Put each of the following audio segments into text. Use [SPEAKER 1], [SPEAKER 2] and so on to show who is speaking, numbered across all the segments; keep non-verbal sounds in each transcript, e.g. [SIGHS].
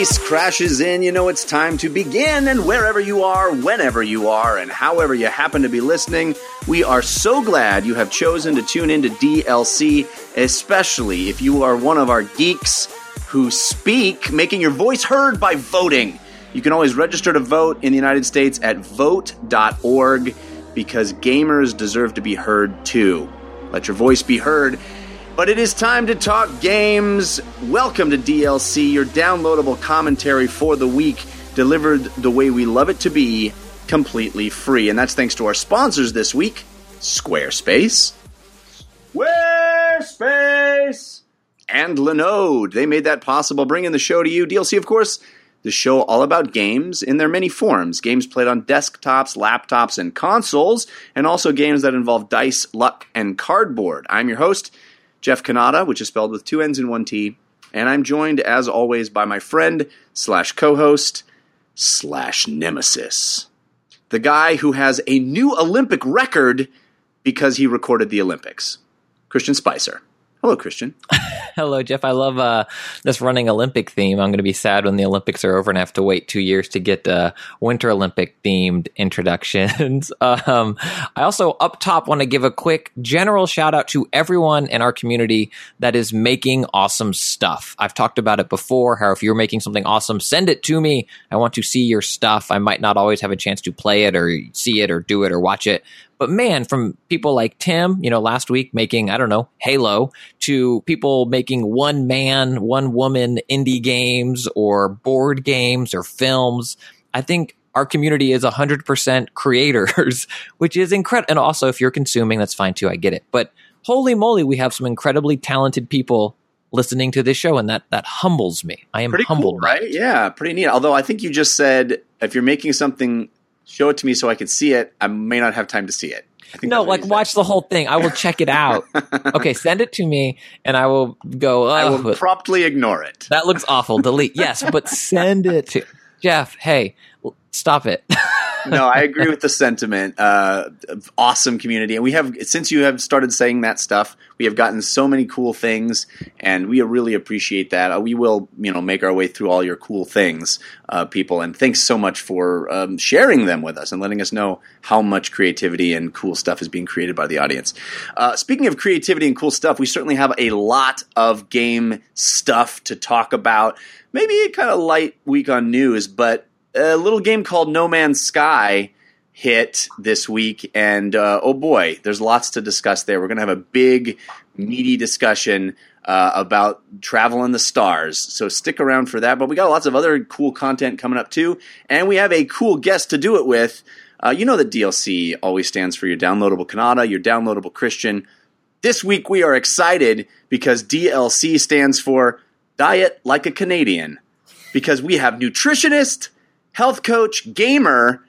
[SPEAKER 1] Bass crashes in, you know it's time to begin. And wherever you are, whenever you are, and however you happen to be listening, we are so glad you have chosen to tune into DLC, especially if you are one of our geeks who speak, making your voice heard by voting. You can always register to vote in the United States at vote.org because gamers deserve to be heard too. Let your voice be heard. But it is time to talk games. Welcome to DLC, your downloadable commentary for the week, delivered the way we love it to be, completely free. And that's thanks to our sponsors this week Squarespace. Squarespace! And Linode. They made that possible, bringing the show to you. DLC, of course, the show all about games in their many forms games played on desktops, laptops, and consoles, and also games that involve dice, luck, and cardboard. I'm your host, Jeff Cannata, which is spelled with two N's and one T, and I'm joined, as always, by my friend slash co-host slash nemesis, the guy who has a new Olympic record because he recorded the Olympics, Christian Spicer. Hello, Christian. [LAUGHS]
[SPEAKER 2] Hello, Jeff. I love uh, this running Olympic theme. I'm going to be sad when the Olympics are over and I have to wait two years to get uh, Winter Olympic themed introductions. [LAUGHS] um, I also, up top, want to give a quick general shout out to everyone in our community that is making awesome stuff. I've talked about it before how if you're making something awesome, send it to me. I want to see your stuff. I might not always have a chance to play it or see it or do it or watch it, but man, from people like Tim, you know, last week making, I don't know, Halo, to people making one man, one woman indie games or board games or films, I think our community is 100% [LAUGHS] creators, which is incredible. And also, if you're consuming, that's fine too. I get it. But holy moly, we have some incredibly talented people listening to this show, and that that humbles me. I am
[SPEAKER 1] Pretty
[SPEAKER 2] humbled,
[SPEAKER 1] cool, right? Yeah, pretty neat. Although I think you just said if you're making something, show it to me so I can see it. I may not have time to see it. I think
[SPEAKER 2] No, like watch the whole thing. I will check it out. [LAUGHS] okay, send it to me, and I will go.
[SPEAKER 1] I
[SPEAKER 2] "Oh,
[SPEAKER 1] will promptly ignore it.
[SPEAKER 2] that looks awful. Delete. Yes, but send it to [LAUGHS] Jeff. Hey, stop it. [LAUGHS]
[SPEAKER 1] no, I agree with the sentiment. Uh, awesome community, and we have since you have started saying that stuff, we have gotten so many cool things, and we really appreciate that. Uh, we will, you know, make our way through all your cool things, uh, people, and thanks so much for um, sharing them with us and letting us know how much creativity and cool stuff is being created by the audience. Uh, speaking of creativity and cool stuff, we certainly have a lot of game stuff to talk about. Maybe a kind of light week on news, but a little game called No Man's Sky hit this week, and uh, oh boy, there's lots to discuss there. We're going to have a big, meaty discussion uh, about travel in the stars. So stick around for that. But we got lots of other cool content coming up too, and we have a cool guest to do it with. Uh, you know that DLC always stands for your downloadable Cannata, your downloadable Christian. This week we are excited because DLC stands for Diet Like a Canadian because we have nutritionist, health coach, gamer,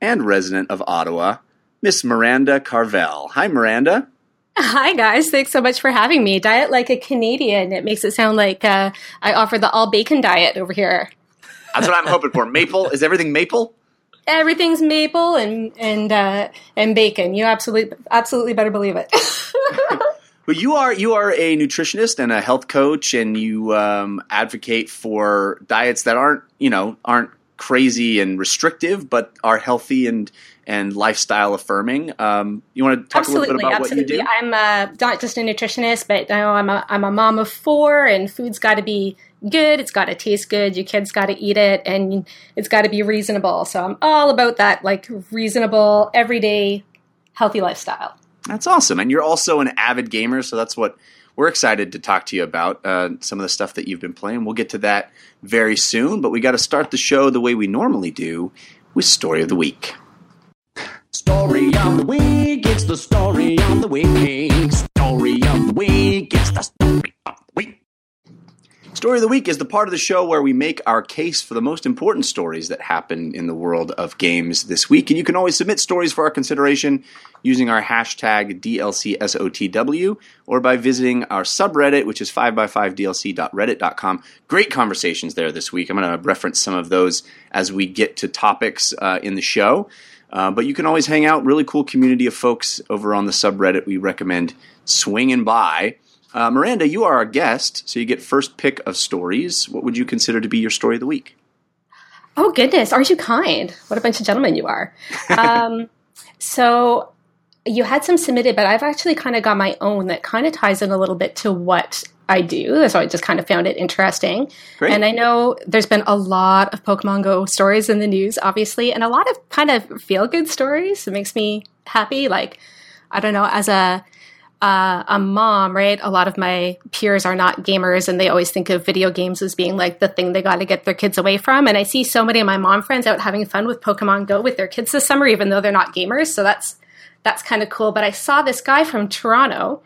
[SPEAKER 1] and resident of Ottawa, Miss Maranda Carvell. Hi, Maranda.
[SPEAKER 3] Hi, guys. Thanks so much for having me. Diet like a Canadian. It makes it sound like uh, I offer the all bacon diet over here.
[SPEAKER 1] That's what I'm hoping for. Maple? Is everything maple?
[SPEAKER 3] Everything's maple and and uh, and bacon. You absolutely absolutely better believe it. [LAUGHS]
[SPEAKER 1] Well, you are you are a nutritionist and a health coach, and you um, advocate for diets that aren't you know aren't crazy and restrictive, but are healthy and and lifestyle affirming. Um, you want to talk a little bit about
[SPEAKER 3] absolutely.
[SPEAKER 1] what you do?
[SPEAKER 3] I'm uh, not just a nutritionist, but I'm a I'm a mom of four, and food's got to be good. It's got to taste good. Your kids got to eat it, and it's got to be reasonable. So I'm all about that, like reasonable, everyday, healthy lifestyle.
[SPEAKER 1] That's awesome, and you're also an avid gamer, so that's what we're excited to talk to you about uh, some of the stuff that you've been playing. We'll get to that very soon, but we got to start the show the way we normally do with Story of the Week.
[SPEAKER 4] Story of the week, it's the story of the week. Story of the week, it's the story of the week.
[SPEAKER 1] Story of the Week is the part of the show where we make our case for the most important stories that happen in the world of games this week. And you can always submit stories for our consideration using our hashtag DLCSOTW or by visiting our subreddit, which is 5x5dlc.reddit.com. Great conversations there this week. I'm going to reference some of those as we get to topics uh, in the show. Uh, but you can always hang out. Really cool community of folks over on the subreddit. We recommend swinging by. Uh, Maranda, you are our guest, so you get first pick of stories. What would you consider to be your story of the week?
[SPEAKER 3] Oh goodness, aren't you kind? What a bunch of gentlemen you are. [LAUGHS] Um, so you had some submitted, but I've actually kind of got my own that kind of ties in a little bit to what I do. So I just kind of found it interesting.
[SPEAKER 1] Great.
[SPEAKER 3] And I know there's been a lot of Pokemon Go stories in the news, obviously, and a lot of kind of feel good stories. It makes me happy. Like, I don't know, as a uh, a mom, right? A lot of my peers are not gamers and they always think of video games as being like the thing they got to get their kids away from. And I see so many of my mom friends out having fun with Pokemon Go with their kids this summer, even though they're not gamers. So that's, that's kind of cool. But I saw this guy from Toronto.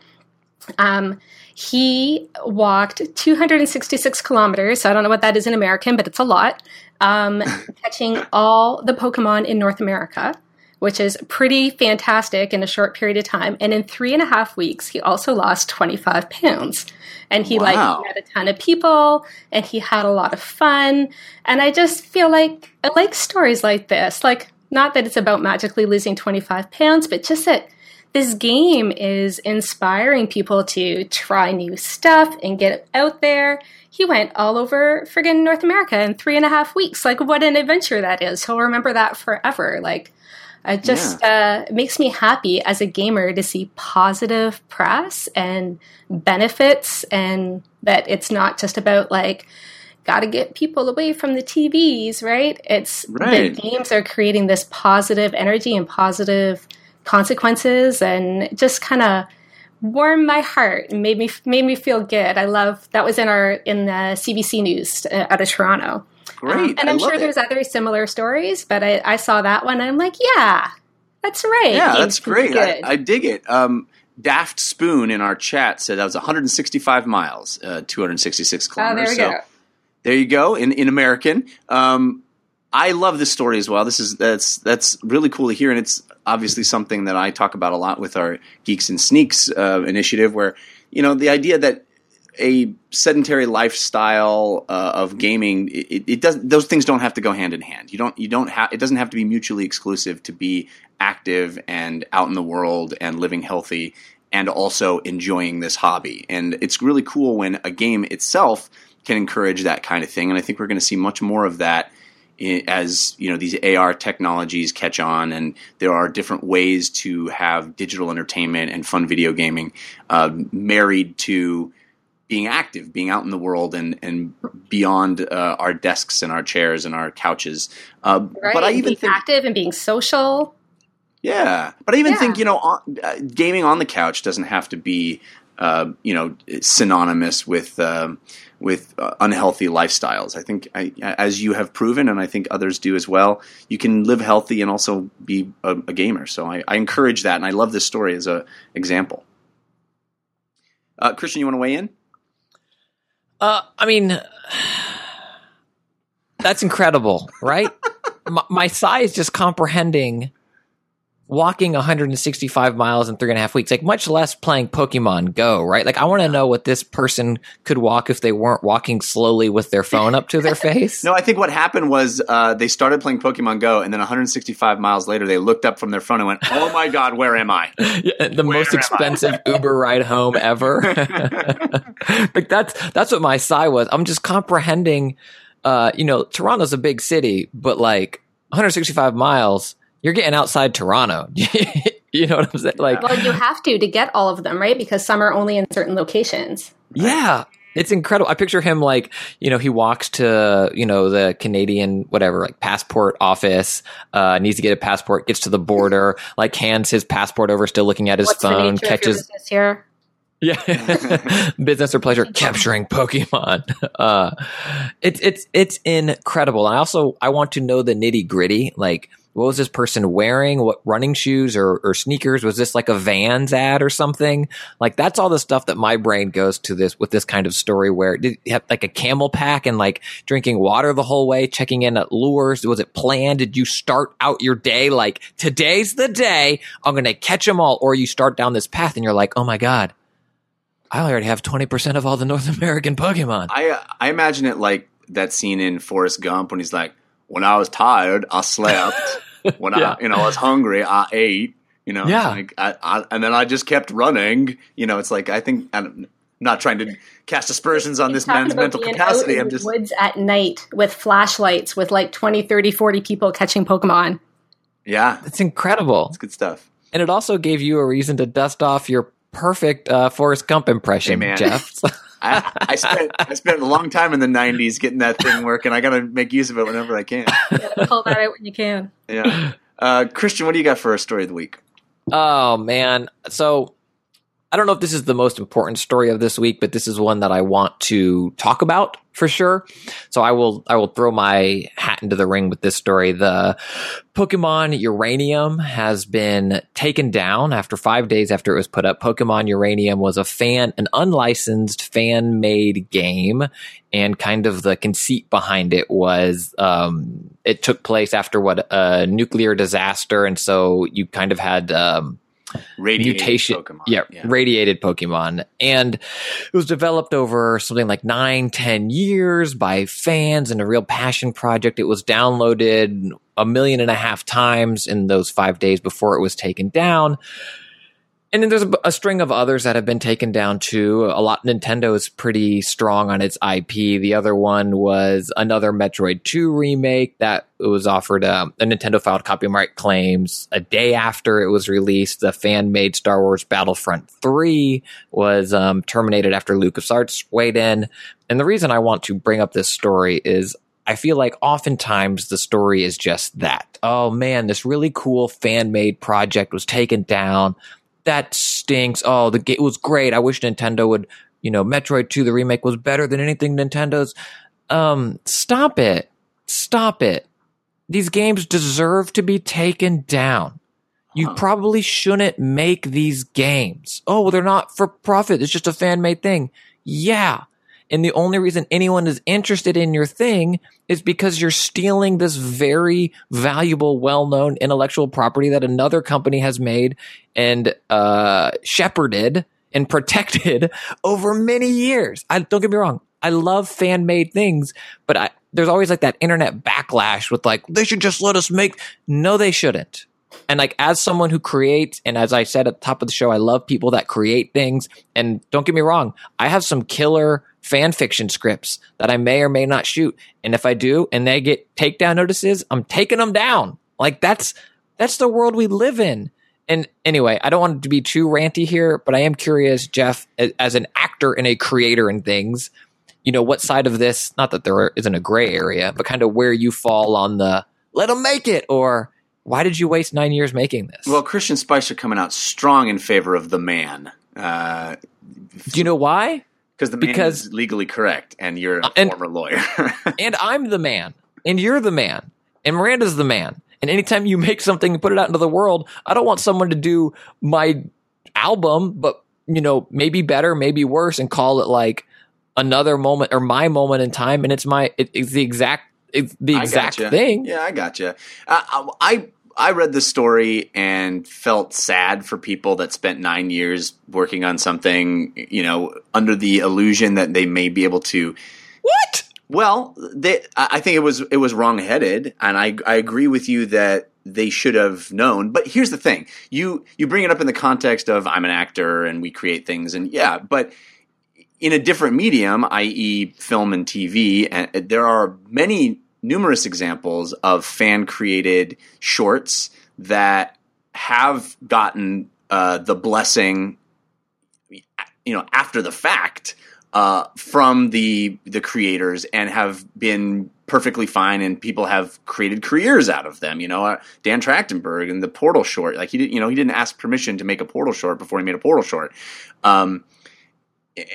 [SPEAKER 3] Um, he walked 266 kilometers. So I don't know what that is in American, but it's a lot. Um, [LAUGHS] catching all the Pokemon in North America which is pretty fantastic in a short period of time. And in three and a half weeks, he also lost 25 pounds. And he
[SPEAKER 1] Wow.
[SPEAKER 3] like met a ton of people and he had a lot of fun. And I just feel like I like stories like this. Like, not that it's about magically losing 25 pounds, but just that this game is inspiring people to try new stuff and get out there. He went all over friggin' North America in three and a half weeks. Like, what an adventure that is. He'll remember that forever. Like, it just uh, makes me happy as a gamer to see positive press and benefits, and that it's not just about like, got to get people away from the TVs, right? It's
[SPEAKER 1] Right.
[SPEAKER 3] the games are creating this positive energy and positive consequences, and just kind of warmed my heart and made me made me feel good. I love that was in our in the CBC News uh, out of Toronto.
[SPEAKER 1] Great.
[SPEAKER 3] Um, and I'm sure
[SPEAKER 1] it.
[SPEAKER 3] there's other similar stories, but I, I saw that one and I'm like, yeah, that's right.
[SPEAKER 1] Yeah,
[SPEAKER 3] Games
[SPEAKER 1] that's great. I. I dig it. Um, Daft Spoon in our chat said that was 165 miles, uh, 266
[SPEAKER 3] oh,
[SPEAKER 1] kilometers.
[SPEAKER 3] there we
[SPEAKER 1] so
[SPEAKER 3] go.
[SPEAKER 1] there you go in, in American. Um, I love this story as well. This is that's that's really cool to hear, and it's obviously something that I talk about a lot with our Geeks and Sneaks uh, initiative, where you know the idea that a sedentary lifestyle uh, of gaming it, it does those things don't have to go hand in hand. You don't you don't have it doesn't have to be mutually exclusive to be active and out in the world and living healthy and also enjoying this hobby. And it's really cool when a game itself can encourage that kind of thing. And I think we're going to see much more of that as you know these AR technologies catch on, and there are different ways to have digital entertainment and fun video gaming uh, married to being active, being out in the world, and and beyond uh, our desks and our chairs and our couches. Uh,
[SPEAKER 3] Right.
[SPEAKER 1] But I even
[SPEAKER 3] being
[SPEAKER 1] think
[SPEAKER 3] active and being social.
[SPEAKER 1] yeah, but I even
[SPEAKER 3] Yeah.
[SPEAKER 1] think you know, on, uh, gaming on the couch doesn't have to be uh, you know synonymous with um, with uh, unhealthy lifestyles. I think, I, as you have proven, and I think others do as well, you can live healthy and also be a, a gamer. So I, I encourage that, and I love this story as a example. Uh, Christian, you want to weigh in?
[SPEAKER 2] Uh, I mean, [SIGHS] that's incredible, right? [LAUGHS] my, my is just comprehending walking 165 miles in three and a half weeks, like much less playing Pokemon Go, right? Like, I want to know what this person could walk if they weren't walking slowly with their phone up to their [LAUGHS] face.
[SPEAKER 1] No, I think what happened was uh, they started playing Pokemon Go, and then 165 miles later, they looked up from their phone and went, "Oh my God, where am I?" [LAUGHS]
[SPEAKER 2] Yeah, the
[SPEAKER 1] Where
[SPEAKER 2] most expensive [LAUGHS] Uber ride home ever. like that's that's what my sigh was. I'm just comprehending. Uh, you know, Toronto's a big city, but like 165 miles, you're getting outside Toronto. [LAUGHS] you know what I'm saying? Like,
[SPEAKER 3] Well, you have to to get all of them, right? Because some are only in certain locations.
[SPEAKER 2] yeah. It's incredible. I picture him like, you know, he walks to, you know, the Canadian, whatever, like passport office, uh, needs to get a passport, gets to the border, like hands his passport over, still looking at his
[SPEAKER 3] What's
[SPEAKER 2] phone, catches,
[SPEAKER 3] business here? [LAUGHS]
[SPEAKER 2] Yeah, business or pleasure capturing Pokemon. [LAUGHS] Uh, it's it's it's incredible. I also I want to know the nitty gritty. Like, what was this person wearing? What running shoes or, or sneakers? Was this like a Vans ad or something? Like that's all the stuff that my brain goes to this with this kind of story. Where did you have like a CamelBak and like drinking water the whole way, checking in at lures? Was it planned? Did you start out your day like today's the day I'm going to catch them all, or you start down this path and you're like, oh my god I already have 20% of all the North [LAUGHS] American Pokemon.
[SPEAKER 1] I uh, I imagine it like that scene in Forrest Gump when he's like, "When I was tired, I slept. [LAUGHS] when
[SPEAKER 2] Yeah.
[SPEAKER 1] I you know I was hungry, I ate. You know,
[SPEAKER 2] Yeah.
[SPEAKER 1] Like I, I, and then I just kept running. You know, it's like I think I'm not trying to cast aspersions on this man's mental capacity. I'm just
[SPEAKER 3] woods at night with flashlights with like 20, 30, 40 people catching Pokemon.
[SPEAKER 1] yeah,
[SPEAKER 2] It's incredible.
[SPEAKER 1] it's good stuff.
[SPEAKER 2] And it also gave you a reason to dust off your perfect uh, Forrest Gump impression,
[SPEAKER 1] Hey, man.
[SPEAKER 2] Jeff. [LAUGHS]
[SPEAKER 1] I, I spent I spent a long time in the '90s getting that thing working. I got to make use of it whenever I can.
[SPEAKER 3] Yeah, pull that out when you can.
[SPEAKER 1] Yeah, uh, Christian, what do you got for a story of the week?
[SPEAKER 2] oh, man. So I don't know if this is the most important story of this week, but this is one that I want to talk about for sure. So I will I will throw my hat into the ring with this story. The Pokemon Uranium has been taken down after 5 days after it was put up. Pokemon Uranium was a fan an unlicensed fan-made game and kind of the conceit behind it was um it took place after what a nuclear disaster and so you kind of had um
[SPEAKER 1] Radiated
[SPEAKER 2] mutation
[SPEAKER 1] Pokemon.
[SPEAKER 2] Yeah, radiated pokemon. And it was developed over something like nine ten years by fans and a real passion project. It was downloaded a million and a half times in those five days before it was taken down and then there's a, a string of others that have been taken down too. A lot Nintendo is pretty strong on its IP. The other one was another Metroid 2 remake that was offered um, a Nintendo filed copyright claims a day after it was released. The fan made Star Wars Battlefront 3 was um, terminated after LucasArts weighed in. And the reason I want to bring up this story is I feel like oftentimes the story is just that. Oh man, this really cool fan made project was taken down that stinks. Oh, the game was great. I wish Nintendo would, you know, Metroid 2, the remake was better than anything Nintendo's. Um, stop it. Stop it. These games deserve to be taken down. You probably shouldn't make these games. Oh, well, they're not for profit. It's just a fan made thing. Yeah. And the only reason anyone is interested in your thing is because you're stealing this very valuable, well known intellectual property that another company has made and uh, shepherded and [LAUGHS] protected over many years. I don't get me wrong. I love fan made things, but I, there's always like that internet backlash with like, they should just let us make. No, they shouldn't. And like as someone who creates, and as I said at the top of the show, I love people that create things. And don't get me wrong, I have some killer fan fiction scripts that I may or may not shoot. And if I do, and they get takedown notices, I'm taking them down. Like that's that's the world we live in. And anyway, I don't want to be too ranty here, but I am curious, Jeff, as an actor and a creator and things, you know, what side of this, not that there isn't a gray area, but kind of where you fall on the let them make it or why did you waste nine years making this?
[SPEAKER 1] Well, Christian Spicer coming out strong in favor of the man. Uh,
[SPEAKER 2] Do you know why?
[SPEAKER 1] Because the man
[SPEAKER 2] Because-
[SPEAKER 1] is legally correct, and you're a
[SPEAKER 2] Uh, and-
[SPEAKER 1] former lawyer. [LAUGHS]
[SPEAKER 2] and I'm the man, and you're the man, and Maranda's the man. And anytime you make something and put it out into the world, I don't want someone to do my album, but you know, maybe better, maybe worse, and call it like another moment or my moment in time, and it's my it, it's the exact it's the exact thing.
[SPEAKER 1] Yeah, I gotcha. Uh, I I read the story and felt sad for people that spent nine years working on something, you know, under the illusion that they may be able to.
[SPEAKER 2] What?
[SPEAKER 1] Well, they, I think it was it was wrongheaded, and I I agree with you that they should have known. But here's the thing: you you bring it up in the context of I'm an actor and we create things, and yeah, but in a different medium, i.e., film and TV, and uh, there are many numerous examples of fan created shorts that have gotten uh, the blessing, you know, after the fact uh, from the the creators and have been perfectly fine, and people have created careers out of them. You know, uh, Dan Trachtenberg and the Portal short, like he did, you know, he didn't ask permission to make a Portal short before he made a Portal short. Um,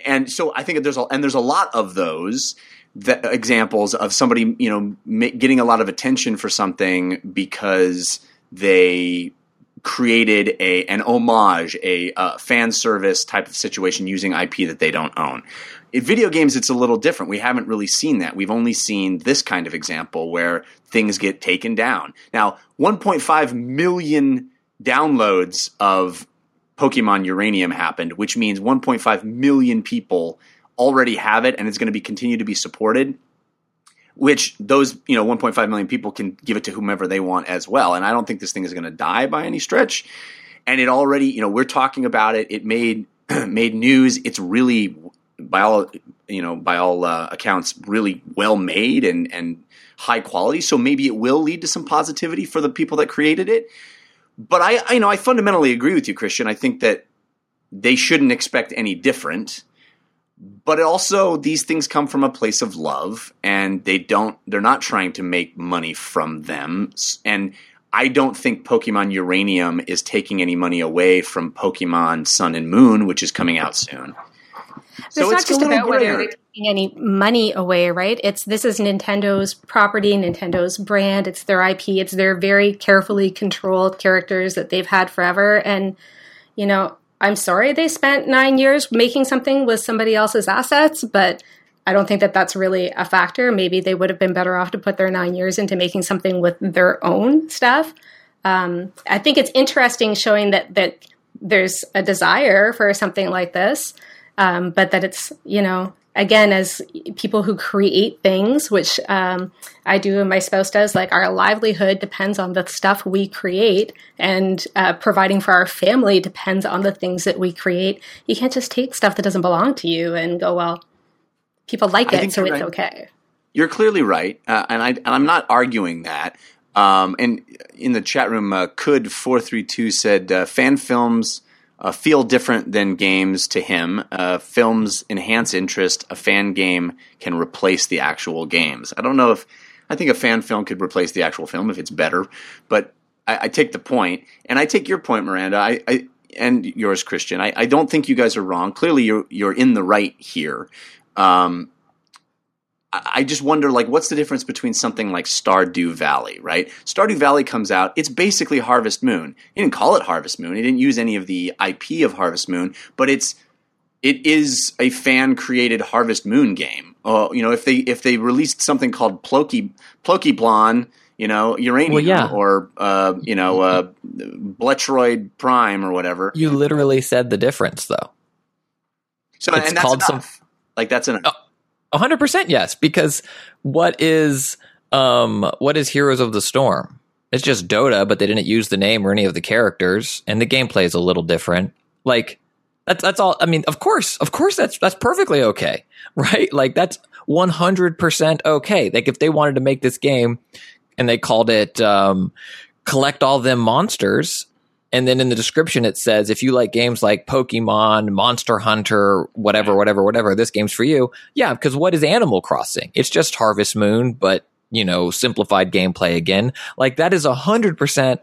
[SPEAKER 1] and so I think there's a, and there's a lot of those that, examples of somebody you know ma- getting a lot of attention for something because they created a an homage, a uh, fan service type of situation using IP that they don't own. In video games, it's a little different. We haven't really seen that. We've only seen this kind of example where things get taken down. Now, 1.5 million downloads of Pokemon Uranium happened, which means 1.5 million people already have it and it's going to be continue to be supported which those you know 1.5 million people can give it to whomever they want as well. And i don't think this thing is going to die by any stretch. And it already you know we're talking about it. It made [CLEARS THROAT] made news. It's really by all you know by all uh, accounts really well made and and high quality. So maybe it will lead to some positivity for the people that created it. But i, I you know i fundamentally agree with you christian. I think that they shouldn't expect any different but also these things come from a place of love and they don't they're not trying to make money from them and I don't think Pokemon Uranium is taking any money away from Pokemon Sun and Moon, which is coming out soon.
[SPEAKER 3] So it's, not just about whether they're taking any money away, right? It's this is Nintendo's property, Nintendo's brand, it's their IP, it's their very carefully controlled characters that they've had forever. And, you know, I'm sorry they spent nine years making something with somebody else's assets, but I don't think that that's really a factor. Maybe they would have been better off to put their nine years into making something with their own stuff. Um, I think it's interesting showing that that there's a desire for something like this, um, but that it's you know again, as people who create things, which um, I do and my spouse does, like our livelihood depends on the stuff we create, and uh, providing for our family depends on the things that we create. You can't just take stuff that doesn't belong to you and go, well, people like it, so it's right. okay.
[SPEAKER 1] You're clearly right, uh, and, I, and I'm not arguing that. Um, and in the chat room, uh, could four three two said uh, fan films uh, feel different than games to him. Uh, films enhance interest. A fan game can replace the actual games. I don't know if I think a fan film could replace the actual film if it's better, but I, I take the point, and I take your point, Maranda. I, I and yours, Christian. I, I, don't think you guys are wrong. Clearly, you're you're in the right here. Um, I just wonder, like, what's the difference between something like Stardew Valley, right? Stardew Valley comes out, it's basically Harvest Moon. He didn't call it Harvest Moon. He didn't use any of the IP of Harvest Moon, but it's it is a fan created Harvest Moon game. Uh, you know, if they if they released something called Ploki Pokemon, you know, Uranium well, yeah. or uh, you know, uh, Bletroid Prime or whatever.
[SPEAKER 2] You literally said the difference, though.
[SPEAKER 1] So it's called enough. some like that's enough. Oh
[SPEAKER 2] hundred percent yes, because what is um what is Heroes of the Storm? It's just Dota, but they didn't use the name or any of the characters, and the gameplay is a little different. Like that's that's all. I mean, of course, of course, that's that's perfectly okay, [LAUGHS] right? Like that's one hundred percent okay. Like if they wanted to make this game and they called it um, collect all them monsters and then in the description, it says, if you like games like Pokemon, Monster Hunter, whatever, whatever, whatever, this game's for you. Yeah, because what is Animal Crossing? It's just Harvest Moon, but, you know, simplified gameplay again. Like that is a hundred percent,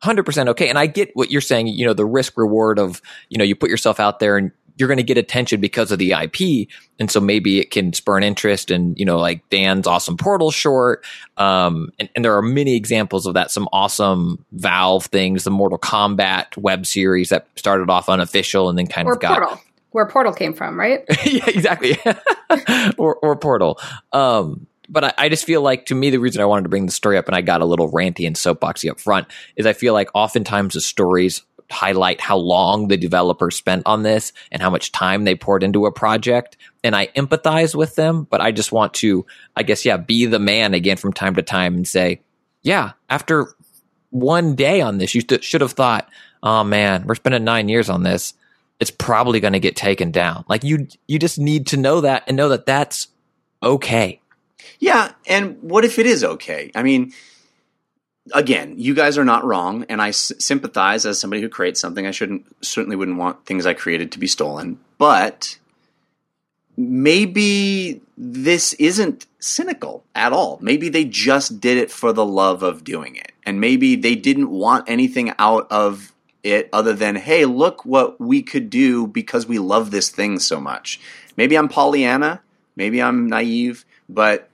[SPEAKER 2] hundred percent okay. And I get what you're saying, you know, the risk reward of, you know, you put yourself out there and you're going to get attention because of the IP. And so maybe it can spur an interest in, you know, like Dan's awesome Portal short. Um, and, and, there are many examples of that. Some awesome Valve things, the Mortal Kombat web series that started off unofficial and then kind
[SPEAKER 3] or
[SPEAKER 2] of got.
[SPEAKER 3] Portal. Where Portal came from, right? [LAUGHS]
[SPEAKER 2] yeah, exactly. [LAUGHS] or, or Portal. Um, but I, I, just feel like to me the reason I wanted to bring the story up and I got a little ranty and soapboxy up front is I feel like oftentimes the stories highlight how long the developer spent on this and how much time they poured into a project. And I empathize with them, but I just want to, I guess, yeah, be the man again from time to time and say, yeah, after one day on this, you th- should have thought, oh man, we're spending nine years on this. It's probably going to get taken down. Like you, you just need to know that and know that that's okay.
[SPEAKER 1] Yeah. And what if it is okay? I mean, again, you guys are not wrong, and I s- sympathize as somebody who creates something. I shouldn't certainly wouldn't want things I created to be stolen, but maybe this isn't cynical at all. Maybe they just did it for the love of doing it, and maybe they didn't want anything out of it other than, hey, look what we could do because we love this thing so much. Maybe I'm Pollyanna, maybe I'm naive, but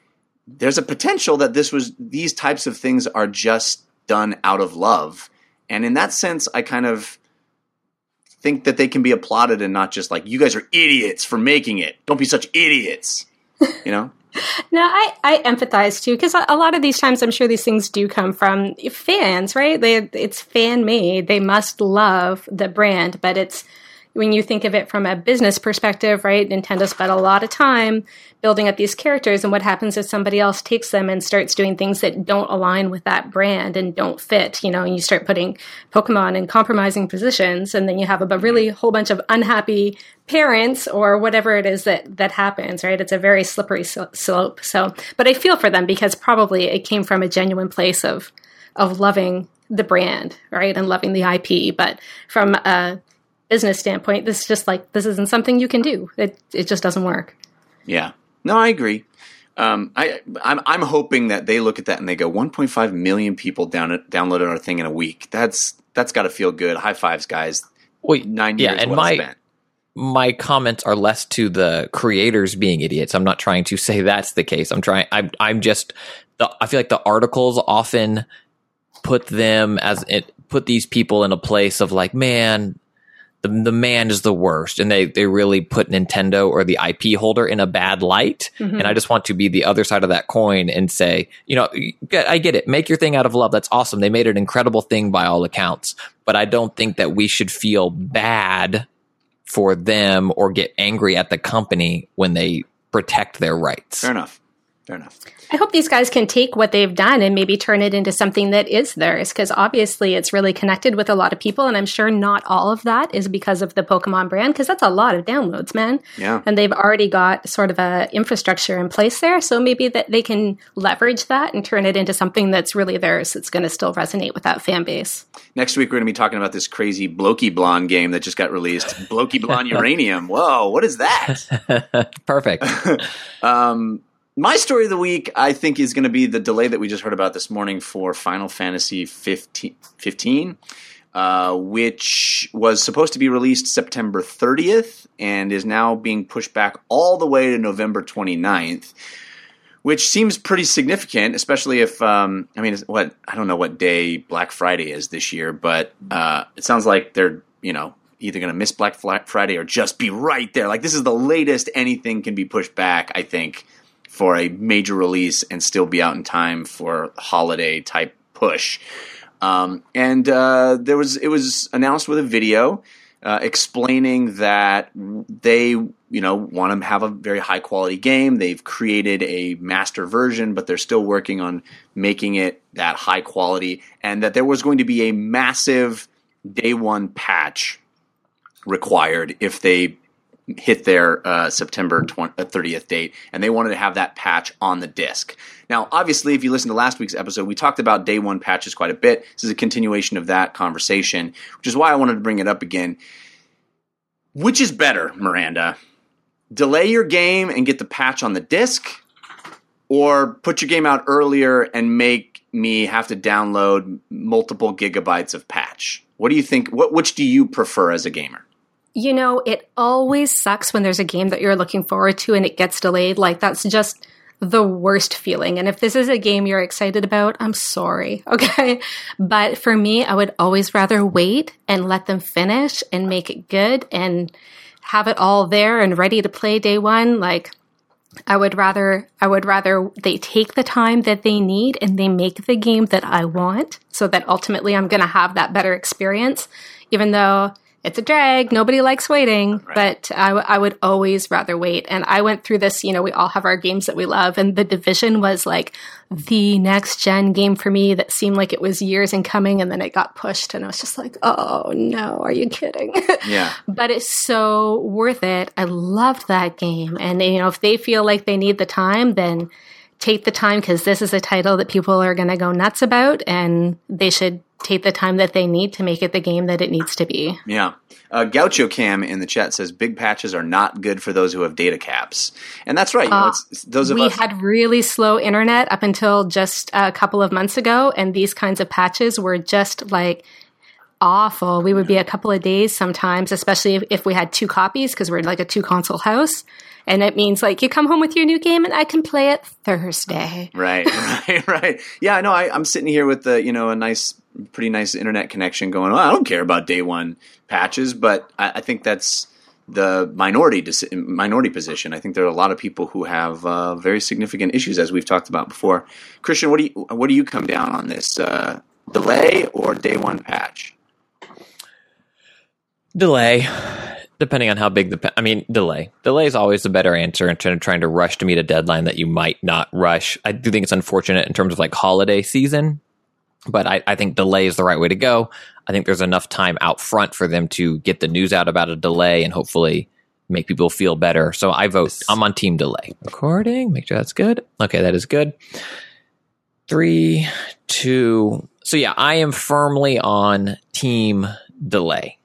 [SPEAKER 1] there's a potential that this was these types of things are just done out of love. And in that sense, I kind of think that they can be applauded and not just like, you guys are idiots for making it. Don't be such idiots. You know? [LAUGHS]
[SPEAKER 3] No, I, I empathize too because a lot of these times I'm sure these things do come from fans, right? They, it's fan made. They must love the brand, but it's when you think of it from a business perspective, right? Nintendo spent a lot of time building up these characters, and what happens if somebody else takes them and starts doing things that don't align with that brand and don't fit, you know, and you start putting Pokemon in compromising positions, and then you have a really whole bunch of unhappy parents or whatever it is that that happens, right? It's a very slippery slope. So, but I feel for them because probably it came from a genuine place of of loving the brand, right, and loving the IP, but from a business standpoint, this is just like this isn't something you can do. It it just doesn't work.
[SPEAKER 1] Yeah. No, I agree. Um, I I'm, I'm hoping that they look at that and they go 1.5 million people down downloaded our thing in a week. That's that's got to feel good. High fives, guys.
[SPEAKER 2] Wait,
[SPEAKER 1] Nine
[SPEAKER 2] yeah,
[SPEAKER 1] years
[SPEAKER 2] and
[SPEAKER 1] well
[SPEAKER 2] my
[SPEAKER 1] spent.
[SPEAKER 2] my comments are less to the creators being idiots. I'm not trying to say that's the case. I'm trying. I'm I'm just. The, I feel like the articles often put them as it put these people in a place of like, man, the the man is the worst, and they they really put Nintendo or the IP holder in a bad light.
[SPEAKER 3] Mm-hmm.
[SPEAKER 2] And I just want to be the other side of that coin and say, you know, I get it. Make your thing out of love. That's awesome. They made an incredible thing by all accounts, but I don't think that we should feel bad for them or get angry at the company when they protect their rights.
[SPEAKER 1] Fair enough. Fair enough.
[SPEAKER 3] I hope these guys can take what they've done and maybe turn it into something that is theirs because obviously it's really connected with a lot of people. And I'm sure not all of that is because of the Pokemon brand because that's a lot of downloads, man.
[SPEAKER 1] Yeah.
[SPEAKER 3] And they've already got sort of a infrastructure in place there. So maybe that they can leverage that and turn it into something that's really theirs that's going to still resonate with that fan base.
[SPEAKER 1] Next week we're going to be talking about this crazy Blokey Blonde game that just got released. Blokey Blonde Uranium. Whoa, what is that? [LAUGHS]
[SPEAKER 2] Perfect. [LAUGHS]
[SPEAKER 1] Um, my story of the week, I think, is going to be the delay that we just heard about this morning for Final Fantasy 15, 15 uh, which was supposed to be released September 30th and is now being pushed back all the way to November 29th. Which seems pretty significant, especially if um, I mean, what I don't know what day Black Friday is this year, but uh, it sounds like they're you know either going to miss Black Friday or just be right there. Like this is the latest anything can be pushed back. I think for a major release and still be out in time for holiday type push. Um, and uh, there was it was announced with a video uh, explaining that they you know want to have a very high quality game. They've created a master version, but they're still working on making it that high quality, and that there was going to be a massive day one patch required if they hit their uh, September 20, uh, 30th date, and they wanted to have that patch on the disk. Now, obviously, if you listen to last week's episode, we talked about day one patches quite a bit. This is a continuation of that conversation, which is why I wanted to bring it up again. Which is better, Maranda? Delay your game and get the patch on the disk, or put your game out earlier and make me have to download multiple gigabytes of patch? What do you think? What which do you prefer as a gamer?
[SPEAKER 3] You know, it always sucks when there's a game that you're looking forward to and it gets delayed. Like, that's just the worst feeling. And if this is a game you're excited about, I'm sorry. [LAUGHS] Okay. But for me, I would always rather wait and let them finish and make it good and have it all there and ready to play day one. Like, I would rather I would rather they take the time that they need and they make the game that I want so that ultimately I'm going to have that better experience even though it's a drag. Nobody likes waiting. But I, w- I would always rather wait. And I went through this you know we all have our games that we love. And the division was like the next gen game for me that seemed like it was years in coming. And then it got pushed. And I was just like oh no. Are you kidding? [LAUGHS]
[SPEAKER 1] Yeah.
[SPEAKER 3] but it's so worth it. I loved that game. And, you know, if they feel like they need the time, then take the time because this is a title that people are going to go nuts about and they should take the time that they need to make it the game that it needs to be.
[SPEAKER 1] Yeah. Uh, Gaucho Cam in the chat says big patches are not good for those who have data caps, and that's right. You know, it's, it's those of
[SPEAKER 3] we
[SPEAKER 1] us.
[SPEAKER 3] had really slow internet up until just a couple of months ago, and these kinds of patches were just like awful. We would be a couple of days sometimes, especially if, if we had two copies because we're like a two console house. And it means like you come home with your new game and I can play it Thursday. [LAUGHS]
[SPEAKER 1] Right, right, right. Yeah, no, I, I'm sitting here with the you know a nice, pretty nice internet connection going. Well, I don't care about day one patches, but I, I think that's the minority deci- minority position. I think there are a lot of people who have uh, very significant issues, as we've talked about before. Christian, what do you what do you come down on this uh, delay or day one patch?
[SPEAKER 2] Delay, depending on how big the. I mean, delay. Delay is always the better answer in terms of trying to rush to meet a deadline that you might not rush. I do think it's unfortunate in terms of like holiday season, but I, I think delay is the right way to go. I think there's enough time out front for them to get the news out about a delay and hopefully make people feel better. So I vote. I'm on team delay. Recording. Make sure that's good. Okay, that is good. Three, two. So yeah, I am firmly on team delay.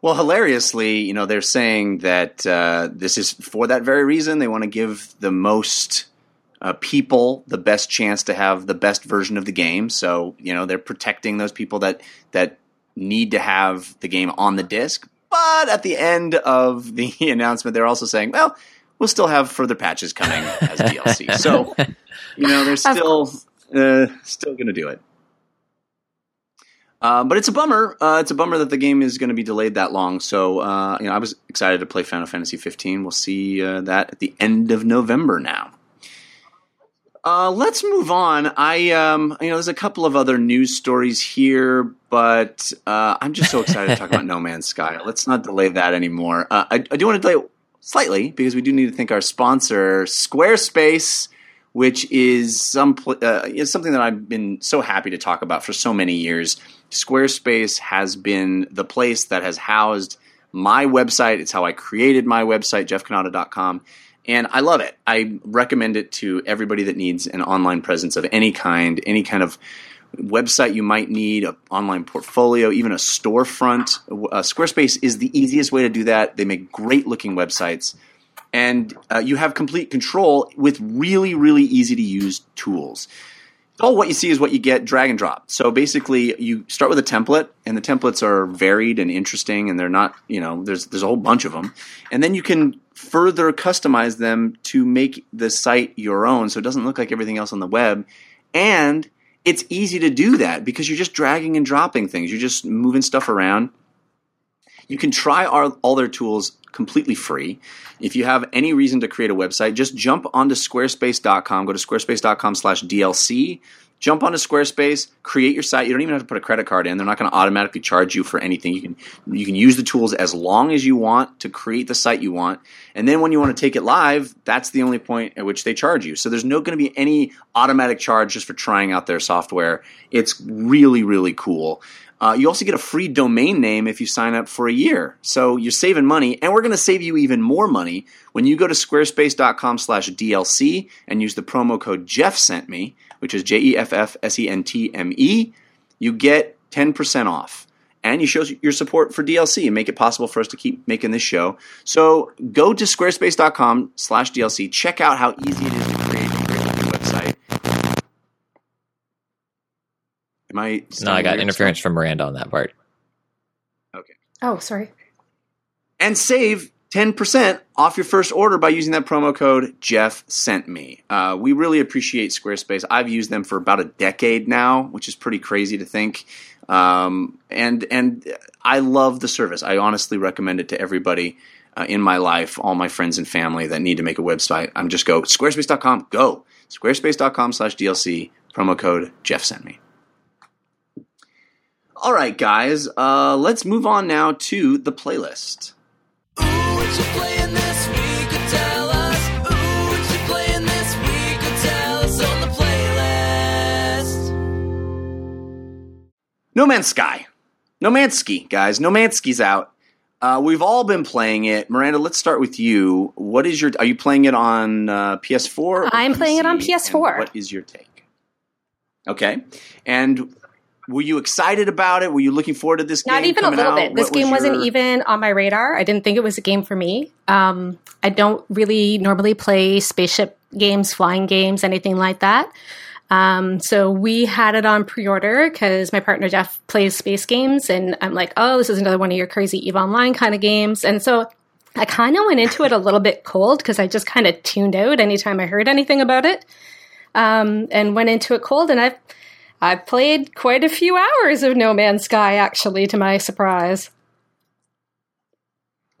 [SPEAKER 1] Well, hilariously, you know, they're saying that uh, this is for that very reason. They want to give the most uh, people the best chance to have the best version of the game. So, you know, they're protecting those people that that need to have the game on the disc. But at the end of the [LAUGHS] announcement, they're also saying, well, we'll still have further patches coming as [LAUGHS] DLC. So, you know, they're still uh, still going to do it. Uh, but it's a bummer. Uh, it's a bummer that the game is going to be delayed that long. So, uh, you know, I was excited to play Final Fantasy 15. We'll see uh, that at the end of November now. Uh, let's move on. I, um, you know, there's a couple of other news stories here, but uh, I'm just so excited to talk about [LAUGHS] No Man's Sky. Let's not delay that anymore. Uh, I, I do want to delay it slightly because we do need to thank our sponsor, Squarespace, which is some uh, is something that I've been so happy to talk about for so many years. Squarespace has been the place that has housed my website. It's how I created my website, jeffcannata.com. And I love it. I recommend it to everybody that needs an online presence of any kind, any kind of website you might need, an online portfolio, even a storefront. Uh, Squarespace is the easiest way to do that. They make great looking websites. And uh, you have complete control with really, really easy to use tools. All what you see is what you get drag and drop. So basically, you start with a template, and the templates are varied and interesting, and they're not, you know, there's there's a whole bunch of them, and then you can further customize them to make the site your own, so it doesn't look like everything else on the web, and it's easy to do that because you're just dragging and dropping things. You're just moving stuff around. You can try our, all their tools completely free. If you have any reason to create a website, just jump onto squarespace.com, go to squarespace.com slash DLC, jump onto Squarespace, create your site. You don't even have to put a credit card in. They're not going to automatically charge you for anything. You can you can use the tools as long as you want to create the site you want. And then when you want to take it live, that's the only point at which they charge you. So there's no going to be any automatic charge just for trying out their software. It's really really cool. Uh, you also get a free domain name if you sign up for a year. So you're saving money, and we're going to save you even more money when you go to squarespace.com slash DLC and use the promo code Jeff sent me, which is J E F F S E N T M E. You get 10% off. And you show your support for DLC and make it possible for us to keep making this show. So go to squarespace.com slash DLC. Check out how easy it is to create a great looking website. Am I?
[SPEAKER 2] No, I got
[SPEAKER 1] weird?
[SPEAKER 2] interference from Maranda on that part.
[SPEAKER 1] Okay.
[SPEAKER 3] Oh, sorry.
[SPEAKER 1] and save 10% off your first order by using that promo code Jeff sent me. Uh, we really appreciate Squarespace. I've used them for about a decade now, which is pretty crazy to think. Um, and and I love the service. I honestly recommend it to everybody uh, in my life, all my friends and family that need to make a website. I'm just go squarespace.com. Go squarespace.com/dlc promo code Jeff sent me. All right, guys. Uh, let's move on now to the playlist.
[SPEAKER 5] Ooh, what you playing this week? Could tell us. Ooh, what you playing this week? Could tell us on the playlist.
[SPEAKER 1] No Man's Sky. No Man's Ski, guys. No Man's Ski's out. Uh, we've all been playing it. Maranda, let's start with you. What is your? Are you playing it on uh, PS4? or
[SPEAKER 3] I'm playing it on PS4.
[SPEAKER 1] And what is your take? Okay, and were you excited about it? Were you looking forward to this game?
[SPEAKER 3] Not even a little
[SPEAKER 1] out?
[SPEAKER 3] bit. This
[SPEAKER 1] What was
[SPEAKER 3] game wasn't
[SPEAKER 1] your-
[SPEAKER 3] even on my radar. I didn't think it was a game for me. Um, I don't really normally play spaceship games, flying games, anything like that. Um, so we had it on pre-order because my partner Jeff plays space games, and I'm like, oh, this is another one of your crazy Eve Online kind of games, and so I kind of went into it a little bit cold because I just kind of tuned out anytime I heard anything about it, um, and went into it cold, and I've I've played quite a few hours of No Man's Sky actually, to my surprise.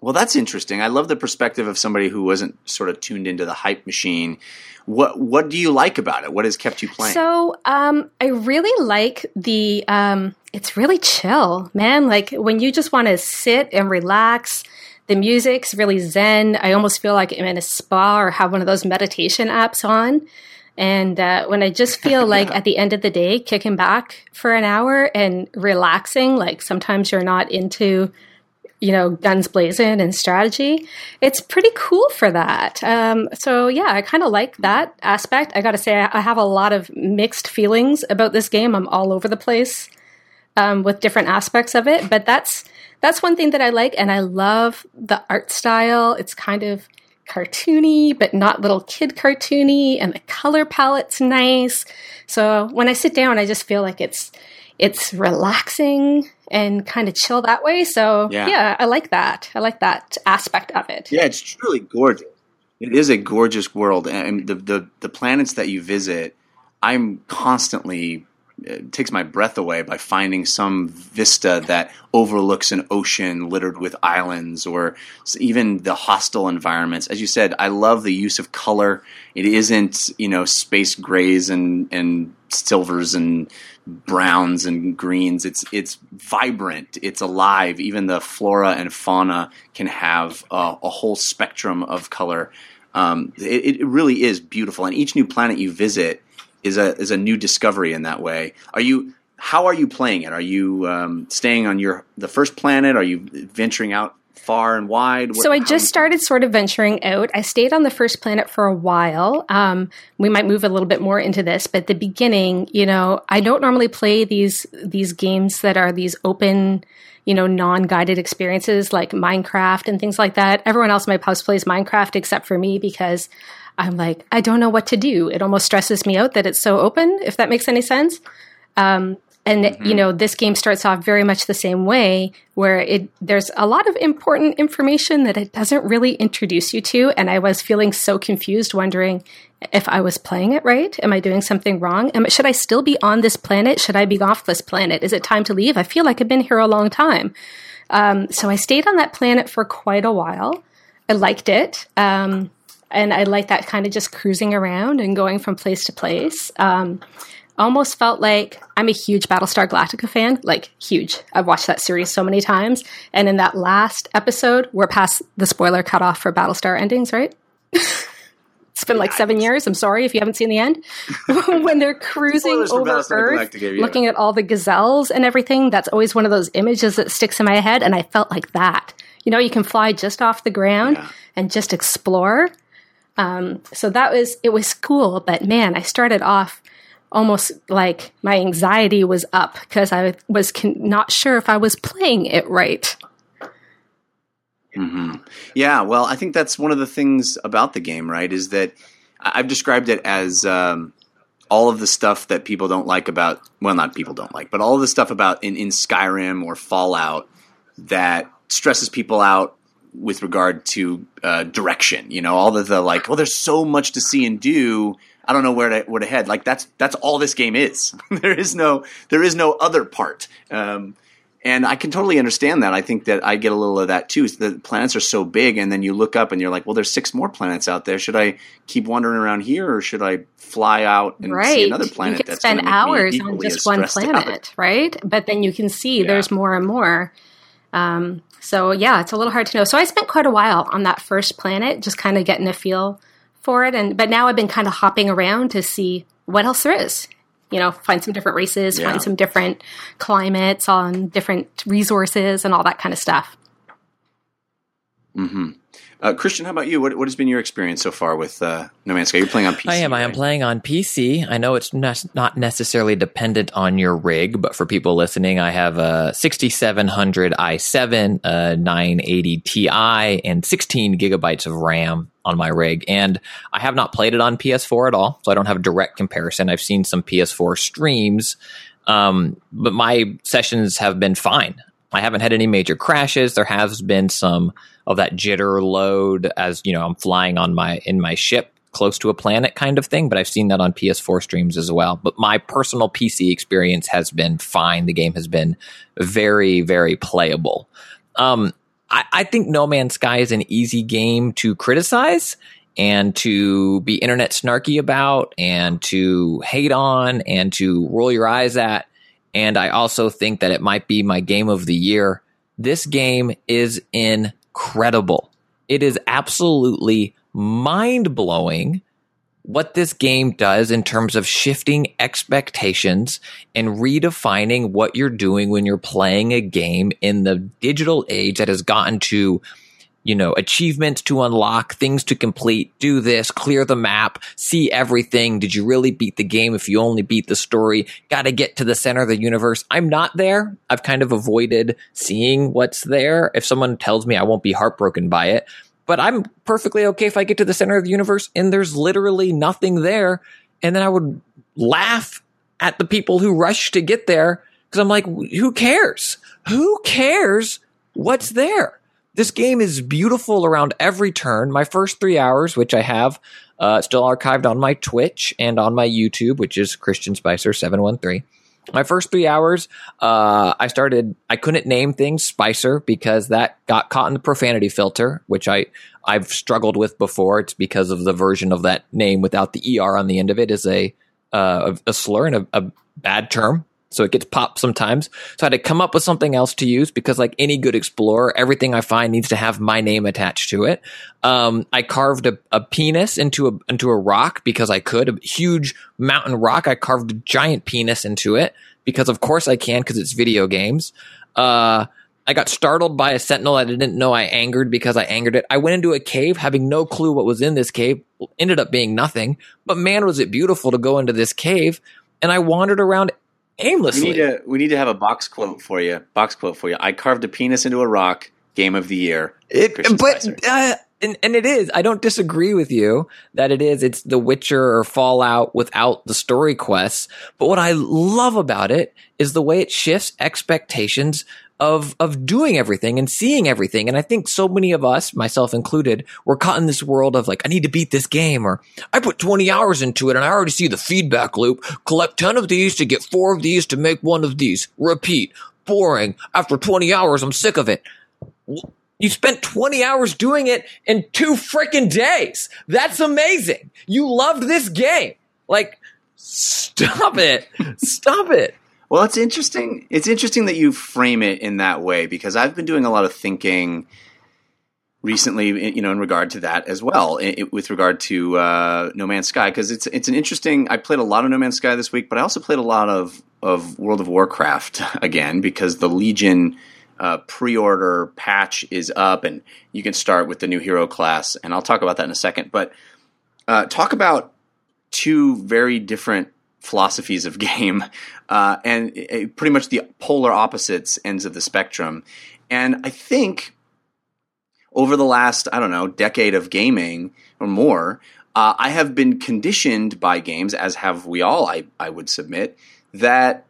[SPEAKER 1] Well, that's interesting. I love the perspective of somebody who wasn't sort of tuned into the hype machine. What What do you like about it? What has kept you playing?
[SPEAKER 3] So, um, I really like the. Um, it's really chill, man. Like when you just want to sit and relax. The music's really zen. I almost feel like I'm in a spa or have one of those meditation apps on. And uh, when I just feel [LAUGHS] like at the end of the day, kicking back for an hour and relaxing, like sometimes you're not into you know, guns blazing and strategy. It's pretty cool for that. Um, so yeah, I kind of like that aspect. I got to say, I, I have a lot of mixed feelings about this game. I'm all over the place um, with different aspects of it, but that's that's one thing that I like, and I love the art style. It's kind of cartoony, but not little kid cartoony, and the color palette's nice. So when I sit down, I just feel like it's it's relaxing and kind of chill that way. So
[SPEAKER 1] Yeah.
[SPEAKER 3] yeah. I like that. I like that aspect of it.
[SPEAKER 1] Yeah, it's truly gorgeous. It is a gorgeous world, and the the, the planets that you visit, I'm constantly it takes my breath away by finding some vista that overlooks an ocean littered with islands or even the hostile environments. As you said, I love the use of color. It isn't, you know, space grays and, and silvers and browns and greens. It's it's vibrant. It's alive. Even the flora and fauna can have a, a whole spectrum of color. Um, it, it really is beautiful. And each new planet you visit is a is a new discovery in that way. Are you? How are you playing it? Are you um, staying on your the first planet? Are you venturing out far and wide? What-
[SPEAKER 3] So I just started sort of venturing out. I stayed on the first planet for a while. Um, we might move a little bit more into this, but at the beginning, you know, I don't normally play these these games that are these open, you know, non-guided experiences like Minecraft and things like that. Everyone else in my house plays Minecraft except for me because I'm like, I don't know what to do. It almost stresses me out that it's so open, if that makes any sense. Um, and you know, this game starts off very much the same way, where it there's a lot of important information that it doesn't really introduce you to. And I was feeling so confused, wondering if I was playing it right. Am I doing something wrong? Am, should I still be on this planet? Should I be off this planet? Is it time to leave? I feel like I've been here a long time. Um, so I stayed on that planet for quite a while. I liked it. Um, and I like that kind of just cruising around and going from place to place. Um, almost felt like I'm a huge Battlestar Galactica fan, like huge. I've watched that series so many times. And in that last episode, we're past the spoiler cutoff for Battlestar endings, right? [LAUGHS] it's been like seven years. I'm sorry if you haven't seen the end. [LAUGHS] when they're [LAUGHS] cruising over Earth,
[SPEAKER 1] yeah.
[SPEAKER 3] looking at all the gazelles and everything, that's always one of those images that sticks in my head. And I felt like that. You know, you can fly just off the ground
[SPEAKER 1] Yeah.
[SPEAKER 3] and just explore so that was it was cool but man i started off almost like my anxiety was up because i was con- not sure if i was playing it right
[SPEAKER 1] Yeah, well, I think that's one of the things about the game, right? Is that I've described it as um, all of the stuff that people don't like about, well, not people don't like, but all the stuff about in, in Skyrim or Fallout that stresses people out with regard to uh, direction. You know, all the, the like, well, there's so much to see and do. I don't know where to where to head. Like that's that's all this game is. [LAUGHS] there is no there is no other part. Um, and I can totally understand that. I think that I get a little of that too. The planets are so big, and then you look up and you're like, well, there's six more planets out there. Should I keep wandering around here, or should I fly out and see another planet?
[SPEAKER 3] you can
[SPEAKER 1] that's
[SPEAKER 3] spend
[SPEAKER 1] gonna make me
[SPEAKER 3] hours on just one
[SPEAKER 1] stressed out?
[SPEAKER 3] planet right but then you can see there's more and more um, so yeah it's a little hard to know. So i spent quite a while on that first planet just kind of getting a feel for it. And but now i've been kind of hopping around to see what else there is. You know find some different races
[SPEAKER 1] Yeah.
[SPEAKER 3] find some different climates on different resources and all that kind of stuff
[SPEAKER 1] Uh, Christian, how about you? What, what has been your experience so far with uh, No Man's Sky? You're playing on PC.
[SPEAKER 2] I am. I am playing on PC. I know it's not, not necessarily dependent on your rig, but for people listening, I have a 6700 i7, a 980 Ti, and 16 gigabytes of RAM on my rig. And I have not played it on PS4 at all, so I don't have a direct comparison. I've seen some PS4 streams, um, but my sessions have been fine. I haven't had any major crashes. There has been some of that jitter load as you know I'm flying on my in my ship close to a planet kind of thing, but I've seen that on PS4 streams as well. But my personal PC experience has been fine. The game has been very, very playable. Um, I, I think No Man's Sky is an easy game to criticize and to be internet snarky about and to hate on and to roll your eyes at. And I also think that it might be my game of the year. This game is incredible. It is absolutely mind blowing what this game does in terms of shifting expectations and redefining what you're doing when you're playing a game in the digital age that has gotten to you know, achievements to unlock, things to complete, do this, clear the map, see everything. Did you really beat the game if you only beat the story? Got to get to the center of the universe. I'm not there. I've kind of avoided seeing what's there. If someone tells me I won't be heartbroken by it, but I'm perfectly okay if I get to the center of the universe and there's literally nothing there. And then I would laugh at the people who rush to get there because I'm like, who cares? Who cares what's there? This game is beautiful around every turn. My first three hours, which I have uh, still archived on my Twitch and on my YouTube, which is Christian Spicer seven one three. My first three hours, uh, I started. I couldn't name things Spicer because that got caught in the profanity filter, which I I've struggled with before. It's because of the version of that name without the er on the end of it is a uh, a slur and a, a bad term. So it gets popped sometimes. So I had to come up with something else to use because, like any good explorer, everything I find needs to have my name attached to it. Um, I carved a, a penis into a into a rock because I could, a huge mountain rock. I carved a giant penis into it because, of course, I can because it's video games. Uh, I got startled by a sentinel that I didn't know I angered because I angered it. I went into a cave having no clue what was in this cave. Ended up being nothing, but man, was it beautiful to go into this cave. And I wandered around
[SPEAKER 1] We need to we need to have a box quote for you. Box quote for you. I carved a penis into a rock. Game of the year.
[SPEAKER 2] It,
[SPEAKER 1] Christian
[SPEAKER 2] but uh, and, and it is. I don't disagree with you that it is. It's The Witcher or Fallout without the story quests. But what I love about it is the way it shifts expectations of of doing everything and seeing everything. And I think so many of us, myself included, we're caught in this world of like, I need to beat this game, or I put 20 hours into it and I already see the feedback loop. Collect 10 of these to get four of these to make one of these. Repeat. Boring. After 20 hours, I'm sick of it. You spent 20 hours doing it in two freaking days. That's amazing. You loved this game. Like, stop it. stop it.
[SPEAKER 1] Well, it's interesting. It's interesting that you frame it in that way because I've been doing a lot of thinking recently, you know, in regard to that as well, i- i- with regard to uh, No Man's Sky, because it's it's an interesting. I played a lot of No Man's Sky this week, but I also played a lot of of World of Warcraft [LAUGHS] again because the Legion uh, pre-order patch is up, and you can start with the new hero class, and I'll talk about that in a second. But uh, talk about two very different philosophies of [LAUGHS] game uh, and uh, pretty much the polar opposites ends of the spectrum. And I think over the last, I don't know, decade of gaming or more, uh, I have been conditioned by games, as have we all, I, I would submit, that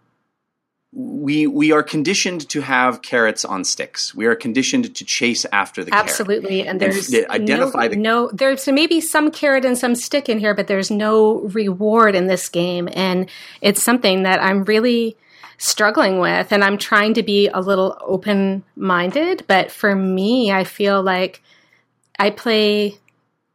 [SPEAKER 1] we we are conditioned to have carrots on sticks. We are conditioned to chase after the carrot.
[SPEAKER 3] Absolutely, and
[SPEAKER 1] And
[SPEAKER 3] there's
[SPEAKER 1] f- identify
[SPEAKER 3] no,
[SPEAKER 1] the-
[SPEAKER 3] no. There's maybe some carrot and some stick in here, but there's no reward in this game, and it's something that I'm really struggling with, and I'm trying to be a little open minded. But for me, I feel like I play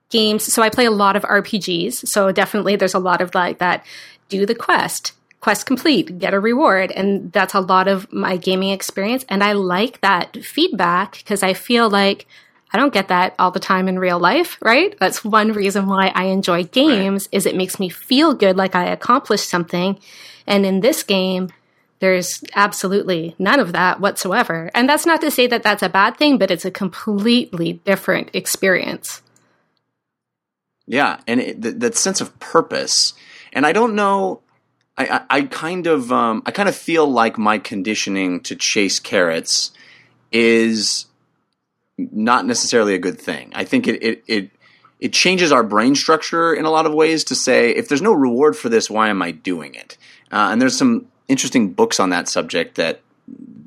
[SPEAKER 3] games. So I play a lot of RPGs. So definitely, there's a lot of like that. Do the quest. Quest complete, get a reward. And that's a lot of my gaming experience. And I like that feedback because I feel like I don't get that all the time in real life, right? That's one reason why I enjoy games is it makes me feel good like I accomplished something. And in this game, There's absolutely none of that whatsoever. And that's not to say that that's a bad thing, but it's a completely different experience.
[SPEAKER 1] Yeah, and it, th- that sense of purpose, and I don't know. I, I, kind of um, I kind of feel like my conditioning to chase carrots is not necessarily a good thing. I think it it it, it changes our brain structure in a lot of ways to say if there's no reward for this, why am I doing it? Uh, and there's some interesting books on that subject that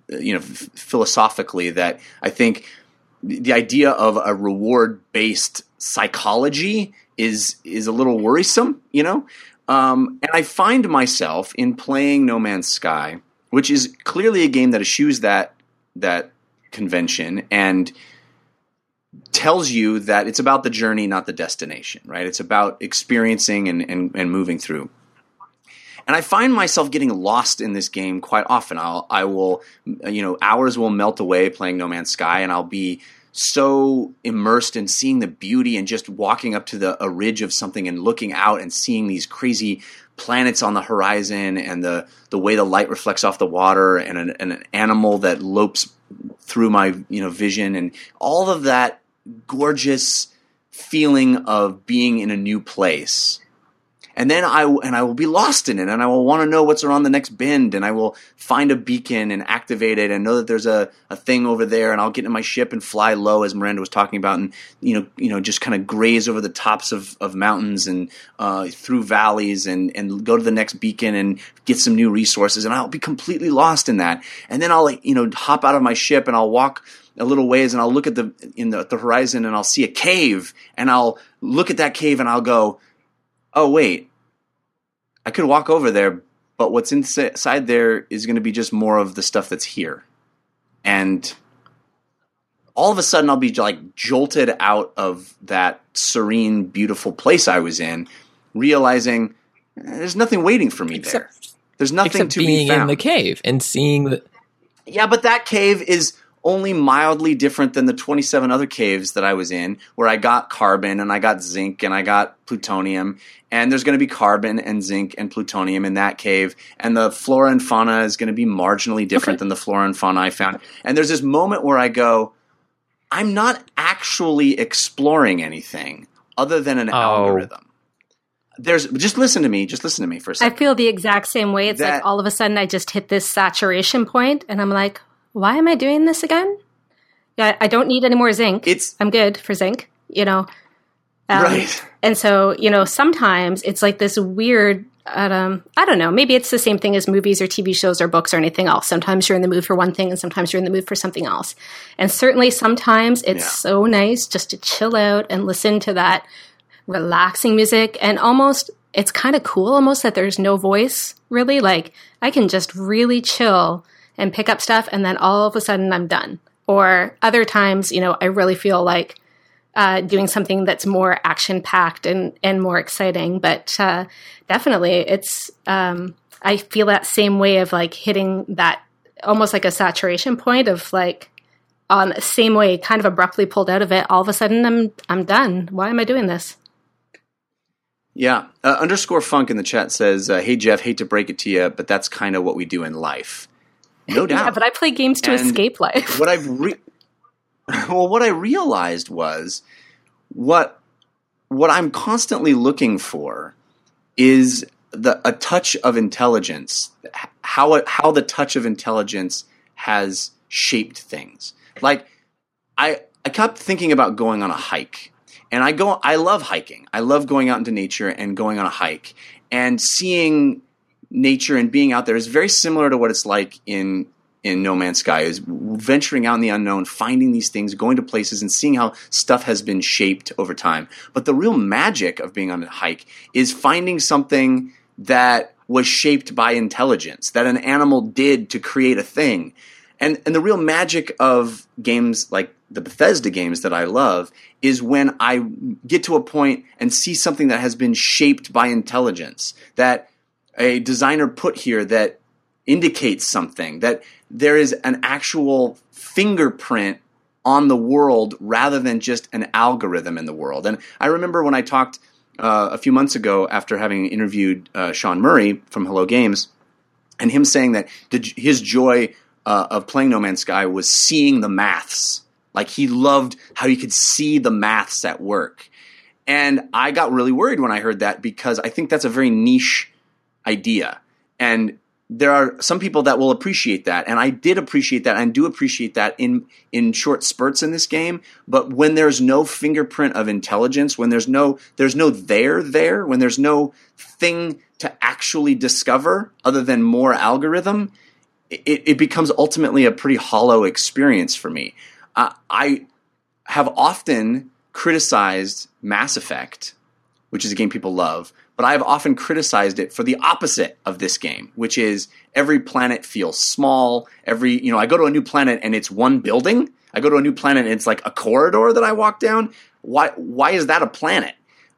[SPEAKER 1] you know f- philosophically that I think the idea of a reward based psychology is is a little worrisome, you know. Um, and I find myself in playing No Man's Sky, which is clearly a game that eschews that that convention and tells you that it's about the journey, not the destination. Right? It's about experiencing and and, and moving through. And I find myself getting lost in this game quite often. I'll, I will, you know, hours will melt away playing No Man's Sky, and I'll be so immersed in seeing the beauty and just walking up to the a ridge of something and looking out and seeing these crazy planets on the horizon and the the way the light reflects off the water and an, and an animal that lopes through my you know vision and all of that gorgeous feeling of being in a new place and then I and I will be lost in it, and I will want to know what's around the next bend, and I will find a beacon and activate it, and know that there's a, a thing over there, and I'll get in my ship and fly low, as Maranda was talking about, and you know, you know, just kind of graze over the tops of, of mountains and uh, through valleys, and and go to the next beacon and get some new resources, and I'll be completely lost in that, and then I'll you know hop out of my ship and I'll walk a little ways and I'll look at the in the, the horizon and I'll see a cave and I'll look at that cave and I'll go, oh wait, I could walk over there, but what's inside there is going to be just more of the stuff that's here. And all of a sudden I'll be like jolted out of that serene, beautiful place I was in, realizing eh, there's nothing waiting for me there. There's nothing
[SPEAKER 2] Except
[SPEAKER 1] to
[SPEAKER 2] being
[SPEAKER 1] be found.
[SPEAKER 2] in the cave and seeing the.
[SPEAKER 1] Yeah, but that cave is only mildly different than the 27 other caves that I was in, where I got carbon and I got zinc and I got plutonium. And there's going to be carbon and zinc and plutonium in that cave. And the flora and fauna is going to be marginally different than the flora and fauna I found. And there's this moment where I go, I'm not actually exploring anything other than an
[SPEAKER 2] Oh.
[SPEAKER 1] algorithm. There's just listen to me, just listen to me for a
[SPEAKER 3] I
[SPEAKER 1] second.
[SPEAKER 3] i feel the exact same way. It's
[SPEAKER 1] That-
[SPEAKER 3] like all of a sudden I just hit this saturation point and I'm like, why am I doing this again? Yeah, I don't need any more zinc.
[SPEAKER 1] It's
[SPEAKER 3] I'm good for zinc, you know. Um,
[SPEAKER 1] Right.
[SPEAKER 3] And so, you know, sometimes it's like this weird, um, I don't know, maybe it's the same thing as movies or TV shows or books or anything else. Sometimes you're in the mood for one thing and sometimes you're in the mood for something else. And certainly sometimes it's
[SPEAKER 1] Yeah.
[SPEAKER 3] so nice just to chill out and listen to that relaxing music and almost it's kind of cool almost that there's no voice really like i can just really chill and pick up stuff and then all of a sudden i'm done or other times you know i really feel like uh, doing something that's more action packed and and more exciting but uh, definitely it's um, i feel that same way of like hitting that almost like a saturation point of like on the same way kind of abruptly pulled out of it all of a sudden i'm i'm done why am i doing this
[SPEAKER 1] Yeah. Uh, underscore funk in the chat says, uh, "Hey Jeff, hate to break it to you, but that's kind of what we do in life." No [LAUGHS] doubt.
[SPEAKER 3] Yeah, but I play games to
[SPEAKER 1] And
[SPEAKER 3] escape life.
[SPEAKER 1] what I've re- [LAUGHS] well, what I realized was what what I'm constantly looking for is the a touch of intelligence. How how the touch of intelligence has shaped things. Like I I kept thinking about going on a hike. And I go I love hiking. I love going out into nature and going on a hike and seeing nature and being out there is very similar to what it's like in in No Man's Sky is venturing out in the unknown, finding these things, going to places and seeing how stuff has been shaped over time. But the real magic of being on a hike is finding something that was shaped by intelligence, that an animal did to create a thing. And and the real magic of games like the Bethesda games that I love is when I get to a point and see something that has been shaped by intelligence, that a designer put here that indicates something, that there is an actual fingerprint on the world rather than just an algorithm in the world. And I remember when I talked uh, a few months ago after having interviewed uh, Sean Murray from Hello Games, and him saying that his joy uh, of playing No Man's Sky was seeing the maths. Like he loved how he could see the maths at work. And I got really worried when I heard that because I think that's a very niche idea. And there are some people that will appreciate that. And I did appreciate that and do appreciate that in, in short spurts in this game. But when there's no fingerprint of intelligence, when there's no, there's no there there, when there's no thing to actually discover other than more algorithm, it, it becomes ultimately a pretty hollow experience for me. Uh, I have often criticized Mass Effect, which is a game people love, but I have often criticized it for the opposite of this game, which is every planet feels small. Every, you know, I go to a new planet and it's one building. I go to a new planet and it's like a corridor that I walk down. Why, why is that a planet?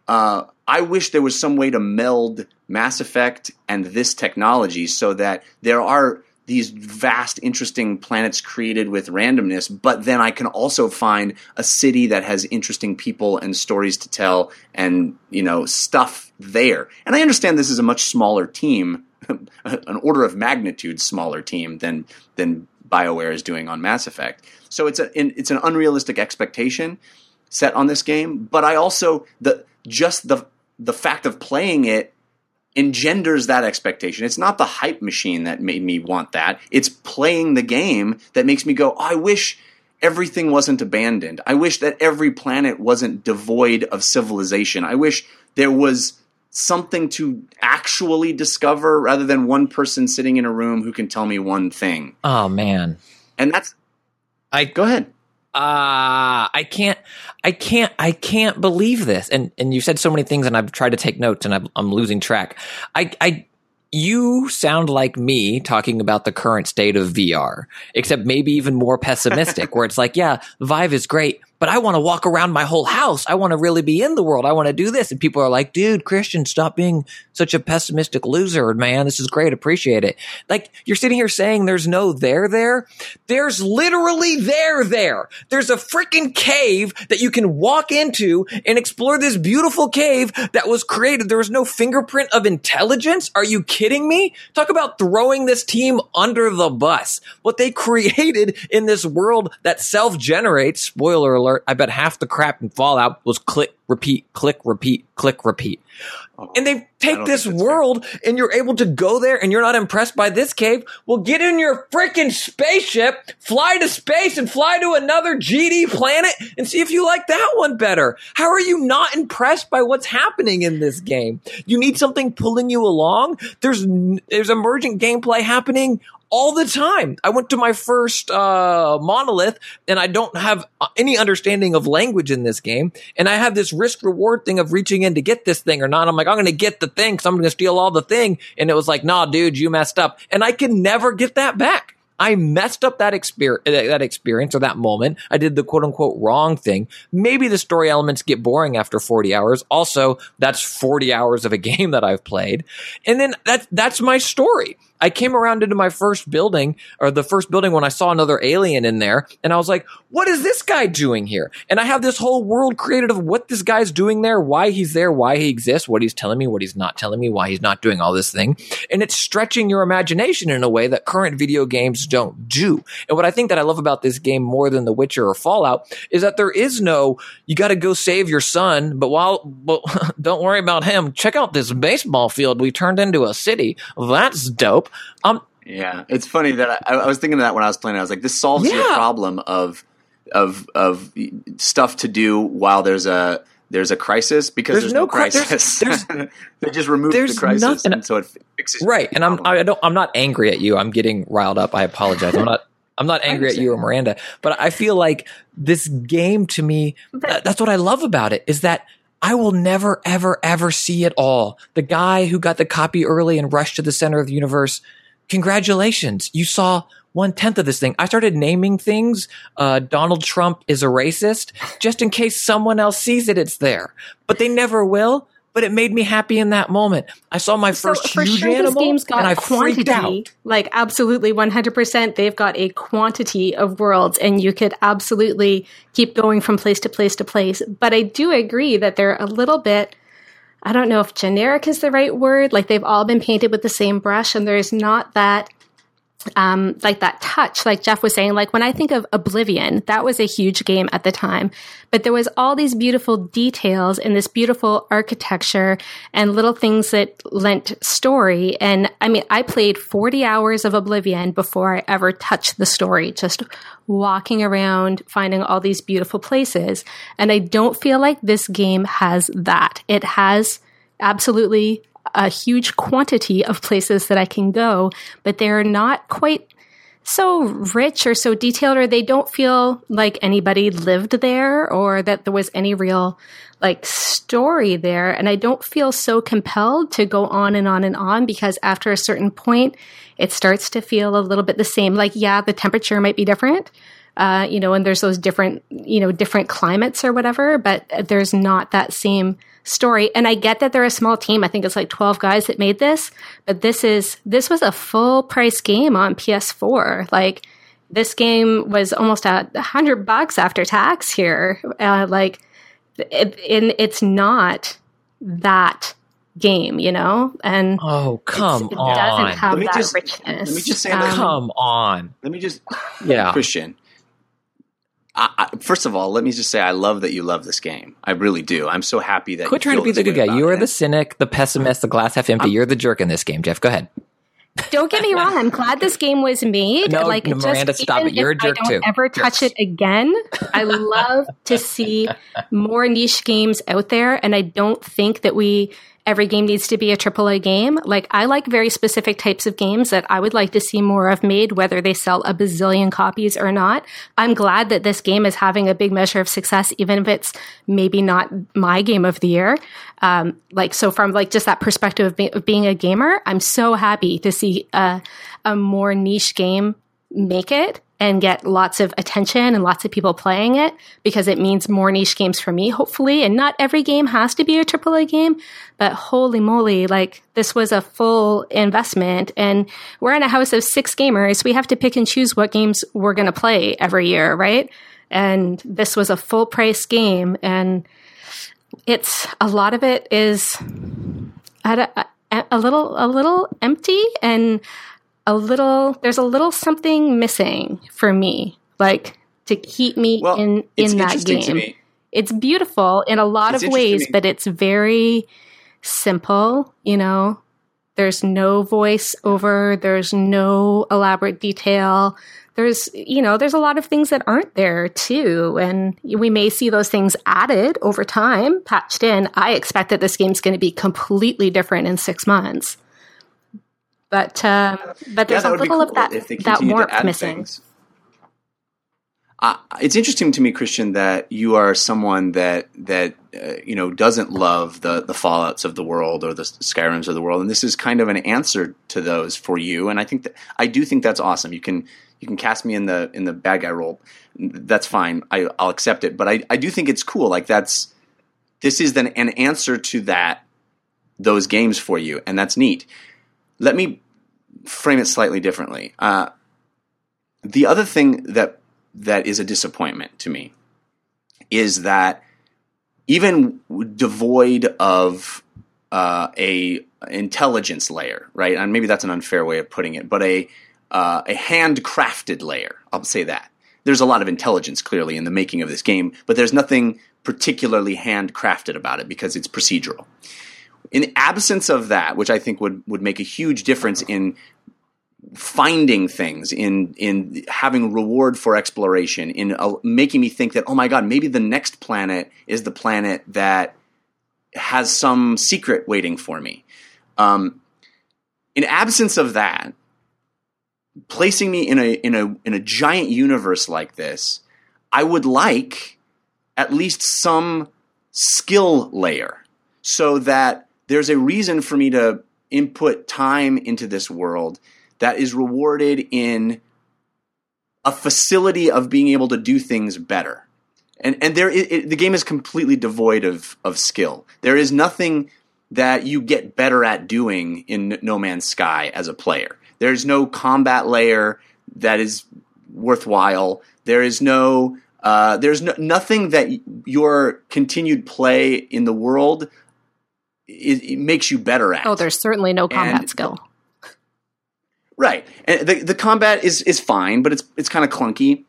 [SPEAKER 1] Uh, I wish there was some way to meld Mass Effect and this technology so that there are these vast, interesting planets created with randomness, but then I can also find a city that has interesting people and stories to tell and, you know, stuff there. And I understand this is a much smaller team, [LAUGHS] an order of magnitude smaller team than, than BioWare is doing on Mass Effect. So it's a, it's an unrealistic expectation set on this game, but I also, the, just the, the fact of playing it engenders that expectation. It's not the hype machine that made me want that. It's playing the game that makes me go, oh, I wish everything wasn't abandoned. I wish that every planet wasn't devoid of civilization. I wish there was something to actually discover rather than one person sitting in a room who can tell me one thing.
[SPEAKER 2] Oh man.
[SPEAKER 1] And that's
[SPEAKER 2] I
[SPEAKER 1] go ahead.
[SPEAKER 2] Ah, I can't, I can't, I can't believe this. And and you said so many things, and I've tried to take notes, and I'm, I'm losing track. I, I, you sound like me talking about the current state of VR, except maybe even more pessimistic, where it's like, yeah, Vive is great, but I want to walk around my whole house. I want to really be in the world. I want to do this. And people are like, dude, Christian, stop being such a pessimistic loser, man. This is great. Appreciate it. Like you're sitting here saying there's no there there. There's literally there there. There's a freaking cave that you can walk into and explore this beautiful cave that was created. There was no fingerprint of intelligence. Are you kidding me? Talk about throwing this team under the bus. What they [LAUGHS] created in this world that self generates, spoiler alert, I bet half the crap in Fallout was click, repeat, click, repeat, click, repeat. Oh, and they take this
[SPEAKER 1] that's fair.
[SPEAKER 2] world and you're able to go there and you're not impressed by this cave. Well, get in your freaking spaceship, fly to space and fly to another GD planet and see if you like that one better. How are you not impressed by what's happening in this game? You need something pulling you along. There's, there's emergent gameplay happening all the time. I went to my first uh, monolith and I don't have uh, any understanding of language in this game. And I have this risk reward thing of reaching in to get this thing or not. I'm like, I'm going to get the thing because I'm going to steal all the thing. And it was like, nah, dude, you messed up. And I can never get that back. I messed up that experience, that experience or that moment. I did the quote unquote wrong thing. Maybe the story elements get boring after 40 hours. Also, that's 40 hours of a [LAUGHS] game that I've played. And then that's, that's my story. I came around into my first building or the first building when I saw another alien in there and I was like, what is this guy doing here? And I have this whole world created of what this guy's doing there, why he's there, why he exists, what he's telling me, what he's not telling me, why he's not doing all this thing. And it's stretching your imagination in a way that current video games don't do. And what I think that I love about this game more than The Witcher or Fallout is that there is no, you got to go save your son, but while, but [LAUGHS] don't worry about him. Check out this baseball field we turned into a city. That's dope. Um,
[SPEAKER 1] Yeah, it's funny that I, I was thinking of that when I was playing. I was like, this solves your problem of of of stuff to do while there's a there's a crisis because
[SPEAKER 2] There's
[SPEAKER 1] there's,
[SPEAKER 2] no
[SPEAKER 1] no,
[SPEAKER 2] cri- there's-
[SPEAKER 1] crisis. [LAUGHS]
[SPEAKER 2] there's- [LAUGHS]
[SPEAKER 1] they just removed
[SPEAKER 2] there's
[SPEAKER 1] the crisis,
[SPEAKER 2] nothing-
[SPEAKER 1] and so it fixes
[SPEAKER 2] right. And I'm. I don't, I'm not angry at you. I'm getting riled up. I apologize. I'm not, I'm not angry at you or Maranda, but I feel like this game to me, that- that's what I love about it is that I will never, ever, ever see it all. The guy who got the copy early and rushed to the center of the universe, congratulations. You saw one tenth of this thing. I started naming things. Uh, Donald Trump is a racist just in case someone else sees it. It's there, but they never will. But it made me happy in that moment. I saw my first
[SPEAKER 3] for
[SPEAKER 2] huge
[SPEAKER 3] sure,
[SPEAKER 2] animal,
[SPEAKER 3] this game's got
[SPEAKER 2] and I freaked
[SPEAKER 3] quantity.
[SPEAKER 2] out.
[SPEAKER 3] Like absolutely, one hundred percent. They've got a quantity of worlds, and you could absolutely keep going from place to place to place. But I do agree that they're a little bit I don't know if generic is the right word. Like they've all been painted with the same brush, and there's not that um, like that touch, like Jeff was saying, like when I think of Oblivion, that was a huge game at the time, but there was all these beautiful details and this beautiful architecture and little things that lent story. And I mean, I played 40 hours of Oblivion before I ever touched the story, just walking around, finding all these beautiful places. And I don't feel like this game has that. It has absolutely a huge quantity of places that I can go, but they're not quite so rich or so detailed, or they don't feel like anybody lived there or that there was any real like story there. And I don't feel so compelled to go on and on and on because after a certain point, it starts to feel a little bit the same. Like, yeah, the temperature might be different. Uh, you know, and there's those different, you know, different climates or whatever, but there's not that same story. And I get that they're a small team. I think it's like 12 guys that made this, but this is, this was a full price game on PS4. Like, this game was almost a hundred bucks after tax here. Uh, like, it, and it's not that game, you know? And
[SPEAKER 2] Oh, come
[SPEAKER 3] it's- it
[SPEAKER 2] on.
[SPEAKER 3] doesn't have
[SPEAKER 1] Let me
[SPEAKER 3] that
[SPEAKER 1] just-
[SPEAKER 3] richness.
[SPEAKER 1] let me just say
[SPEAKER 3] Um,
[SPEAKER 1] that-
[SPEAKER 2] come on.
[SPEAKER 1] Let me just
[SPEAKER 2] Yeah.
[SPEAKER 1] Christian. I, I, first of all, let me just say I love that you love this game. I really do. I'm so happy that
[SPEAKER 2] Quit trying to be the good guy. You are
[SPEAKER 1] it.
[SPEAKER 2] the cynic, the pessimist, the glass half empty. You're the jerk in this game, Jeff. Go ahead.
[SPEAKER 3] Don't get me wrong. I'm glad this game was made.
[SPEAKER 2] No,
[SPEAKER 3] like,
[SPEAKER 2] no,
[SPEAKER 3] just
[SPEAKER 2] Maranda, stop it. You're a jerk,
[SPEAKER 3] I don't
[SPEAKER 2] too.
[SPEAKER 3] ever touch
[SPEAKER 2] Yes.
[SPEAKER 3] it again. I love to see [LAUGHS] more niche games out there, and I don't think that we every game needs to be a AAA game. Like, I like very specific types of games that I would like to see more of made, whether they sell a bazillion copies or not. I'm glad that this game is having a big measure of success, even if it's maybe not my game of the year. Um, like, so from like just that perspective of, be- of being a gamer, I'm so happy to see a, a more niche game make it and get lots of attention and lots of people playing it because it means more niche games for me, hopefully. And not every game has to be a AAA game, but holy moly, like this was a full investment. And we're in a house of six gamers. We have to pick and choose what games we're going to play every year, right? And this was a full price game. And it's a lot of it is at a, a, a little, a little empty and a little there's a little something missing for me like to keep me
[SPEAKER 1] Well,
[SPEAKER 3] in in that game. it's beautiful in a lot
[SPEAKER 1] It's
[SPEAKER 3] of ways but it's very simple you know? There's no voice over there's no elaborate detail. There's you know there's a lot of things that aren't there too and we may see those things added over time patched in. I expect that this game's going to be completely different in six months but um, but there's
[SPEAKER 1] that
[SPEAKER 3] a little of that that warmth missing.
[SPEAKER 1] things. Uh, it's interesting to me, Christian, that you are someone that that uh, you know doesn't love the the Fallout's of the world or the Skyrims of the world, and this is kind of an answer to those for you. And I think that I do think that's awesome. You can you can cast me in the in the bad guy role. That's fine. I, I'll accept it. But I, I do think it's cool. Like that's this is then an answer to that those games for you, and that's neat. Let me frame it slightly differently. Uh, the other thing that that is a disappointment to me is that even devoid of uh, a intelligence layer, right? And maybe that's an unfair way of putting it, but a uh, a handcrafted layer. I'll say that. There's a lot of intelligence clearly in the making of this game, but there's nothing particularly handcrafted about it because it's procedural. In absence of that, which I think would would make a huge difference in finding things in in having reward for exploration in uh, making me think that oh my god maybe the next planet is the planet that has some secret waiting for me. Um, in absence of that placing me in a in a in a giant universe like this i would like at least some skill layer so that there's a reason for me to input time into this world that is rewarded in a facility of being able to do things better. And and there it, it, the game is completely devoid of of skill. There is nothing that you get better at doing in No Man's Sky as a player. There's no combat layer that is worthwhile. There is no uh, there's no, nothing that your continued play in the world it, it makes you better at.
[SPEAKER 3] Oh, there's certainly no combat
[SPEAKER 1] And-
[SPEAKER 3] skill. [LAUGHS]
[SPEAKER 1] Right, and the the combat is is fine, but it's it's kind of clunky,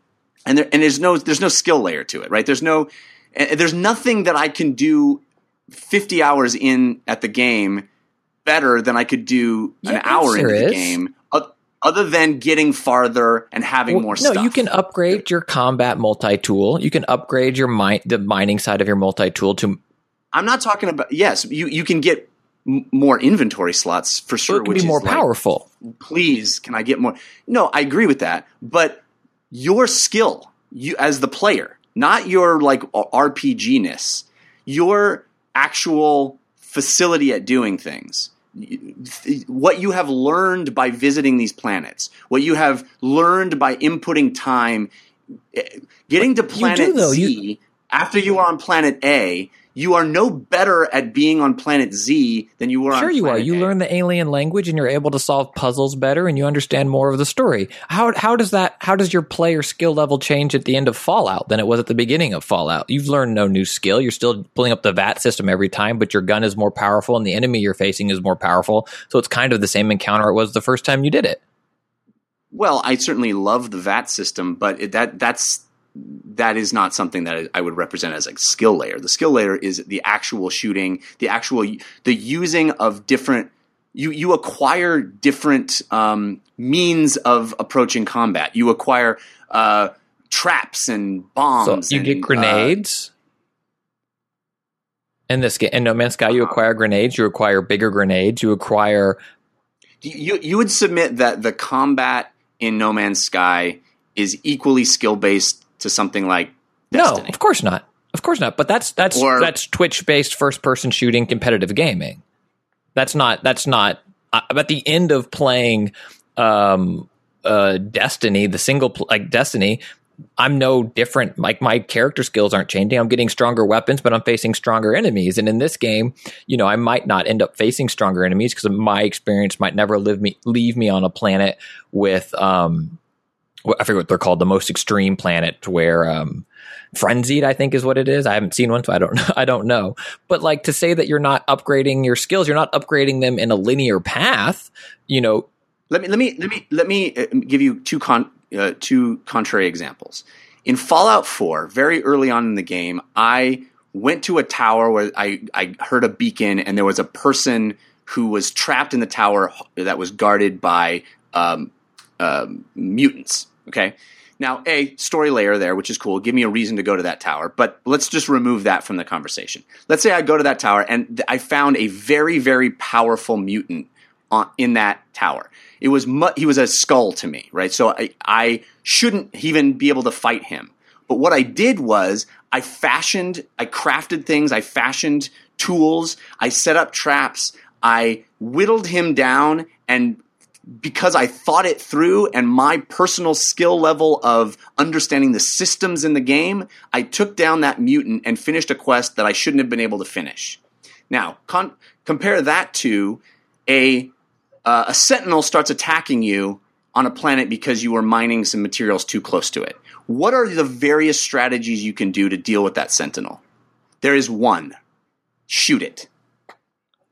[SPEAKER 1] and there and there's no there's no skill layer to it. Right, there's no and there's nothing that I can do fifty hours in at the game better than I could do an
[SPEAKER 2] Yes,
[SPEAKER 1] hour into
[SPEAKER 2] there
[SPEAKER 1] the
[SPEAKER 2] is.
[SPEAKER 1] game, other than getting farther and having
[SPEAKER 2] Well,
[SPEAKER 1] more
[SPEAKER 2] no,
[SPEAKER 1] stuff.
[SPEAKER 2] you can upgrade your combat multi tool. You can upgrade your mine, the mining side of your multi tool to.
[SPEAKER 1] I'm not talking about yes, you you can get m- more inventory slots for sure,
[SPEAKER 2] it can
[SPEAKER 1] which
[SPEAKER 2] be more
[SPEAKER 1] like,
[SPEAKER 2] powerful.
[SPEAKER 1] please can i get more no i agree with that but your skill you as the player not your like rpg-ness your actual facility at doing things what you have learned by visiting these planets what you have learned by inputting time eh, getting to planet
[SPEAKER 2] do, though.
[SPEAKER 1] z after you are on planet a you are no better at being on planet z than you were on
[SPEAKER 2] Sure, you are. You
[SPEAKER 1] A.
[SPEAKER 2] learn the alien language, and you're able to solve puzzles better, and you understand more of the story. How how does that? How does your player skill level change at the end of Fallout than it was at the beginning of Fallout? You've learned no new skill. You're still pulling up the VAT system every time, but your gun is more powerful, and the enemy you're facing is more powerful. So it's kind of the same encounter it was the first time you did it.
[SPEAKER 1] Well, I certainly love the VAT system, but it, that that's that is not something that I would represent as a skill layer. The skill layer is the actual shooting, the actual the using of different. You you acquire different um, means of approaching combat. You acquire uh, traps and
[SPEAKER 2] So
[SPEAKER 1] bombs.
[SPEAKER 2] you
[SPEAKER 1] and,
[SPEAKER 2] get
[SPEAKER 1] uh,
[SPEAKER 2] grenades. in this game, in No Man's Sky, you
[SPEAKER 1] Uh-huh.
[SPEAKER 2] acquire grenades. You acquire bigger grenades. You acquire
[SPEAKER 1] you you would submit that the combat in No Man's Sky is equally skill based to something like Destiny.
[SPEAKER 2] no, of course not. Of course not. But that's that's
[SPEAKER 1] Or-
[SPEAKER 2] that's Twitch based first person shooting competitive gaming. That's not that's not uh, at the end of playing um uh Destiny, the single pl- like Destiny, I'm no different. Like my character skills aren't changing. I'm getting stronger weapons, but I'm facing stronger enemies. And in this game, you know, I might not end up facing stronger enemies because my experience might never live me leave me on a planet with um I forget what they're called, the most extreme planet where um frenzied i think is what it is. I haven't seen one so i don't [LAUGHS] know i don't know. But like to say that you're not upgrading your skills you're not upgrading them in a linear path you know.
[SPEAKER 1] Let me let me let me let me uh, give you two con uh, two contrary examples. In Fallout 4, very early on in the game, I went to a tower where I I heard a beacon and there was a person who was trapped in the tower that was guarded by um, um, mutants. Okay. Now, a story layer there, which is cool. Give me a reason to go to that tower, but let's just remove that from the conversation. Let's say I go to that tower and th- I found a very, very powerful mutant on, in that tower. It was mu- he was a skull to me, right? So I, I shouldn't even be able to fight him. But what I did was I fashioned, I crafted things, I fashioned tools, I set up traps, I whittled him down, and because I thought it through and my personal skill level of understanding the systems in the game, I took down that mutant and finished a quest that I shouldn't have been able to finish. Now, con- compare that to a uh, a sentinel starts attacking you on a planet because you were mining some materials too close to it. What are the various strategies you can do to deal with that sentinel? There is one. Shoot it.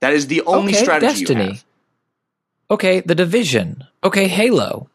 [SPEAKER 1] That is the only
[SPEAKER 2] okay
[SPEAKER 1] strategy you
[SPEAKER 2] destiny
[SPEAKER 1] have.
[SPEAKER 2] Okay the division. Okay halo.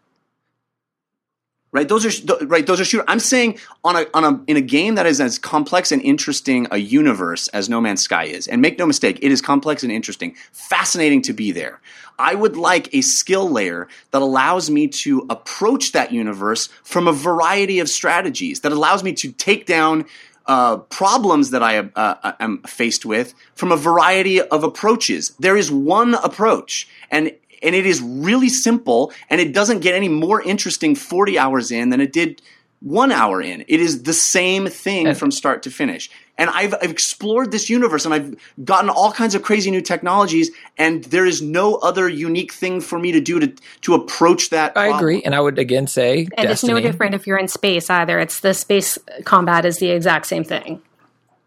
[SPEAKER 1] Right those are right those are shooter i'm saying on a on a in a game that is as complex and interesting a universe as no man's sky is and make no mistake it is complex and interesting fascinating to be there. I would like a skill layer that allows me to approach that universe from a variety of strategies that allows me to take down uh, problems that I uh, am faced with from a variety of approaches. There is one approach, and and it is really simple, and it doesn't get any more interesting 40 hours in than it did one hour in. It is the same thing from start to finish. And I've, I've explored this universe and I've gotten all kinds of crazy new technologies, and there is no other unique thing for me to do to, to approach that.
[SPEAKER 2] i
[SPEAKER 1] problem.
[SPEAKER 2] agree and i would again say
[SPEAKER 3] And it's no different if you're in space either. It's the space combat is the exact same thing.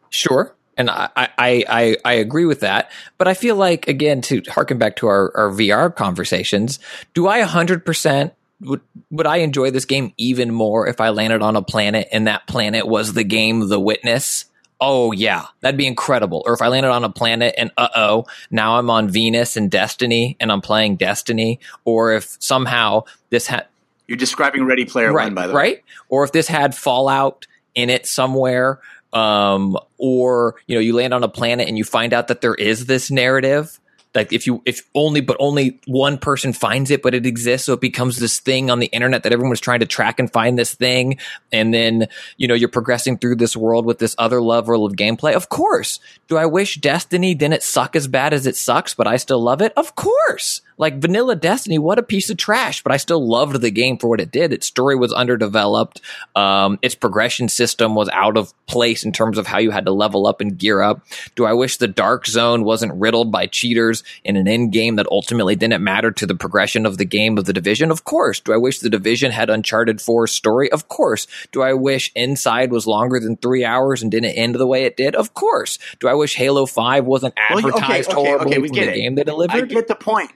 [SPEAKER 2] Sure. And I, I, I, I agree with that. But I feel like, again, to harken back to our, our VR conversations, do I 100% would, would I enjoy this game even more if I landed on a planet and that planet was the game The Witness? oh yeah, that'd be incredible. Or if I landed on a planet and uh oh, now I'm on Venus and Destiny and I'm playing Destiny. Or if somehow this had
[SPEAKER 1] You're describing Ready Player
[SPEAKER 2] right,
[SPEAKER 1] One, by the way.
[SPEAKER 2] right? Or if this had Fallout in it somewhere, um, or you know, you land on a planet and you find out that there is this narrative. Like if you if only but only one person finds it, but it exists, so it becomes this thing on the internet that everyone's trying to track and find this thing, and then you know you're progressing through this world with this other level of gameplay. Of course, do I wish Destiny didn't suck as bad as it sucks, but I still love it? Of course. Like vanilla Destiny, what a piece of trash, but I still loved the game for what it did. Its story was underdeveloped. Um, its progression system was out of place in terms of how you had to level up and gear up. Do I wish the Dark Zone wasn't riddled by cheaters in an end game that ultimately didn't matter to the progression of the game of the division? Of course. Do I wish the division had Uncharted 4 story? Of course. Do I wish Inside was longer than three hours and didn't end the way it did? Of course. Do I wish Halo 5 wasn't
[SPEAKER 1] Well, okay,
[SPEAKER 2] advertised
[SPEAKER 1] okay,
[SPEAKER 2] horribly
[SPEAKER 1] okay, we
[SPEAKER 2] from the
[SPEAKER 1] it.
[SPEAKER 2] game they delivered?
[SPEAKER 1] I get the point.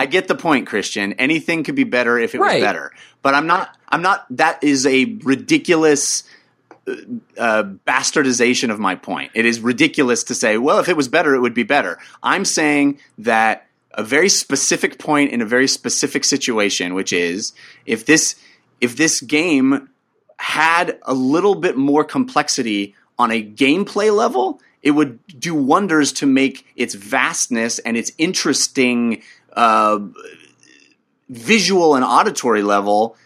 [SPEAKER 1] I get the point, Christian. Anything could be better if it
[SPEAKER 2] Right.
[SPEAKER 1] was better. But I'm not. I'm not. That is a ridiculous uh, uh, bastardization of my point. It is ridiculous to say, well, if it was better, it would be better. I'm saying that a very specific point in a very specific situation, which is if this if this game had a little bit more complexity on a gameplay level, it would do wonders to make its vastness and its interesting uh, visual and auditory level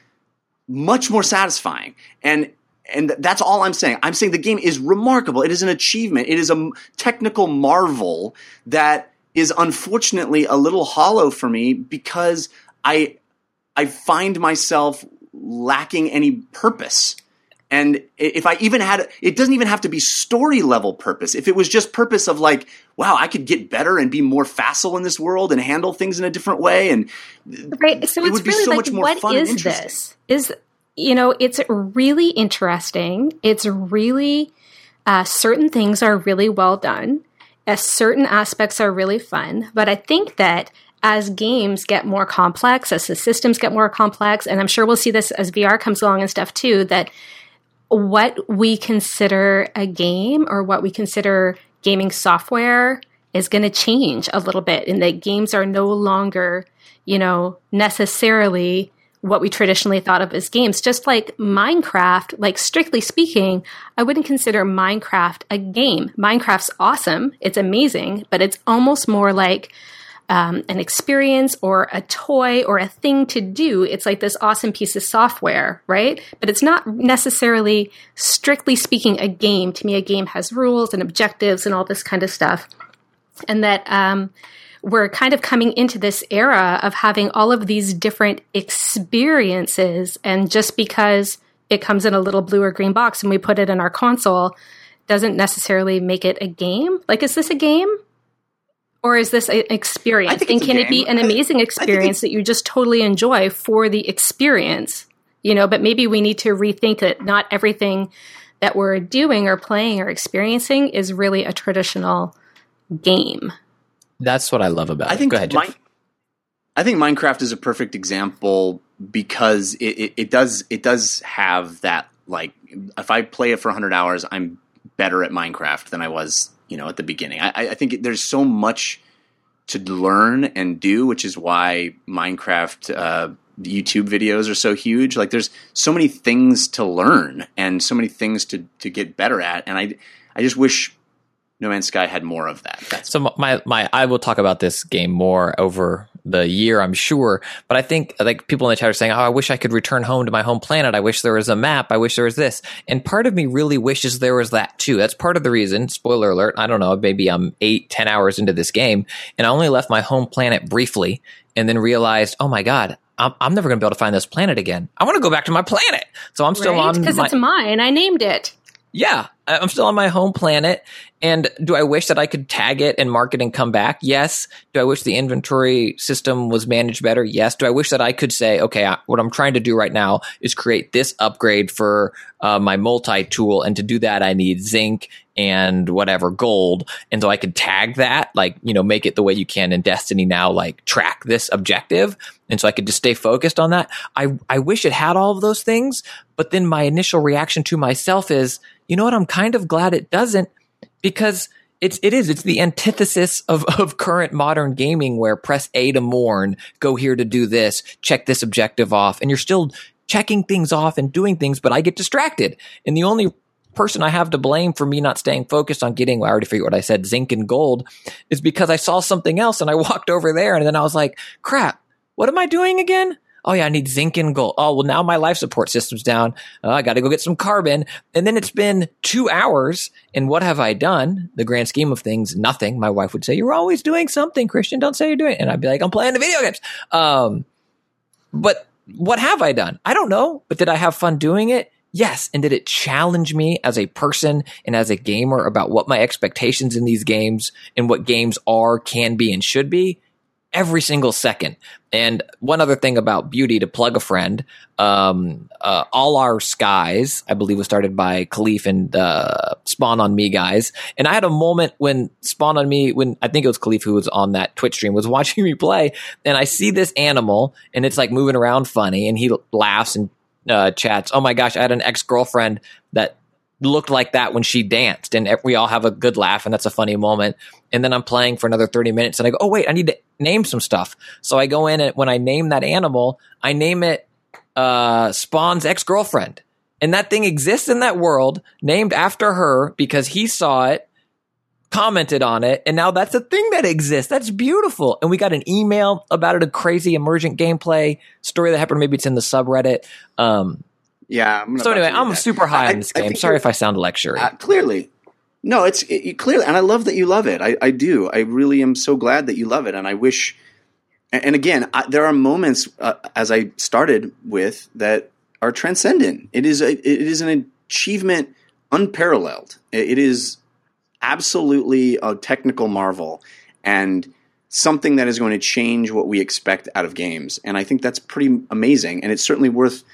[SPEAKER 1] much more satisfying. And and that's all I'm saying. I'm saying the game is remarkable. It is an achievement. It is a technical marvel that is unfortunately a little hollow for me because I I find myself lacking any purpose. And if I even had, it doesn't even have to be story level purpose. If it was just purpose of like, wow, I could get better and be more facile in this world and handle things in a different way, and
[SPEAKER 3] Right. So
[SPEAKER 1] It
[SPEAKER 3] it's
[SPEAKER 1] would be
[SPEAKER 3] really
[SPEAKER 1] so
[SPEAKER 3] like,
[SPEAKER 1] much more
[SPEAKER 3] what is this? Is you know, it's really interesting. It's really uh, certain things are really well done. Uh, certain aspects are really fun. But I think that as games get more complex, as the systems get more complex, and I'm sure we'll see this as VR comes along and stuff too, that what we consider a game or what we consider gaming software is going to change a little bit and that games are no longer, you know, necessarily what we traditionally thought of as games. Just like Minecraft, like strictly speaking, I wouldn't consider Minecraft a game. Minecraft's awesome. It's amazing, but it's almost more like um, an experience or a toy or a thing to do. It's like this awesome piece of software, right? But it's not necessarily, strictly speaking, a game. To me, a game has rules and objectives and all this kind of stuff. And that um, we're kind of coming into this era of having all of these different experiences. And just because it comes in a little blue or green box and we put it in our console doesn't necessarily make it a game. Like, is this a game? Or is this an experience?
[SPEAKER 1] I think
[SPEAKER 3] and
[SPEAKER 1] it's a
[SPEAKER 3] can it be an amazing experience that you just totally enjoy for the experience? You know, but maybe we need to rethink that not everything that we're doing or playing or experiencing is really a traditional game.
[SPEAKER 2] That's what I love about
[SPEAKER 1] I
[SPEAKER 2] it.
[SPEAKER 1] think
[SPEAKER 2] Go ahead, Jeff.
[SPEAKER 1] Min- I think Minecraft is a perfect example because it, it, it does it does have that like if I play it for 100 hours, I'm better at Minecraft than I was you know at the beginning. I, I- think there's so much to learn and do, which is why Minecraft uh, YouTube videos are so huge. Like there's so many things to learn and so many things to to get better at, and I I just wish No Man's Sky had more of that. That's
[SPEAKER 2] So my my I will talk about this game more over the year, I'm sure. But I think like people in the chat are saying, "Oh, I wish I could return home to my home planet. I wish there was a map. I wish there was this." And part of me really wishes there was that too. That's part of the reason. Spoiler alert! I don't know. Maybe I'm eight, ten hours into this game, and I only left my home planet briefly, and then realized, "Oh my god." I'm, I'm never going to be able to find this planet again. I want to go back to my planet. So I'm still on
[SPEAKER 3] Because
[SPEAKER 2] my,
[SPEAKER 3] it's mine. I named it.
[SPEAKER 2] Yeah, I'm still on my home planet. And do I wish that I could tag it and mark it and come back? Yes. Do I wish the inventory system was managed better? Yes. Do I wish that I could say, okay, what I'm trying to do right now is create this upgrade for uh, my multi tool. And to do that, I need zinc and whatever gold. And so I could tag that, like, you know, make it the way you can in Destiny now, like track this objective. And so I could just stay focused on that. I, I wish it had all of those things. But then my initial reaction to myself is, you know what? I'm kind of glad it doesn't because it's it is it's the antithesis of [LAUGHS] of current modern gaming where press A to mourn, go here to do this, check this objective off, and you're still checking things off and doing things, but I get distracted. And the only person I have to blame for me not staying focused on getting, well, I already forget what I said, zinc and gold, is because I saw something else and I [LAUGHS] walked over there and then I was like, crap, what am I doing again? Oh yeah, I need zinc and gold. Oh well, now my life support system's down. Oh, I got to go get some carbon. And then it's been two hours, and what have I done? The grand scheme of things, nothing. My wife would say, "You're always doing something, Christian. Don't say you're doing." It. And I'd be like, "I'm playing the video games." Um, but what have I done? I don't know. But did I have fun doing it? Yes. And did it challenge me as a person and as a gamer about what my expectations in these games and what games are, can be, and should be? Every single second. And one other thing about beauty to plug a friend, um, uh, All Our Skies, I believe was started by Kahlief and uh, Spawn on Me guys. And I had a moment when Spawn on Me, when I think it was Kahlief who was on that Twitch stream, was [LAUGHS] watching me play, and I see this animal and it's like moving around funny, and he laughs and uh, chats. Oh my gosh, I had an ex girlfriend that looked like that when she danced, and we all have a good laugh, and that's a funny moment. And then I'm playing for another 30 minutes, and I go, oh wait, I need to name some stuff. So I go in, and when I name that animal, I name it uh, Spawn's ex girlfriend. And that thing exists in that world, named after her because he saw it, commented on it, and now that's a thing that exists. That's beautiful. And we got an email about it, a crazy emergent gameplay story that happened. Maybe it's in the subreddit. Um,
[SPEAKER 1] Yeah. I'm
[SPEAKER 2] so anyway, I'm
[SPEAKER 1] that.
[SPEAKER 2] super high
[SPEAKER 1] I-
[SPEAKER 2] on this
[SPEAKER 1] I
[SPEAKER 2] game.
[SPEAKER 1] think
[SPEAKER 2] Sorry if I sound lectury.
[SPEAKER 1] Uh, clearly. No, it's it, it- clearly, and I love that you love it. I, I do. I really am so glad that you love it, and I wish. And, and again, I, there are moments, uh, as I started with, that are transcendent. It is a, it is an achievement unparalleled. It, it is absolutely a technical marvel, and something that is going to change what we expect out of games. And I think that's pretty amazing, and it's certainly worth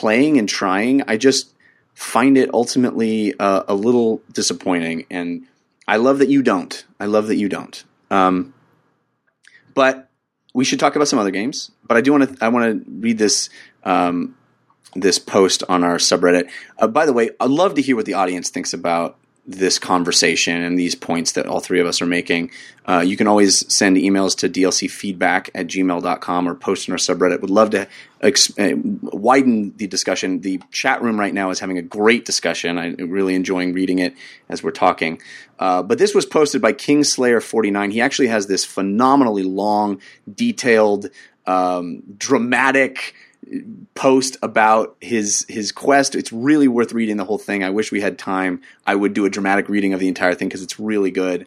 [SPEAKER 1] playing and trying. I just find it ultimately uh, a little disappointing, and I love that you don't. I love that you don't. Um, but we should talk about some other games. But I do want to. I want to read this um, this post on our subreddit. Uh, by the way, I'd love to hear what the audience thinks about this conversation and these points that all three of us are making. Uh, you can always send emails to dlcfeedback at gmail.com or post in our subreddit. Would love to ex- uh, widen the discussion. The chat room right now is having a great discussion. I'm really enjoying reading it as we're talking. Uh, but this was posted by Kingslayer49. He actually has this phenomenally long, detailed, um, dramatic post about his his quest. It's really worth reading the whole thing. I wish we had time. I would do a dramatic reading of the entire thing because it's really good.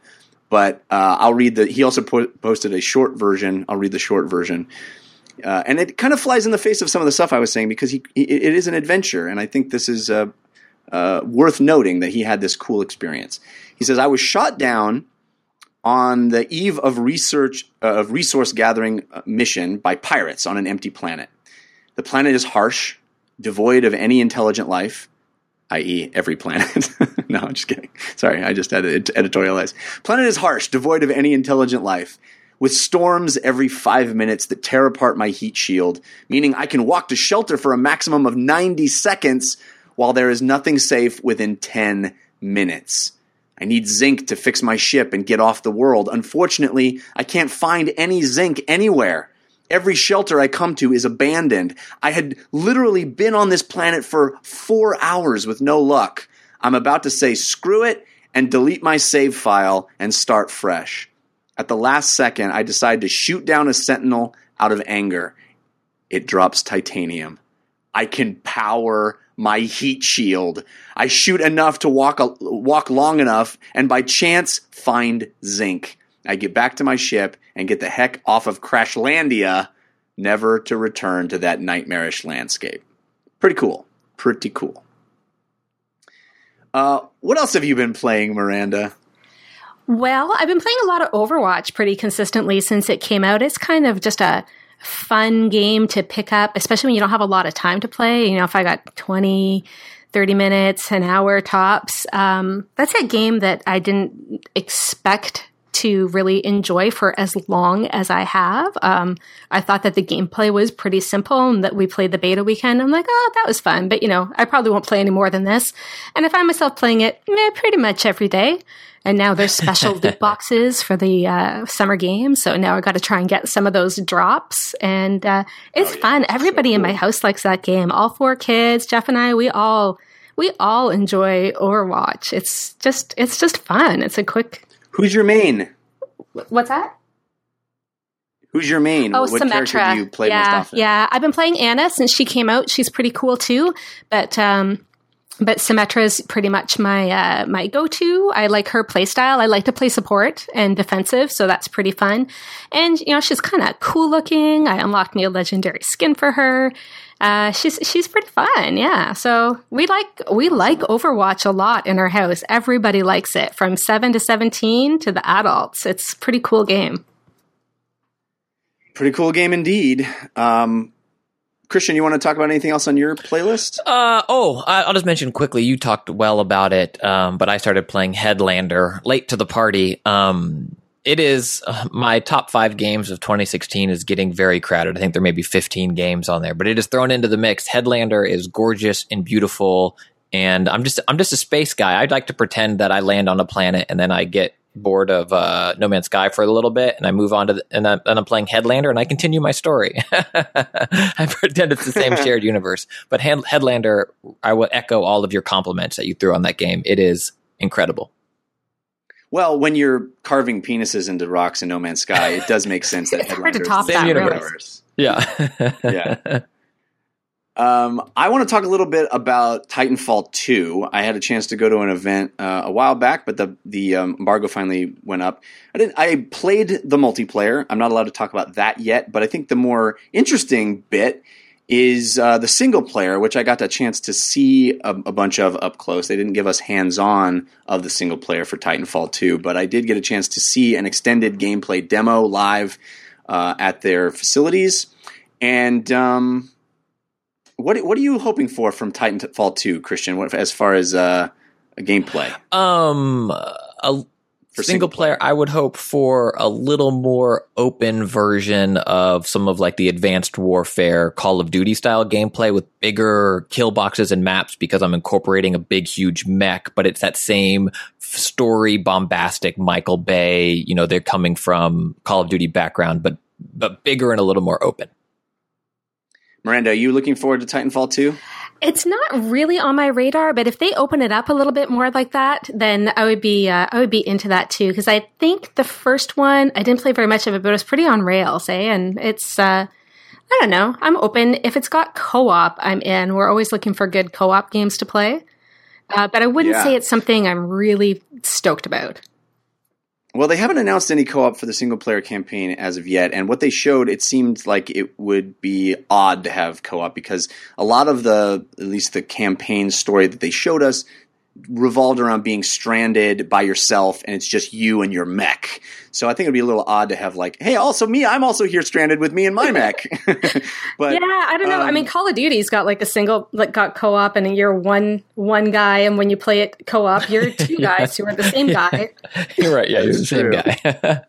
[SPEAKER 1] But uh, I'll read the. He also po- posted a short version. I'll read the short version, uh, and it kind of flies in the face of some of the stuff I was saying because he, he it is an adventure, and I think this is uh, uh, worth noting that he had this cool experience. He says, "I was shot down." On the eve of research uh, of resource gathering uh, mission by pirates on an empty planet. The planet is harsh, devoid of any intelligent life, i.e., every planet. [LAUGHS] no, I'm just kidding. Sorry, I just had to editorialize. Planet is harsh, devoid of any intelligent life, with storms every five minutes that tear apart my heat shield, meaning I can walk to shelter for a maximum of 90 seconds while there is nothing safe within 10 minutes. I need zinc to fix my ship and get off the world. Unfortunately, I can't find any zinc anywhere. Every shelter I come to is abandoned. I had literally been on this planet for four hours with no luck. I'm about to say screw it and delete my save file and start fresh. At the last second, I decide to shoot down a sentinel out of anger. It drops titanium. I can power my heat shield. I shoot enough to walk walk long enough and by chance find zinc. I get back to my ship and get the heck off of Crashlandia, never to return to that nightmarish landscape. Pretty cool. Pretty cool. Uh, what else have you been playing, Maranda?
[SPEAKER 3] Well, I've been playing a lot of Overwatch pretty consistently since it came out. It's kind of just a fun game to pick up, especially when you don't have a lot of time to play. You know, if I got 20, 30 minutes, an hour tops, um, that's a game that I didn't expect to really enjoy for as long as I have. Um, I thought that the gameplay was pretty simple and that we played the beta weekend. I'm like, oh, that was fun. But, you know, I probably won't play any more than this. And I find myself playing it eh, pretty much every day. And now there's special [LAUGHS] loot boxes for the uh, summer games. So now I got to try and get some of those drops. And uh, it's fun. Everybody in my house likes that game. All four kids, Jeff and I, we all we all enjoy Overwatch. It's just it's just fun. It's a quick.
[SPEAKER 1] Who's your main?
[SPEAKER 3] What's that?
[SPEAKER 1] Who's your main?
[SPEAKER 3] Oh,
[SPEAKER 1] what character
[SPEAKER 3] Symmetra.
[SPEAKER 1] do you play
[SPEAKER 3] yeah,
[SPEAKER 1] most often?
[SPEAKER 3] yeah. I've been playing Ana since she came out. She's pretty cool too. But um, but Symmetra is pretty much my uh, my go to. I like her playstyle. I like to play support and defensive, so that's pretty fun. And you know, she's kind of cool looking. I unlocked me a legendary skin for her. Uh, she's she's pretty fun, yeah. So we like we like Overwatch a lot in our house. Everybody likes it, from seven to seventeen to the adults. It's a pretty cool game.
[SPEAKER 1] Pretty cool game indeed. Um, Christian, you want to talk about anything else on your playlist?
[SPEAKER 2] Uh, oh, I- I'll just mention quickly. You talked well about it, um, but I started playing Headlander late to the party. Um, it is uh, my top five games of 2016 is getting very crowded. I think there may be 15 games on there, but it is thrown into the mix. Headlander is gorgeous and beautiful, and I'm just I'm just a space guy. I'd like to pretend that I land on a planet and then I get bored of uh, No Man's Sky for a little bit, and I move on to the, and, I'm, and I'm playing Headlander, and I continue my story. [LAUGHS] I pretend it's the same [LAUGHS] shared universe, but Headlander, I will echo all of your compliments that you threw on that game. It is incredible.
[SPEAKER 1] Well, when you're carving penises into rocks in No Man's Sky, it does make sense that [LAUGHS]
[SPEAKER 3] It's hard to top
[SPEAKER 2] that,
[SPEAKER 1] same
[SPEAKER 2] really. Yeah,
[SPEAKER 1] Yeah. Um, I want to talk a little bit about Titanfall 2. I had a chance to go to an event uh, a while back, but the the um, embargo finally went up. I didn't. I played the multiplayer. I'm not allowed to talk about that yet, but I think the more interesting bit is uh, the single player, which I got a chance to see a, a bunch of up close. They didn't give us hands on of the single player for Titanfall 2, but I did get a chance to see an extended gameplay demo live uh, at their facilities. And um, what what are you hoping for from Titanfall 2, Christian? What as far as uh, gameplay?
[SPEAKER 2] um, a
[SPEAKER 1] For
[SPEAKER 2] single player, I would hope for a little more open version of some of like the advanced warfare Call of Duty style gameplay with bigger kill boxes and maps because I'm incorporating a big, huge mech, but it's that same story bombastic Michael Bay. You know, they're coming from Call of Duty background, but but bigger and a little more open.
[SPEAKER 1] Maranda, are you looking forward to Titanfall 2?
[SPEAKER 3] It's not really on my radar, but if they open it up a little bit more like that, then I would be uh, I would be into that too. Because I think the first one I didn't play very much of it, but it was pretty on rails, eh? And it's uh, I don't know. I'm open if it's got co-op. I'm in. We're always looking for good co-op games to play, uh, but I wouldn't
[SPEAKER 1] Yeah.
[SPEAKER 3] say it's something I'm really stoked about.
[SPEAKER 1] Well, they haven't announced any co-op for the single player campaign as of yet, and what they showed, it seemed like it would be odd to have co-op because a lot of the, at least the campaign story that they showed us, revolved around being stranded by yourself, and it's just you and your mech. So I think it'd be a little odd to have like, hey, also me, I'm also here stranded with me and my mech. [LAUGHS] [LAUGHS] but
[SPEAKER 3] yeah, I don't know. I
[SPEAKER 1] um,
[SPEAKER 3] mean, Call of Duty's got like a single, like got co-op, and you're one one guy, and when you play it co-op, you're [LAUGHS] two guys who are the same guy.
[SPEAKER 2] You're right. Yeah, you're the same guy.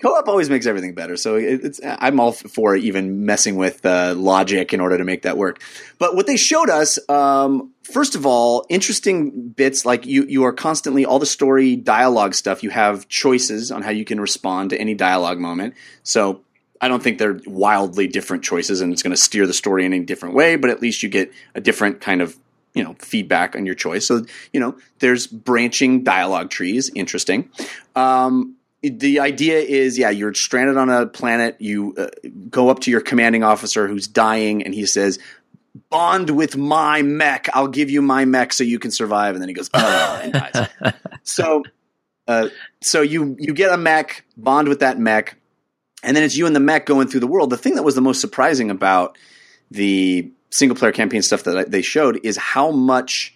[SPEAKER 1] co-op always makes everything better. So it's I'm all for even messing with uh, logic in order to make that work. But what they showed us, um, first of all, interesting bits like you you are constantly all the story dialogue stuff. You have choices on how you can respond to any dialogue moment. So. I don't think they're wildly different choices, and it's going to steer the story in a different way. But at least you get a different kind of you know feedback on your choice. So you know there's branching dialogue trees. Interesting. Um, the idea is yeah you're stranded on a planet you uh, go up to your commanding officer who's dying and he says bond with my mech. I'll give you my mech so you can survive. And then he goes oh and dies. [LAUGHS] So uh, so you you get a mech bond with that mech and then it's you and the mech going through the world. The thing that was the most surprising about the single player campaign stuff that they showed is how much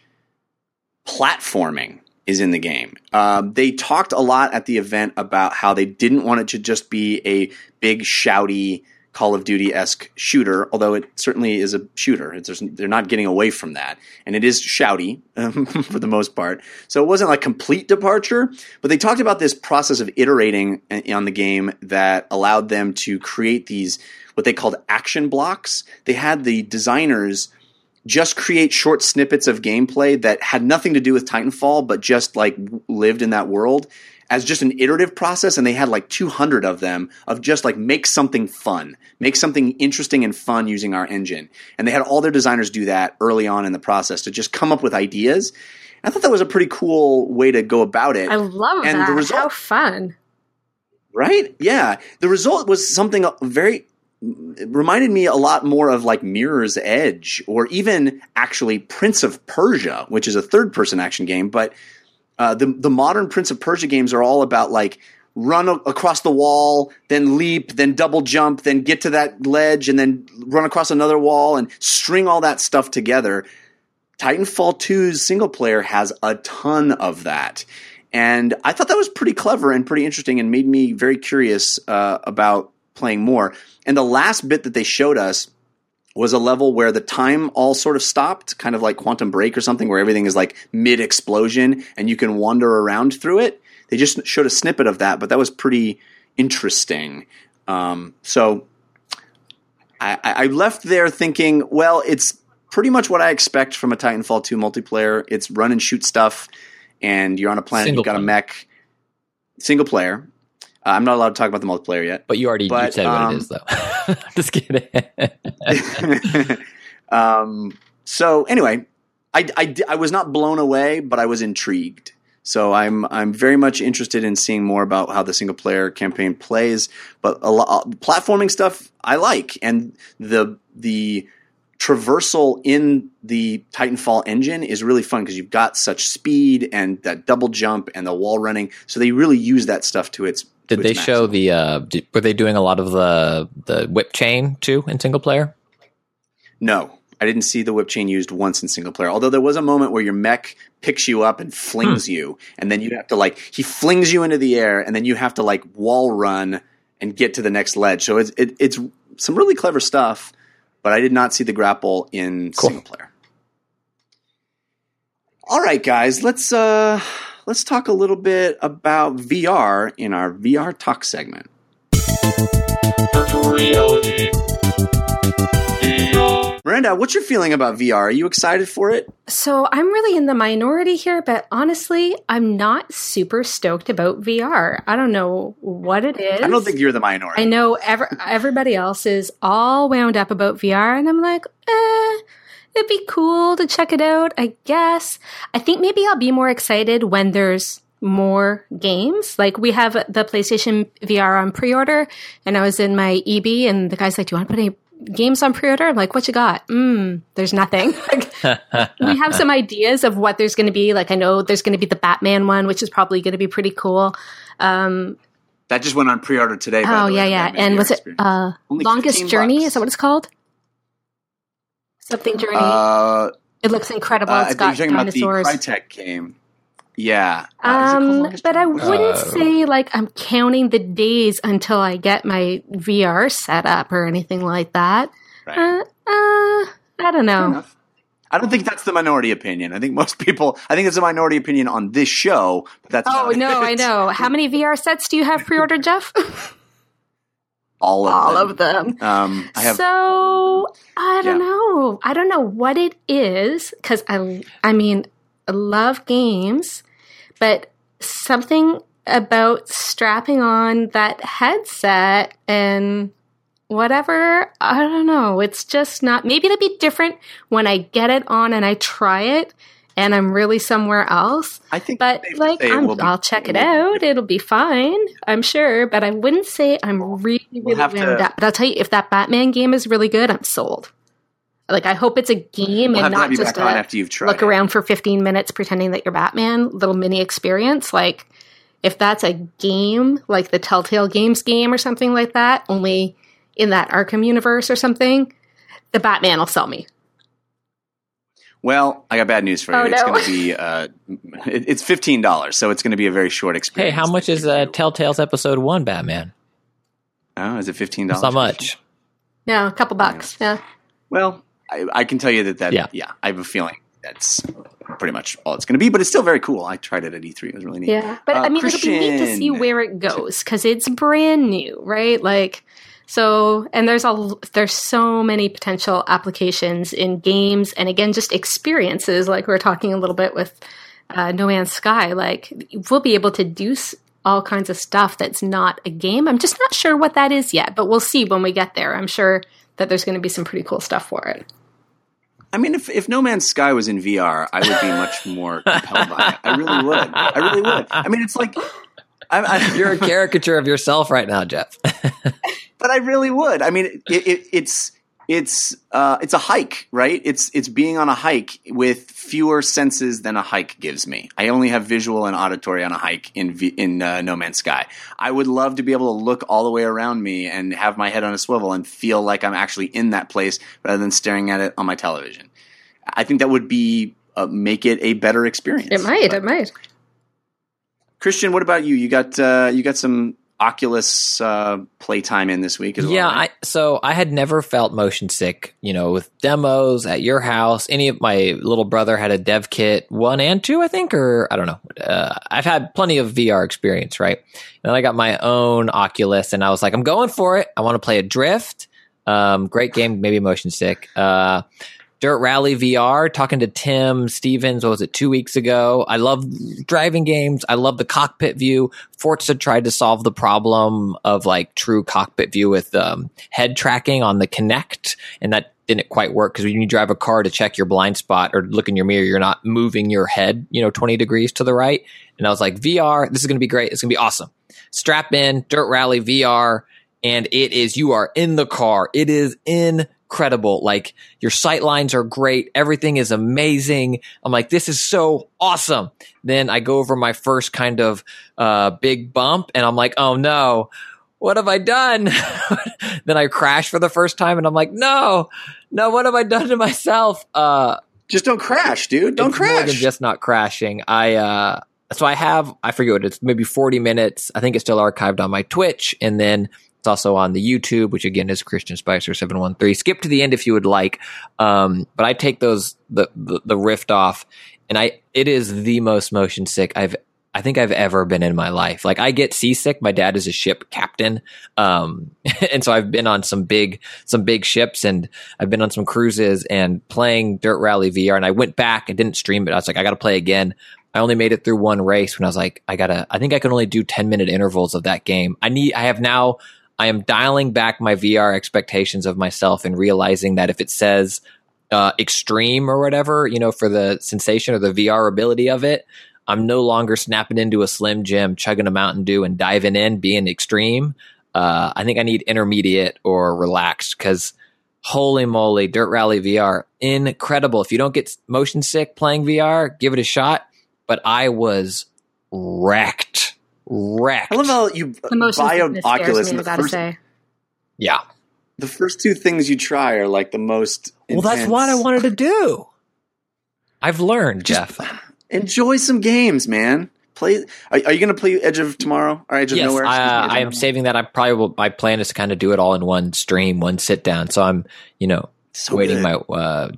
[SPEAKER 1] platforming is in the game. Um, they talked a lot at the event about how they didn't want it to just be a big, shouty Call of Duty esque shooter, although it certainly is a shooter. They're not getting away from that, and it is shouty um, [LAUGHS] for the most part. So it wasn't like complete departure, but they talked about this process of iterating a- on the game that allowed them to create these what they called action blocks. They had the designers just create short snippets of gameplay that had nothing to do with Titanfall, but just like lived in that world as just an iterative process. And they had like 200 of them of just like make something fun, make something interesting and fun using our engine. And they had all their designers do that early on in the process to just come up with ideas. I thought that was a pretty cool way to go about it.
[SPEAKER 3] I love
[SPEAKER 1] And
[SPEAKER 3] that.
[SPEAKER 1] the result-
[SPEAKER 3] How fun.
[SPEAKER 1] Right? Yeah. The result was something uh, very reminded me a lot more of like Mirror's Edge or even actually Prince of Persia, which is a third person action game, but uh, the the modern Prince of Persia games are all about like run across the wall, then leap, then double jump, then get to that ledge and then run across another wall and string all that stuff together. Titanfall 2's single player has a ton of that. And I thought that was pretty clever and pretty interesting and made me very curious uh, about playing more. And the last bit that they showed us was a level where the time all sort of stopped, kind of like Quantum Break or something, where everything is like mid explosion and you can wander around through it. They just showed a snippet of that, but that was pretty interesting. Um, so I, I left there thinking, well, it's pretty much what I expect from a Titanfall 2 multiplayer. It's run and shoot stuff, and you're on a planet,
[SPEAKER 2] Single
[SPEAKER 1] you've got a mech, single player. Uh, I'm not allowed to talk about the multiplayer yet.
[SPEAKER 2] But you already you
[SPEAKER 1] But,
[SPEAKER 2] said what
[SPEAKER 1] um,
[SPEAKER 2] it is, though. [LAUGHS] [LAUGHS] Just kidding. [LAUGHS]
[SPEAKER 1] um, so anyway, I, I, I was not blown away, but I was intrigued. So I'm I'm very much interested in seeing more about how the single player campaign plays. But a lot platforming stuff I like, and the the traversal in the Titanfall engine is really fun because you've got such speed and that double jump and the wall running. So they really use that stuff to its.
[SPEAKER 2] Did they show the? Uh, did, were they doing a lot of the the whip chain too in single player?
[SPEAKER 1] No, I didn't see the whip chain used once in single player. Although there was a moment where your mech picks you up and flings you, and then you have to like he flings you into the air, and then you have to like wall run and get to the next ledge. So it's it, it's some really clever stuff. But I did not see the grapple in
[SPEAKER 2] Cool.
[SPEAKER 1] single player. All right, guys, let's uh let's talk a little bit about VR in our VR talk segment. Maranda, what's your feeling about VR? Are you excited for it?
[SPEAKER 3] So I'm really in the minority here, but honestly, I'm not super stoked about VR. I don't know what it is.
[SPEAKER 1] I don't think you're the minority.
[SPEAKER 3] I know ever, everybody else is all wound up about VR, and I'm like, eh, it'd be cool to check it out, I guess. I think maybe I'll be more excited when there's more games. Like we have the PlayStation VR on pre-order, and I was in my EB, and the guy's like, "Do you want to put any games on pre-order?" I'm like, "What you got?" Mm, there's nothing. [LAUGHS] Like, we have some [LAUGHS] ideas of what there's going to be. Like I know there's going to be the Batman one, which is probably going to be pretty cool. Um,
[SPEAKER 1] that just went on pre-order today. by
[SPEAKER 3] oh
[SPEAKER 1] the way,
[SPEAKER 3] yeah,
[SPEAKER 1] the
[SPEAKER 3] yeah. And was it uh, longest journey?
[SPEAKER 1] bucks.
[SPEAKER 3] Is that what it's called? Something journey.
[SPEAKER 1] Uh,
[SPEAKER 3] it looks incredible.
[SPEAKER 1] uh,
[SPEAKER 3] it's
[SPEAKER 1] you're
[SPEAKER 3] got
[SPEAKER 1] talking about the
[SPEAKER 3] dinosaurs.
[SPEAKER 1] Crytek game. Yeah. Uh, is it called
[SPEAKER 3] Um, but I wouldn't
[SPEAKER 2] Uh,
[SPEAKER 3] say like I'm counting the days until I get my VR set up or anything like that.
[SPEAKER 1] Right.
[SPEAKER 3] Uh, uh, I don't know.
[SPEAKER 1] I don't think that's the minority opinion. I think most people. I think it's a minority opinion on this show. But that's
[SPEAKER 3] Oh no,
[SPEAKER 1] it.
[SPEAKER 3] I know. How many VR sets do you have pre-ordered, Jeff? [LAUGHS]
[SPEAKER 1] All of
[SPEAKER 3] All
[SPEAKER 1] them.
[SPEAKER 3] of them.
[SPEAKER 1] Um, I have.
[SPEAKER 3] so I don't
[SPEAKER 1] Yeah.
[SPEAKER 3] know. I don't know what it is because I, I mean, I love games, but something about strapping on that headset and whatever. I don't know. It's just not. Maybe it'll be different when I get it on and I try it. And I'm really somewhere else,
[SPEAKER 1] I think.
[SPEAKER 3] but
[SPEAKER 1] it's safe to
[SPEAKER 3] like I'm,
[SPEAKER 1] will
[SPEAKER 3] I'll check it out. It'll be fine, I'm sure. But I wouldn't say I'm really, really
[SPEAKER 1] We'll
[SPEAKER 3] wound
[SPEAKER 1] to-
[SPEAKER 3] up. But I'll tell you, if that Batman game is really good, I'm sold. Like I hope it's a game
[SPEAKER 1] We'll
[SPEAKER 3] and not just a
[SPEAKER 1] after you've tried.
[SPEAKER 3] look
[SPEAKER 1] it.
[SPEAKER 3] around for 15 minutes pretending that you're Batman. Little mini experience. Like if that's a game, like the Telltale Games game or something like that, only in that Arkham universe or something, the Batman will sell me.
[SPEAKER 1] Well, I got bad news for you.
[SPEAKER 3] Oh,
[SPEAKER 1] it's
[SPEAKER 3] no.
[SPEAKER 1] going to be. Uh, it, it's fifteen dollars, so it's going to be a very short experience.
[SPEAKER 2] Hey, how much is uh, Telltale's episode one Batman?
[SPEAKER 1] Oh, is it fifteen dollars?
[SPEAKER 2] not much.
[SPEAKER 3] Yeah, a couple bucks. Yeah.
[SPEAKER 1] Well, I, I can tell you that that
[SPEAKER 2] Yeah.
[SPEAKER 1] yeah. I have a feeling that's pretty much all it's going to be, but it's still very cool. I tried it at E3; it was really neat.
[SPEAKER 3] Yeah, but
[SPEAKER 1] Uh,
[SPEAKER 3] I mean, it'll be neat to see where it goes because it's brand new, right? Like, so and there's a there's so many potential applications in games, and again, just experiences. Like we are talking a little bit with uh, No Man's Sky. Like we'll be able to do all kinds of stuff that's not a game. I'm just not sure what that is yet, but we'll see when we get there. I'm sure that there's going to be some pretty cool stuff for it.
[SPEAKER 1] I mean, if, if No Man's Sky was in VR, I would be much more compelled by it. I really would. I really would. I mean, it's like, I, I,
[SPEAKER 2] You're a caricature of yourself right now, Jeff. [LAUGHS]
[SPEAKER 1] but I really would. I mean, it, it, it's it's uh, it's a hike, right? It's it's being on a hike with fewer senses than a hike gives me. I only have visual and auditory on a hike in in uh, No Man's Sky. I would love to be able to look all the way around me and have my head on a swivel and feel like I'm actually in that place rather than staring at it on my television. I think that would be uh, make it a better experience.
[SPEAKER 3] It might. It might.
[SPEAKER 1] Christian, what about you? You got uh, you got some Oculus uh, playtime in this week as well.
[SPEAKER 2] yeah,
[SPEAKER 1] right?
[SPEAKER 2] I, so I had never felt motion sick, you know, with demos at your house. Any of my little brother had a dev kit, one and two, I think, or I don't know. Uh, I've had plenty of VR experience, right? And then I got my own Oculus, and I was like, I'm going for it. I want to play Adr1ft. Um, great game, maybe motion sick. Uh, Dirt Rally VR, talking to Tim Stevens, what was it, two weeks ago? I love driving games. I love the cockpit view. Forza tried to solve the problem of like true cockpit view with um, head tracking on the Kinect, and that didn't quite work because when you drive a car to check your blind spot or look in your mirror, you're not moving your head, you know, 20 degrees to the right. And I was like, VR, this is going to be great. It's going to be awesome. Strap in, Dirt Rally VR, and it is, you are in the car. It is incredible. Like your sight lines are great. Everything is amazing. I'm like, this is so awesome. Then I go over my first kind of uh, big bump and I'm like, oh no, what have I done? [LAUGHS] then I crash for the first time and I'm like, no, no, what have I done to myself? Uh,
[SPEAKER 1] Just don't crash, dude. Don't crash.
[SPEAKER 2] just not crashing. I uh so I have I forget what it's maybe 40 minutes. I think it's still archived on my Twitch and then it's also on the YouTube, which again is Christian Spicer 713. Skip to the end if you would like. Um but I take those the, the the rift off and I it is the most motion sick I've I think I've ever been in my life. Like I get seasick. My dad is a ship captain. Um, [LAUGHS] and so I've been on some big, some big ships and I've been on some cruises and playing Dirt Rally VR. And I went back and didn't stream it. I was like, I got to play again. I only made it through one race when I was like, I gotta, I think I can only do 10 minute intervals of that game. I need, I have now, I am dialing back my VR expectations of myself and realizing that if it says, uh, extreme or whatever, you know, for the sensation or the VR ability of it, I'm no longer snapping into a Slim Jim, chugging a Mountain Dew, and diving in, being extreme. Uh, I think I need intermediate or relaxed because holy moly, Dirt Rally VR, incredible. If you don't get motion sick playing VR, give it a shot. But I was wrecked, wrecked.
[SPEAKER 1] I love how you
[SPEAKER 3] The motion
[SPEAKER 1] buy an Oculus and
[SPEAKER 3] I
[SPEAKER 1] the
[SPEAKER 3] gotta
[SPEAKER 1] first,
[SPEAKER 3] say.
[SPEAKER 2] yeah.
[SPEAKER 1] the first two things you try are like the most.
[SPEAKER 2] Well, that's what I wanted to do. I've learned,
[SPEAKER 1] Just-
[SPEAKER 2] Jeff.
[SPEAKER 1] Enjoy some games, man. Play. Are, are you going to play Edge of Tomorrow or Edge of
[SPEAKER 2] yes,
[SPEAKER 1] Nowhere?
[SPEAKER 2] I, uh, I am saving that. I probably will. My plan is to kind of do it all in one stream, one sit down. So I'm, you know,
[SPEAKER 1] So
[SPEAKER 2] waiting
[SPEAKER 1] good.
[SPEAKER 2] my. Uh,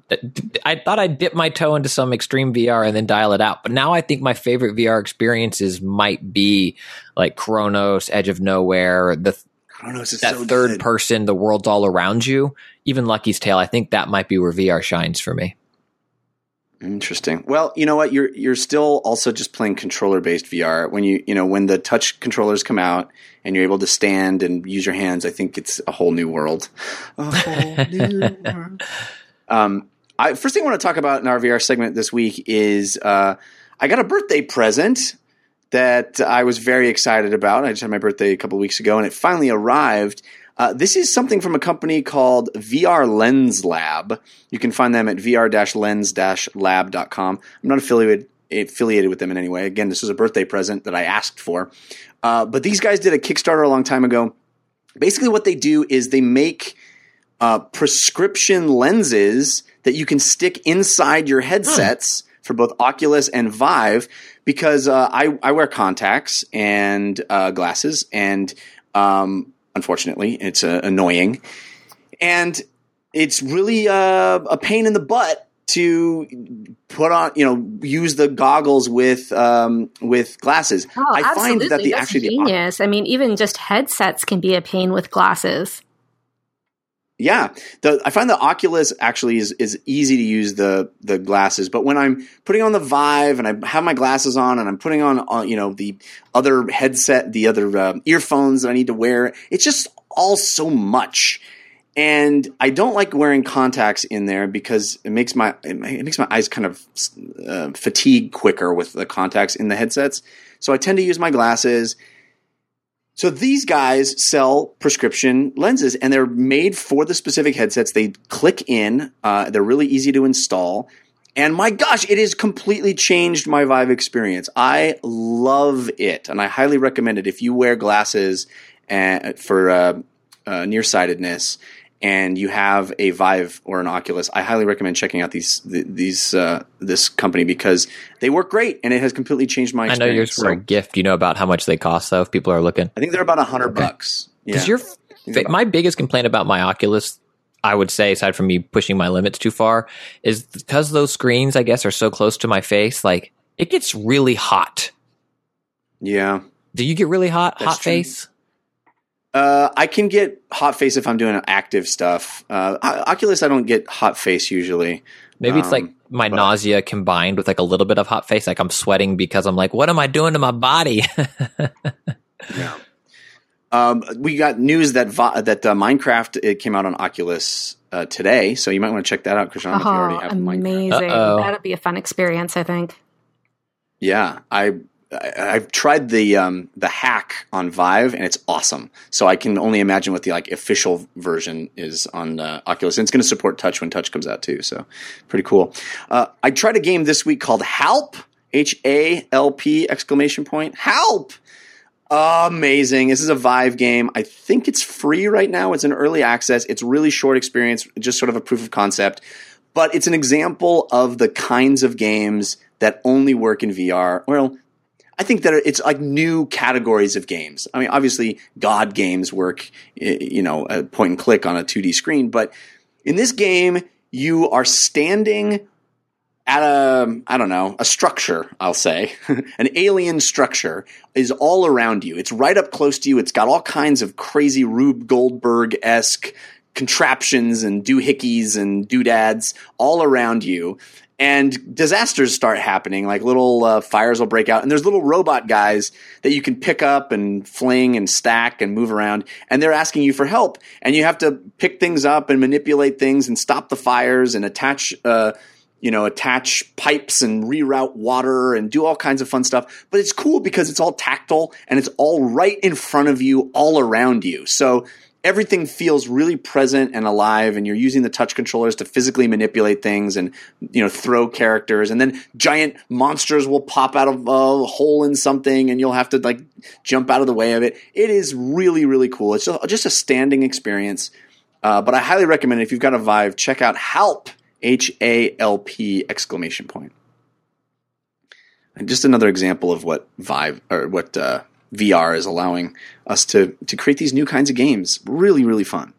[SPEAKER 2] I thought I'd dip my toe into some extreme VR and then dial it out, but now I think my favorite VR experiences might be like Chronos, Edge of Nowhere, the
[SPEAKER 1] Chronos is
[SPEAKER 2] that
[SPEAKER 1] so
[SPEAKER 2] third
[SPEAKER 1] good.
[SPEAKER 2] person, the world's all around you. Even Lucky's Tale, I think that might be where VR shines for me.
[SPEAKER 1] Interesting. Well, you know what? You're you're still also just playing controller based VR. When you you know when the touch controllers come out and you're able to stand and use your hands, I think it's a whole new world. A whole new world. [LAUGHS] Um, I, first thing I want to talk about in our VR segment this week is uh, I got a birthday present that I was very excited about. I just had my birthday a couple weeks ago, and it finally arrived. Uh, this is something from a company called VR Lens Lab. You can find them at vr-lens-lab.com. I'm not affiliated affiliated with them in any way. Again, this was a birthday present that I asked for. Uh, but these guys did a Kickstarter a long time ago. Basically, what they do is they make uh, prescription lenses that you can stick inside your headsets for both Oculus and Vive. Because uh, I, I wear contacts and uh, glasses, and um, unfortunately, it's uh, annoying. and it's really uh, a pain in the butt to put on, you know, use the goggles with um, with glasses.
[SPEAKER 3] Oh,
[SPEAKER 1] I find
[SPEAKER 3] absolutely.
[SPEAKER 1] that the
[SPEAKER 3] That's
[SPEAKER 1] actually the
[SPEAKER 3] genius. I mean, even just headsets can be a pain with glasses.
[SPEAKER 1] Yeah, the I find the Oculus actually is is easy to use the the glasses, but when I'm putting on the Vive and I have my glasses on and I'm putting on uh, you know the other headset, the other uh, earphones that I need to wear, it's just all so much. And I don't like wearing contacts in there because it makes my it makes my eyes kind of uh, fatigue quicker with the contacts in the headsets. So I tend to use my glasses. So these guys sell prescription lenses, and they're made for the specific headsets. They click in; uh, they're really easy to install. And my gosh, it has completely changed my Vive experience. I love it, and I highly recommend it if you wear glasses uh, for uh, uh, nearsightedness and you have a Vive or an Oculus. I highly recommend checking out these these uh, this company because they work great, and it has completely changed my experience.
[SPEAKER 2] I know yours for a gift. You know about how much they cost, though, if people are looking.
[SPEAKER 1] I think they're about a hundred bucks. Yeah.
[SPEAKER 2] Because your fa- my biggest complaint about my Oculus, I would say, aside from me pushing my limits too far, is because those screens, I guess, are so close to my face. Like it gets really hot.
[SPEAKER 1] yeah.
[SPEAKER 2] Do you get really hot,
[SPEAKER 1] That's
[SPEAKER 2] hot
[SPEAKER 1] true.
[SPEAKER 2] face?
[SPEAKER 1] Uh, I can get hot face if I'm doing active stuff. Uh, Oculus, I don't get hot face usually.
[SPEAKER 2] Maybe it's like
[SPEAKER 1] Um,
[SPEAKER 2] my
[SPEAKER 1] but-
[SPEAKER 2] nausea combined with like a little bit of hot face. Like I'm sweating because I'm like, what am I doing to my body? [LAUGHS]
[SPEAKER 1] Yeah. Um, we got news that Vi- that uh, Minecraft it came out on Oculus uh, today, so you might want to check that out, Christian. I don't if you
[SPEAKER 3] Oh,
[SPEAKER 1] already have Minecraft.
[SPEAKER 3] amazing!
[SPEAKER 2] Uh-oh.
[SPEAKER 3] That'll be a fun experience, I think.
[SPEAKER 1] Yeah, I, I I've tried the um, the hack on Vive, and it's awesome. So I can only imagine what the like official version is on uh, Oculus, and it's going to support Touch when Touch comes out too. So pretty cool. Uh, I tried a game this week called Halp, H A L P exclamation point Halp. Amazing. This is a Vive game. I think it's free right now. It's an early access. It's really short experience, just sort of a proof of concept. But it's an example of the kinds of games that only work in VR. Well, I think that it's like new categories of games. I mean, obviously, God games work, you know, a point and click on a 2D screen. But in this game, you are standing at a I don't know a structure I'll say [LAUGHS] an alien structure is all around you. It's right up close to you. It's got all kinds of crazy Rube Goldberg esque contraptions and doohickeys and doodads all around you. And disasters start happening, like little uh, fires will break out, and there's little robot guys that you can pick up and fling and stack and move around, and they're asking you for help, and you have to pick things up and manipulate things and stop the fires and attach uh, you know, attach pipes and reroute water and do all kinds of fun stuff. But it's cool because it's all tactile and it's all right in front of you, all around you. So everything feels really present and alive and you're using the touch controllers to physically manipulate things and you know throw characters and then giant monsters will pop out of a hole in something and you'll have to like jump out of the way of it. It is really really cool. It's just, a standing experience. Uh, but i highly recommend it. If you've got a vive check out Halp h-a-l-p exclamation point. And just another example of what vive or what uh, VR is allowing us to to create these new kinds of games. Really, really fun.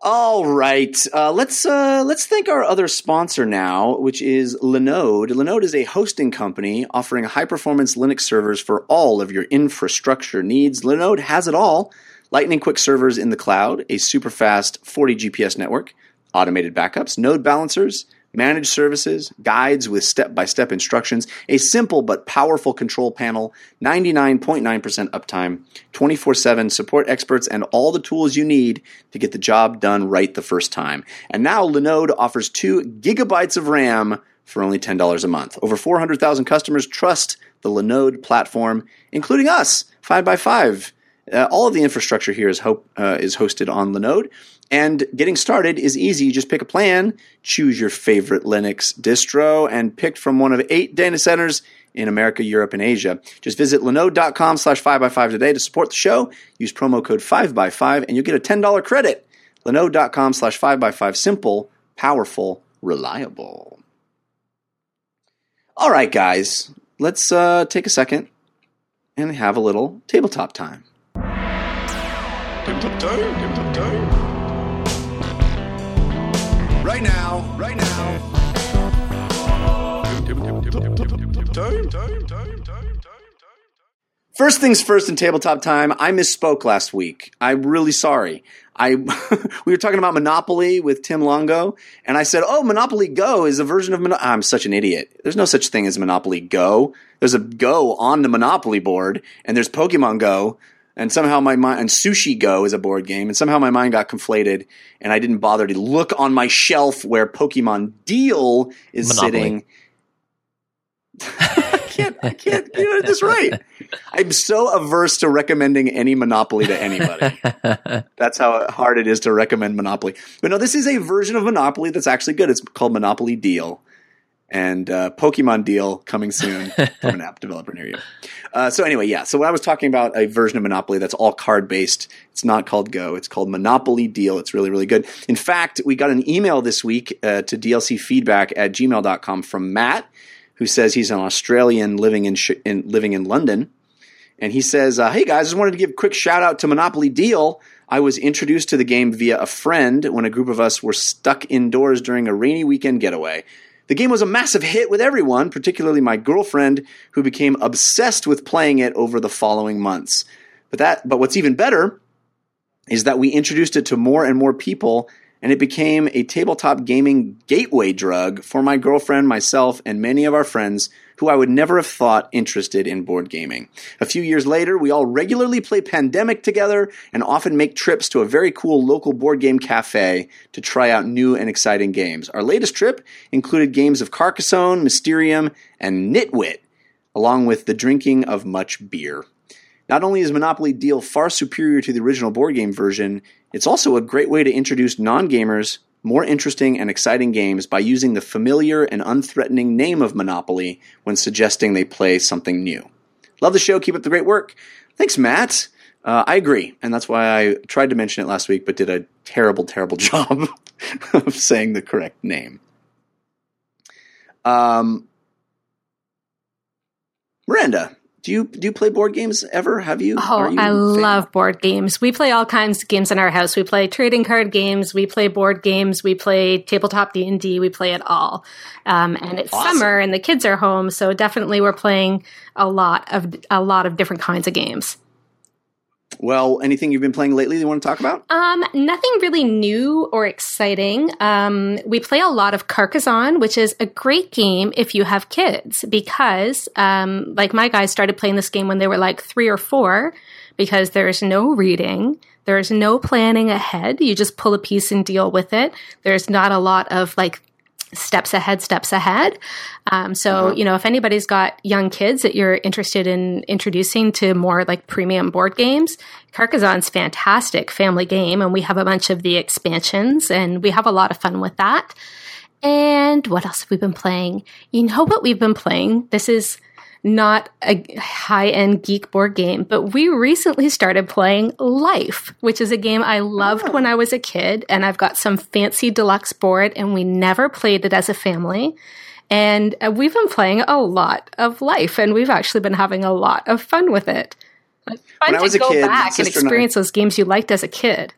[SPEAKER 1] All right, uh, let's uh, let's thank our other sponsor now, which is Linode. Linode is a hosting company offering high performance Linux servers for all of your infrastructure needs. Linode has it all: lightning quick servers in the cloud, a super fast 40 GPS network, automated backups, node balancers managed services, guides with step by step instructions, a simple but powerful control panel, 99.9% uptime, 24 7 support experts, and all the tools you need to get the job done right the first time. And now Linode offers 2 gigabytes of RAM for only $10 a month. Over 400,000 customers trust the Linode platform, including us, 5by5. Uh, all of the infrastructure here is, ho- uh, is hosted on Linode. And getting started is easy. You just pick a plan, choose your favorite Linux distro, and pick from one of eight data centers in America, Europe, and Asia. Just visit linode.com slash 5by5 today to support the show. Use promo code 5by5 and you'll get a $10 credit. linode.com slash 5by5. Simple, powerful, reliable. All right, guys. Let's uh, take a second and have a little tabletop time.
[SPEAKER 6] Tabletop time, tabletop time.
[SPEAKER 1] Right now, right now. First things first in tabletop time, I misspoke last week. I'm really sorry. I [LAUGHS] we were talking about Monopoly with Tim Longo, and I said, "Oh, Monopoly Go is a version of Monopoly." I'm such an idiot. There's no such thing as Monopoly Go. There's a Go on the Monopoly board, and there's Pokemon Go, and somehow my mind and Sushi Go is a board game, and somehow my mind got conflated, and I didn't bother to look on my shelf where Pokemon Deal is
[SPEAKER 2] Monopoly.
[SPEAKER 1] sitting. [LAUGHS] I can't, I can't get this right. I'm so averse to recommending any Monopoly to anybody. [LAUGHS] That's how hard it is to recommend Monopoly. But no, this is a version of Monopoly that's actually good. It's called Monopoly Deal. And uh, Pokemon Deal coming soon [LAUGHS] from an app developer near you. Uh, so anyway, yeah. So when I was talking about a version of Monopoly that's all card based, it's not called Go. It's called Monopoly Deal. It's really, really good. In fact, we got an email this week uh, to dlcfeedback at gmail.com from Matt, who says he's an Australian living in, sh- in living in London. And he says, uh, Hey guys, just wanted to give a quick shout out to Monopoly Deal. I was introduced to the game via a friend when a group of us were stuck indoors during a rainy weekend getaway. The game was a massive hit with everyone, particularly my girlfriend, who became obsessed with playing it over the following months. But that, but what's even better is that we introduced it to more and more people, and it became a tabletop gaming gateway drug for my girlfriend, myself, and many of our friends who I would never have thought interested in board gaming. A few years later, we all regularly play Pandemic together and often make trips to a very cool local board game cafe to try out new and exciting games. Our latest trip included games of Carcassonne, Mysterium, and Nitwit, along with the drinking of much beer. Not only is Monopoly Deal far superior to the original board game version, it's also a great way to introduce non gamers more interesting and exciting games by using the familiar and unthreatening name of Monopoly when suggesting they play something new. Love the show. Keep up the great work. Thanks, Matt. Uh, I agree, and that's why I tried to mention it last week, but did a terrible, terrible [LAUGHS] job of saying the correct name. Um, Maranda, do you do you play board games ever? Have you?
[SPEAKER 3] Oh,
[SPEAKER 1] you
[SPEAKER 3] I love board games. We play all kinds of games in our house. We play trading card games. We play board games. We play tabletop D and D. We play it all. Um, and it's
[SPEAKER 1] Awesome.
[SPEAKER 3] summer, and the kids are home, so definitely we're playing a lot of a lot of different kinds of games.
[SPEAKER 1] Well, anything you've been playing lately you want to talk about?
[SPEAKER 3] Um, nothing really new or exciting. Um, we play a lot of Carcassonne, which is a great game if you have kids because, um, like my guys started playing this game when they were like three or four because there's no reading. There's no planning ahead. You just pull a piece and deal with it. There's not a lot of like steps ahead, steps ahead. Um, so, you know, if anybody's got young kids that you're interested in introducing to more like premium board games, Carcassonne's fantastic family game, and we have a bunch of the expansions, and we have a lot of fun with that. And what else have we been playing? You know what we've been playing? This is not a high end geek board game, but we recently started playing Life, which is a game I loved when I was a kid. And I've got some fancy deluxe board, and we never played it as a family. And uh, we've been playing a lot of Life, and we've actually been having a lot of fun with it. It's fun
[SPEAKER 1] When I
[SPEAKER 3] to
[SPEAKER 1] was a
[SPEAKER 3] go
[SPEAKER 1] kid,
[SPEAKER 3] back and
[SPEAKER 1] sister and I-
[SPEAKER 3] experience those games you liked as a kid.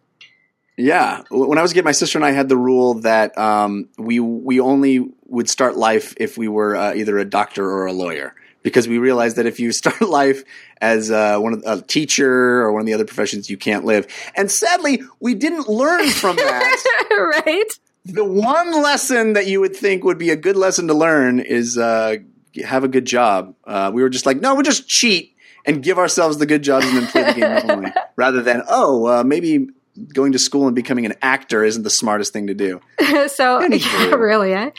[SPEAKER 1] Yeah, when I was a kid, my sister and I had the rule that um, we we only would start life if we were uh, either a doctor or a lawyer, because we realized that if you [LAUGHS] start life as uh, one of a teacher or one of the other professions, you can't live. And sadly, we didn't learn from that. [LAUGHS]
[SPEAKER 3] right?
[SPEAKER 1] the one lesson that you would think would be a good lesson to learn is uh, have a good job. Uh, we were just like, no, we'll just cheat and give ourselves the good jobs and then play the game normally, [LAUGHS] rather than oh, uh, maybe going to school and becoming an actor isn't the smartest thing to do. [LAUGHS]
[SPEAKER 3] so [LAUGHS] yeah, really, eh?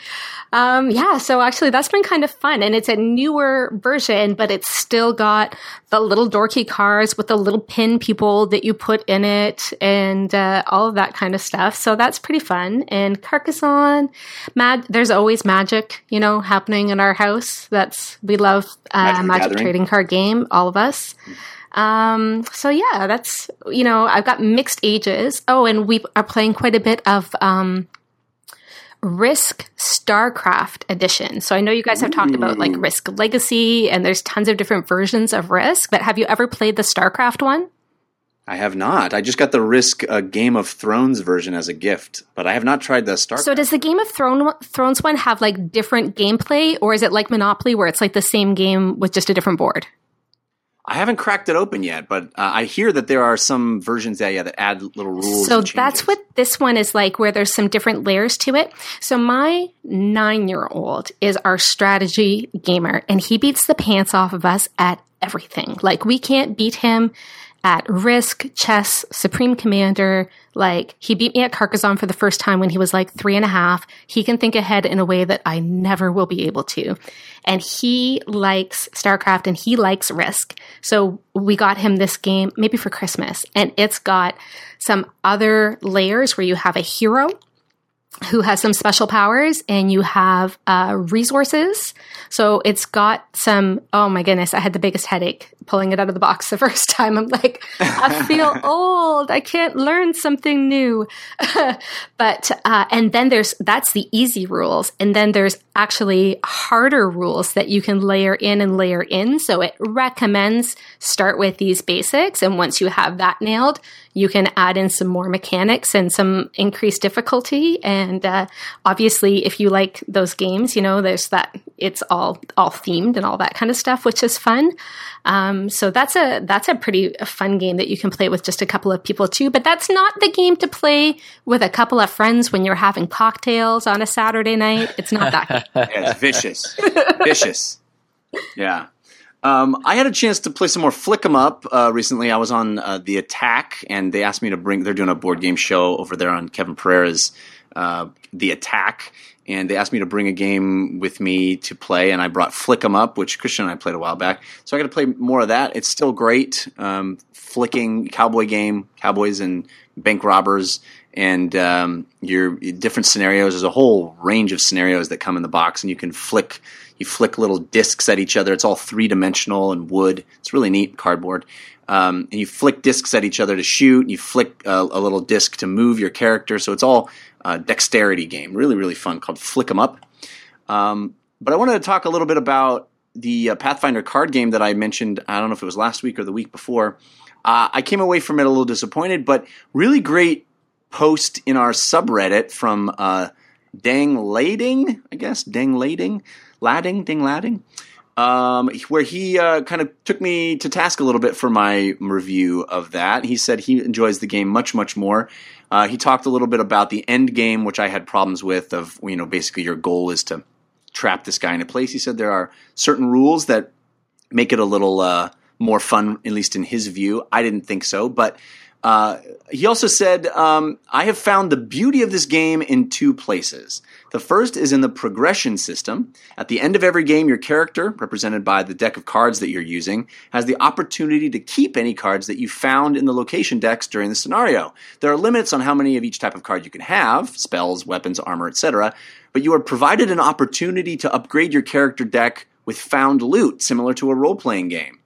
[SPEAKER 3] Um, yeah, so actually that's been kind of fun and it's a newer version, but it's still got the little dorky cars with the little pin people that you put in it and uh, all of that kind of stuff. So that's pretty fun. And Carcassonne, mad, there's always magic, you know, happening in our house. That's, we love uh,
[SPEAKER 1] Magic
[SPEAKER 3] magic trading card game, all of us. Um, so yeah, that's, you know, I've got mixed ages. Oh, and we are playing quite a bit of, um, Risk StarCraft edition. So I know you guys have talked about like Risk Legacy and there's tons of different versions of Risk, but have you ever played the StarCraft one?
[SPEAKER 1] I have not. I just got the Risk uh, Game of Thrones version as a gift, but I have not tried the Star.
[SPEAKER 3] So does the Game of Thrones Thrones one have like different gameplay, or is it like Monopoly, where it's like the same game with just a different board?
[SPEAKER 1] I haven't cracked it open yet, but uh, I hear that there are some versions that yeah that add little rules.
[SPEAKER 3] So that's what this one is like, where there's some different layers to it. So my nine year old is our strategy gamer, and he beats the pants off of us at everything. Like we can't beat him at Risk, Chess, Supreme Commander. Like he beat me at Carcassonne for the first time when he was like three and a half. He can think ahead in a way that I never will be able to. And he likes StarCraft and he likes Risk. So we got him this game maybe for Christmas and it's got some other layers where you have a hero who has some special powers and you have uh, resources. So it's got some, oh my goodness, I had the biggest headache pulling it out of the box [LAUGHS] the first time. I'm like, I feel [LAUGHS] old. I can't learn something new. [LAUGHS] but, uh, and then there's, that's the easy rules. And then there's actually harder rules that you can layer in and layer in. So it recommends start with these basics. And once you have that nailed, you can add in some more mechanics and some increased difficulty. And uh, obviously, if you like those games, you know, there's that it's all all themed and all that kind of stuff, which is fun. Um, so that's a that's a pretty fun game that you can play with just a couple of people too. But that's not the game to play with a couple of friends when you're having cocktails on a Saturday night. It's not that. [LAUGHS] game.
[SPEAKER 1] Yeah, it's vicious, vicious. Yeah. Um, I had a chance to play some more Flick 'em Up uh, recently. I was on uh, the Attack, and they asked me to bring. They're doing a board game show over there on Kevin Pereira's uh, The Attack, and they asked me to bring a game with me to play, and I brought Flick 'em Up, which Christian and I played a while back. So I got to play more of that. It's still great, um, flicking cowboy game, cowboys and bank robbers, and um, your different scenarios. There's a whole range of scenarios that come in the box, and you can flick. You flick little discs at each other. It's all three dimensional and wood. It's really neat cardboard. Um, and you flick discs at each other to shoot. And you flick a, a little disc to move your character. So it's all uh, dexterity game. Really, really fun. Called Flick 'em Up. Um, but I wanted to talk a little bit about the uh, Pathfinder card game that I mentioned. I don't know if it was last week or the week before. Uh, I came away from it a little disappointed, but really great post in our subreddit from uh, Dang Lading, I guess Dang Lading, Ladding, Ding Ladding, um, where he uh, kind of took me to task a little bit for my review of that. He said he enjoys the game much, much more. Uh, he talked a little bit about the end game, which I had problems with. Of you know, basically your goal is to trap this guy in a place. He said there are certain rules that make it a little uh, more fun, at least in his view. I didn't think so, but uh, he also said, um, I have found the beauty of this game in two places. The first is in the progression system. At the end of every game, your character, represented by the deck of cards that you're using, has the opportunity to keep any cards that you found in the location decks during the scenario. There are limits on how many of each type of card you can have spells, weapons, armor, etc. But you are provided an opportunity to upgrade your character deck with found loot, similar to a role playing game.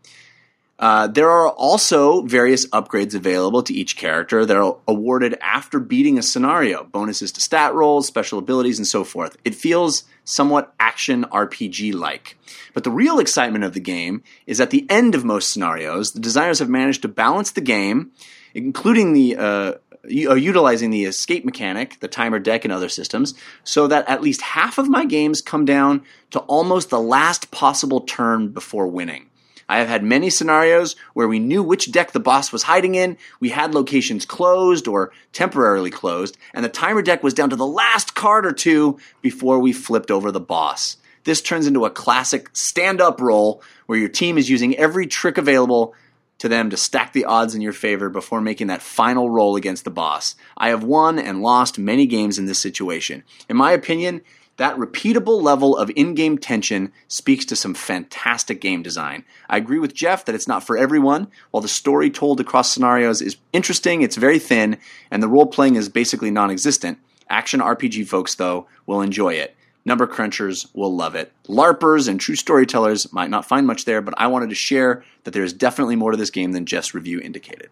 [SPEAKER 1] Uh, there are also various upgrades available to each character that are awarded after beating a scenario bonuses to stat rolls, special abilities, and so forth. It feels somewhat action RPG like. But the real excitement of the game is at the end of most scenarios, the designers have managed to balance the game, including the uh, uh, utilizing the escape mechanic, the timer deck, and other systems, so that at least half of my games come down to almost the last possible turn before winning. I have had many scenarios where we knew which deck the boss was hiding in, we had locations closed or temporarily closed, and the timer deck was down to the last card or two before we flipped over the boss. This turns into a classic stand up roll where your team is using every trick available to them to stack the odds in your favor before making that final roll against the boss. I have won and lost many games in this situation. In my opinion, that repeatable level of in game tension speaks to some fantastic game design. I agree with Jeff that it's not for everyone. While the story told across scenarios is interesting, it's very thin, and the role playing is basically non existent. Action RPG folks, though, will enjoy it. Number crunchers will love it. LARPers and true storytellers might not find much there, but I wanted to share that there is definitely more to this game than Jeff's review indicated.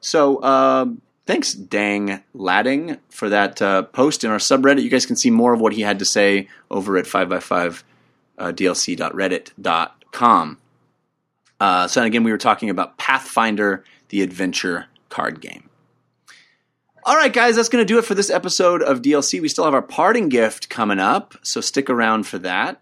[SPEAKER 1] So, uh, thanks, Dang Ladding, for that uh, post in our subreddit. You guys can see more of what he had to say over at 5by5 uh. Uh, so, again, we were talking about Pathfinder the adventure card game. All right, guys, that's going to do it for this episode of DLC. We still have our parting gift coming up, so stick around for that.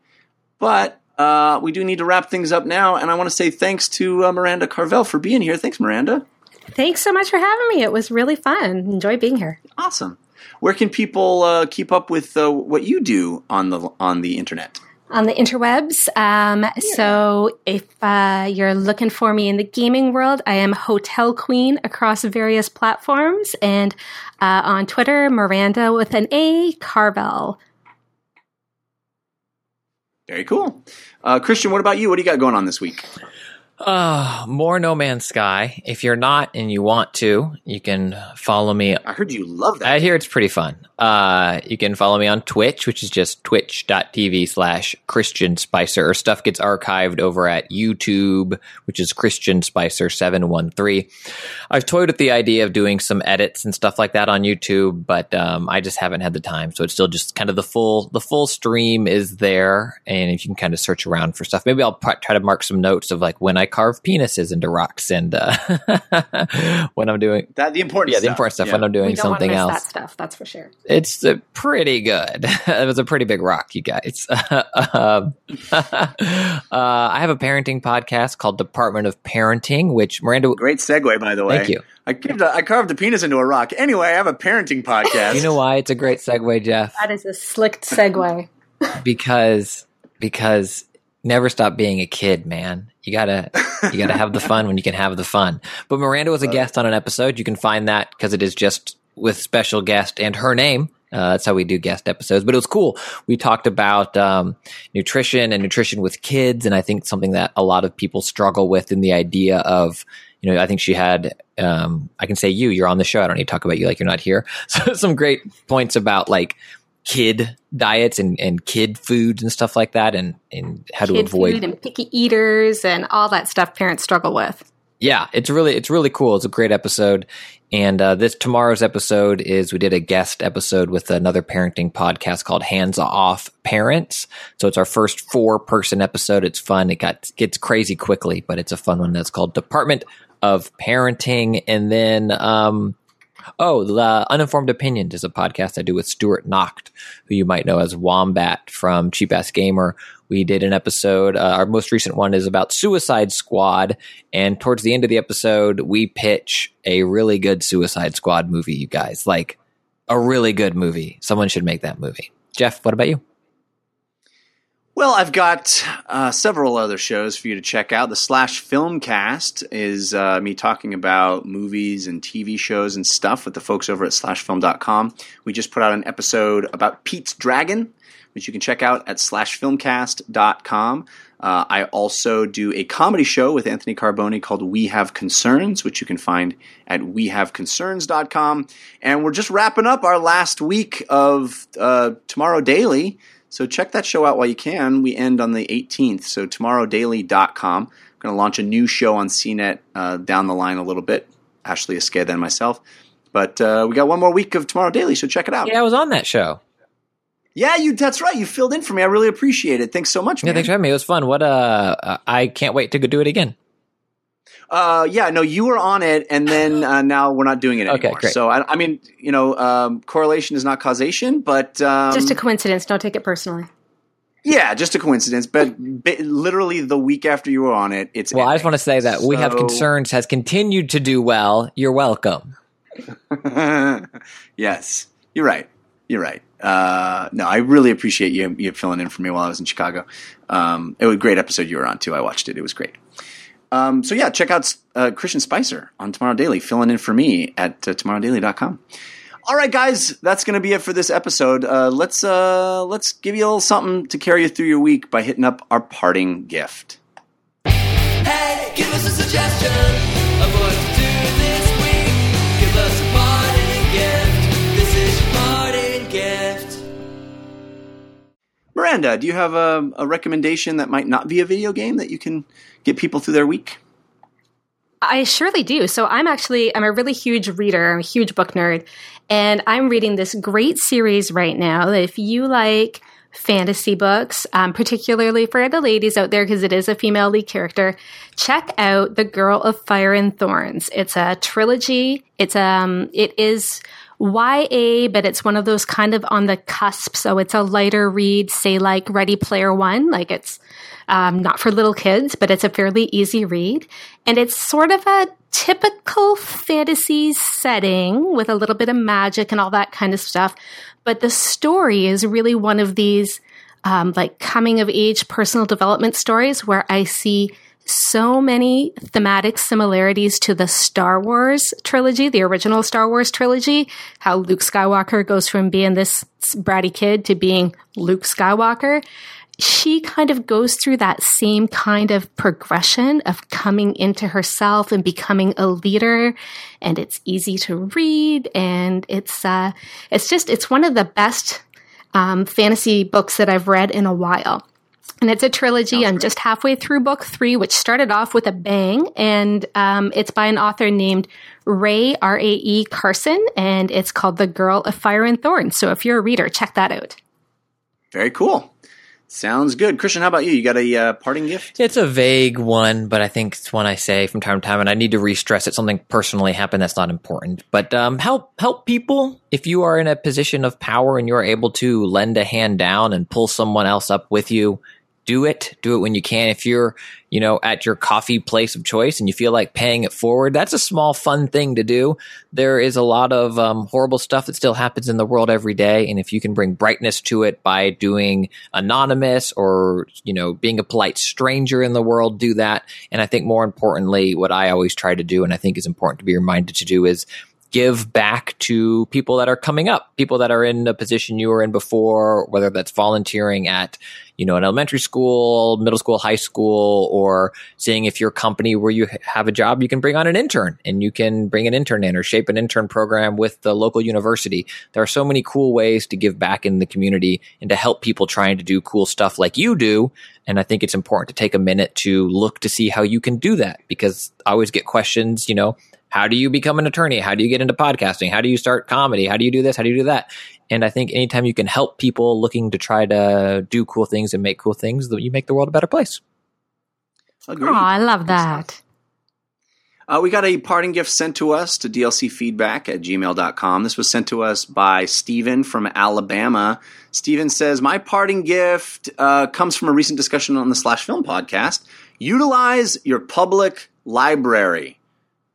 [SPEAKER 1] But uh, we do need to wrap things up now, and I want to say thanks to uh, Maranda Carvell for being here. Thanks, Maranda.
[SPEAKER 3] Thanks so much for having me. It was really fun. Enjoy being here.
[SPEAKER 1] Awesome. Where can people uh, keep up with uh, what you do on the on the internet?
[SPEAKER 3] on the interwebs. Um, So if uh, you're looking for me in the gaming world, I am Hotel Queen across various platforms and uh, on Twitter, Maranda with an A, Carvell.
[SPEAKER 1] Very cool. Uh, Christian, what about you? What do you got going on this week?
[SPEAKER 2] Uh, more No Man's Sky. If you're not and you want to, you can follow me.
[SPEAKER 1] I heard you love that.
[SPEAKER 2] I hear it's pretty fun. Uh, you can follow me on Twitch, which is just twitch.tv slash Christian Spicer. Or stuff gets archived over at YouTube, which is Christian Spicer 713. I've toyed with the idea of doing some edits and stuff like that on YouTube, but um, I just haven't had the time. So it's still just kind of the full the full stream is there, and if you can kind of search around for stuff, maybe I'll pr- try to mark some notes of like when I carve penises into rocks and uh, [LAUGHS] when I'm doing
[SPEAKER 1] that the important
[SPEAKER 2] yeah
[SPEAKER 1] stuff.
[SPEAKER 2] the important stuff
[SPEAKER 1] Yeah.
[SPEAKER 2] when I'm doing
[SPEAKER 3] we don't want
[SPEAKER 2] something
[SPEAKER 3] miss
[SPEAKER 2] else.
[SPEAKER 3] that stuff, that's for sure.
[SPEAKER 2] It's uh, pretty good. [LAUGHS] it was a pretty big rock, you guys. [LAUGHS] um, uh, I have a parenting podcast called Department of Parenting, which Maranda.
[SPEAKER 1] Great segue, by the way.
[SPEAKER 2] Thank you.
[SPEAKER 1] I, carved a, I carved a penis into a rock. Anyway, I have a parenting podcast.
[SPEAKER 2] You know why it's a great segue, Jeff?
[SPEAKER 3] That is a slick segue.
[SPEAKER 2] Because because never stop being a kid, man. You gotta you gotta have the [LAUGHS] fun when you can have the fun. But Maranda was a guest on an episode. You can find that because it is just with special guest and her name. Uh, that's how we do guest episodes. But it was cool. We talked about um, nutrition and nutrition with kids, and I think something that a lot of people struggle with in the idea of, you know, I think she had. Um, I can say you. You're on the show. I don't need to talk about you like you're not here. [LAUGHS] So some great points about like kid diets and, and kid foods and stuff like that, and and how to avoid
[SPEAKER 3] food and picky eaters and all that stuff parents struggle with.
[SPEAKER 2] yeah, it's really it's really cool. It's a great episode. And uh, this tomorrow's episode is we did a guest episode with another parenting podcast called Hands Off Parents. So it's our first four person episode. It's fun. It got gets crazy quickly, but it's a fun one. That's called Department of Parenting. And then um, Oh, the Uninformed Opinions is a podcast I do with Stuart Nocht, who you might know as Wombat from Cheap Ass Gamer. We did an episode. Uh, our most recent one is about Suicide Squad, and towards the end of the episode, we pitch a really good Suicide Squad movie. You guys like a really good movie. Someone should make that movie. Jeff, what about you?
[SPEAKER 1] Well, I've got uh, several other shows for you to check out. The Slash Filmcast is uh, me talking about movies and TV shows and stuff with the folks over at slashfilm.com. We just put out an episode about Pete's Dragon, which you can check out at slashfilmcast.com. Uh, I also do a comedy show with Anthony Carboni called We Have Concerns, which you can find at wehaveconcerns.com. And we're just wrapping up our last week of uh, Tomorrow Daily. So check that show out while you can. We end on the 18th, so tomorrowdaily.com. I'm going to launch a new show on CNET uh, down the line a little bit. Ashley Esqueda and myself. But uh, we got one more week of Tomorrow Daily, so check it out.
[SPEAKER 2] Yeah, I was on that show.
[SPEAKER 1] Yeah, you. That's right. You filled in for me. I really appreciate it. Thanks so much,
[SPEAKER 2] Yeah,
[SPEAKER 1] man.
[SPEAKER 2] thanks for having me. It was fun. What uh, uh, I can't wait to do it again.
[SPEAKER 1] Uh, yeah, no, you were on it, and then uh, now we're not doing it
[SPEAKER 2] Okay,
[SPEAKER 1] anymore.
[SPEAKER 2] great.
[SPEAKER 1] So I, I mean, you know, um, correlation is not causation, but um,
[SPEAKER 3] Just a coincidence. Don't take it personally.
[SPEAKER 1] yeah, just a coincidence. But, but literally the week after you were on it, it's
[SPEAKER 2] Well, I just want to say that we have concerns has continued to do well. You're welcome. [LAUGHS]
[SPEAKER 1] yes, you're right. You're right. Uh, no, I really appreciate you you filling in for me while I was in Chicago. Um, it was a great episode you were on too. I watched it. It was great. Um, so yeah, check out uh, Christian Spicer on Tomorrow Daily, filling in for me at uh, tomorrowdaily.com. All right, guys, that's going to be it for this episode. Uh, let's uh, let's give you a little something to carry you through your week by hitting up our parting gift.
[SPEAKER 5] Hey, give us a suggestion of what to do this
[SPEAKER 1] Maranda, do you have a, a recommendation that might not be a video game that you can get people through their week?
[SPEAKER 3] I surely do. So I'm actually I'm a really huge reader. I'm a huge book nerd, and I'm reading this great series right now. If you like fantasy books, um, particularly for the ladies out there, because it is a female lead character, check out The Girl of Fire and Thorns. It's a trilogy. It's um, it is YA, but it's one of those kind of on the cusp. So it's a lighter read, say like Ready Player One, like it's um, not for little kids, but it's a fairly easy read. And it's sort of a typical fantasy setting with a little bit of magic and all that kind of stuff. But the story is really one of these um, like coming of age personal development stories where I see so many thematic similarities to the Star Wars trilogy, the original Star Wars trilogy, how Luke Skywalker goes from being this bratty kid to being Luke Skywalker. She kind of goes through that same kind of progression of coming into herself and becoming a leader. And it's easy to read. And it's, uh, it's just, it's one of the best, um, fantasy books that I've read in a while. And it's a trilogy. I'm just halfway through book three, which started off with a bang. And um, it's by an author named Rae, R A E Carson, and it's called The Girl of Fire and Thorns. So if you're a reader, check that out.
[SPEAKER 1] Very cool. Sounds good. Christian, how about you? You got a uh, parting gift?
[SPEAKER 2] It's a vague one, but I think it's one I say from time to time, and I need to re-stress it. Something personally happened that's not important, but um, help help people if you are in a position of power and you're able to lend a hand down and pull someone else up with you. Do it. Do it when you can. If you're, you know, at your coffee place of choice and you feel like paying it forward, that's a small, fun thing to do. There is a lot of um, horrible stuff that still happens in the world every day, and if you can bring brightness to it by doing anonymous or, you know, being a polite stranger in the world, do that. And I think more importantly, what I always try to do, and I think is important to be reminded to do, is give back to people that are coming up, people that are in a position you were in before, whether that's volunteering at, you know, an elementary school, middle school, high school, or seeing if your company where you have a job, you can bring on an intern and you can bring an intern in or shape an intern program with the local university. There are so many cool ways to give back in the community and to help people trying to do cool stuff like you do. And I think it's important to take a minute to look to see how you can do that because I always get questions, you know, how do you become an attorney? How do you get into podcasting? How do you start comedy? How do you do this? How do you do that? And I think anytime you can help people looking to try to do cool things and make cool things, that you make the world a better place.
[SPEAKER 1] Agreed.
[SPEAKER 3] Oh, I love that.
[SPEAKER 1] Uh, we got a parting gift sent to us to dlcfeedback at gmail.com. This was sent to us by Stephen from Alabama. Stephen says, My parting gift uh, comes from a recent discussion on the Slash Film podcast. Utilize your public library.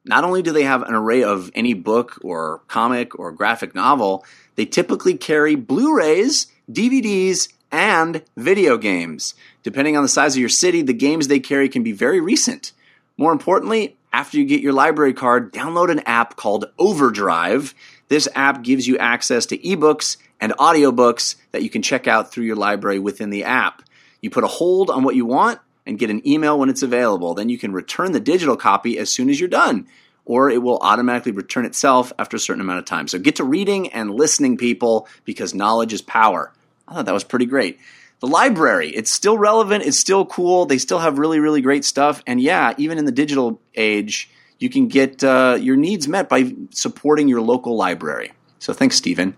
[SPEAKER 1] Not only do they have an array of any book or comic or graphic novel, they typically carry Blu rays, DVDs, and video games. Depending on the size of your city, the games they carry can be very recent. More importantly, after you get your library card, download an app called Overdrive. This app gives you access to ebooks and audiobooks that you can check out through your library within the app. You put a hold on what you want and get an email when it's available. Then you can return the digital copy as soon as you're done, or it will automatically return itself after a certain amount of time. So get to reading and listening, people, because knowledge is power. I thought that was pretty great. The library, it's still relevant, it's still cool, they still have really, really great stuff. And yeah, even in the digital age, you can get uh, your needs met by supporting your local library. So thanks, Stephen.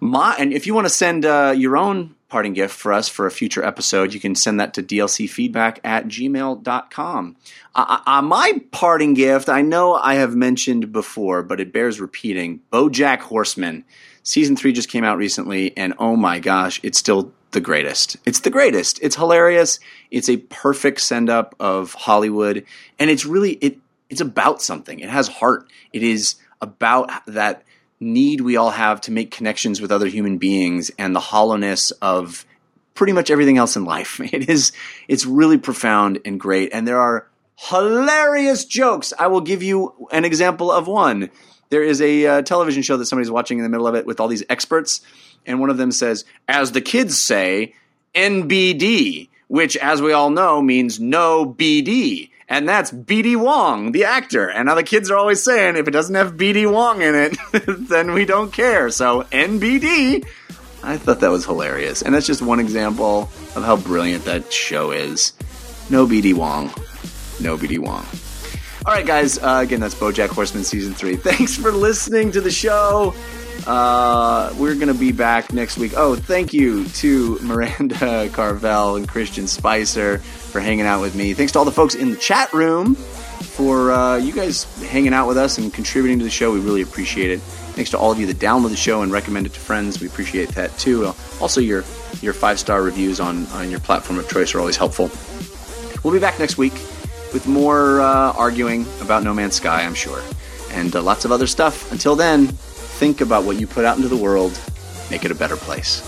[SPEAKER 1] My, and if you want to send uh, your own parting gift for us for a future episode, you can send that to dlcfeedback at gmail.com. Uh, uh, my parting gift, I know I have mentioned before, but it bears repeating Bojack Horseman. Season three just came out recently, and oh my gosh, it's still the greatest. It's the greatest. It's hilarious. It's a perfect send up of Hollywood, and it's really it. It's about something. It has heart. It is about that need we all have to make connections with other human beings and the hollowness of pretty much everything else in life. [LAUGHS] It is it's really profound and great and there are hilarious jokes. I will give you an example of one. There is a uh, television show that somebody's watching in the middle of it with all these experts and one of them says, "As the kids say, NBD." Which, as we all know, means no BD and that's BD Wong, the actor. And now the kids are always saying if it doesn't have BD Wong in it, [LAUGHS] then we don't care. So NBD. I thought that was hilarious. And that's just one example of how brilliant that show is. No BD Wong. No BD Wong. All right, guys. Uh, again, that's BoJack Horseman season three. [LAUGHS] Thanks for listening to the show. Uh, we're gonna be back next week. Oh, thank you to Maranda [LAUGHS] Carvell and Christian Spicer for hanging out with me. Thanks to all the folks in the chat room for uh, you guys hanging out with us and contributing to the show. We really appreciate it. Thanks to all of you that download the show and recommend it to friends. We appreciate that too. Also, your your five star reviews on on your platform of choice are always helpful. We'll be back next week with more uh, arguing about No Man's Sky, I'm sure, and uh, lots of other stuff. Until then, think about what you put out into the world. Make it a better place.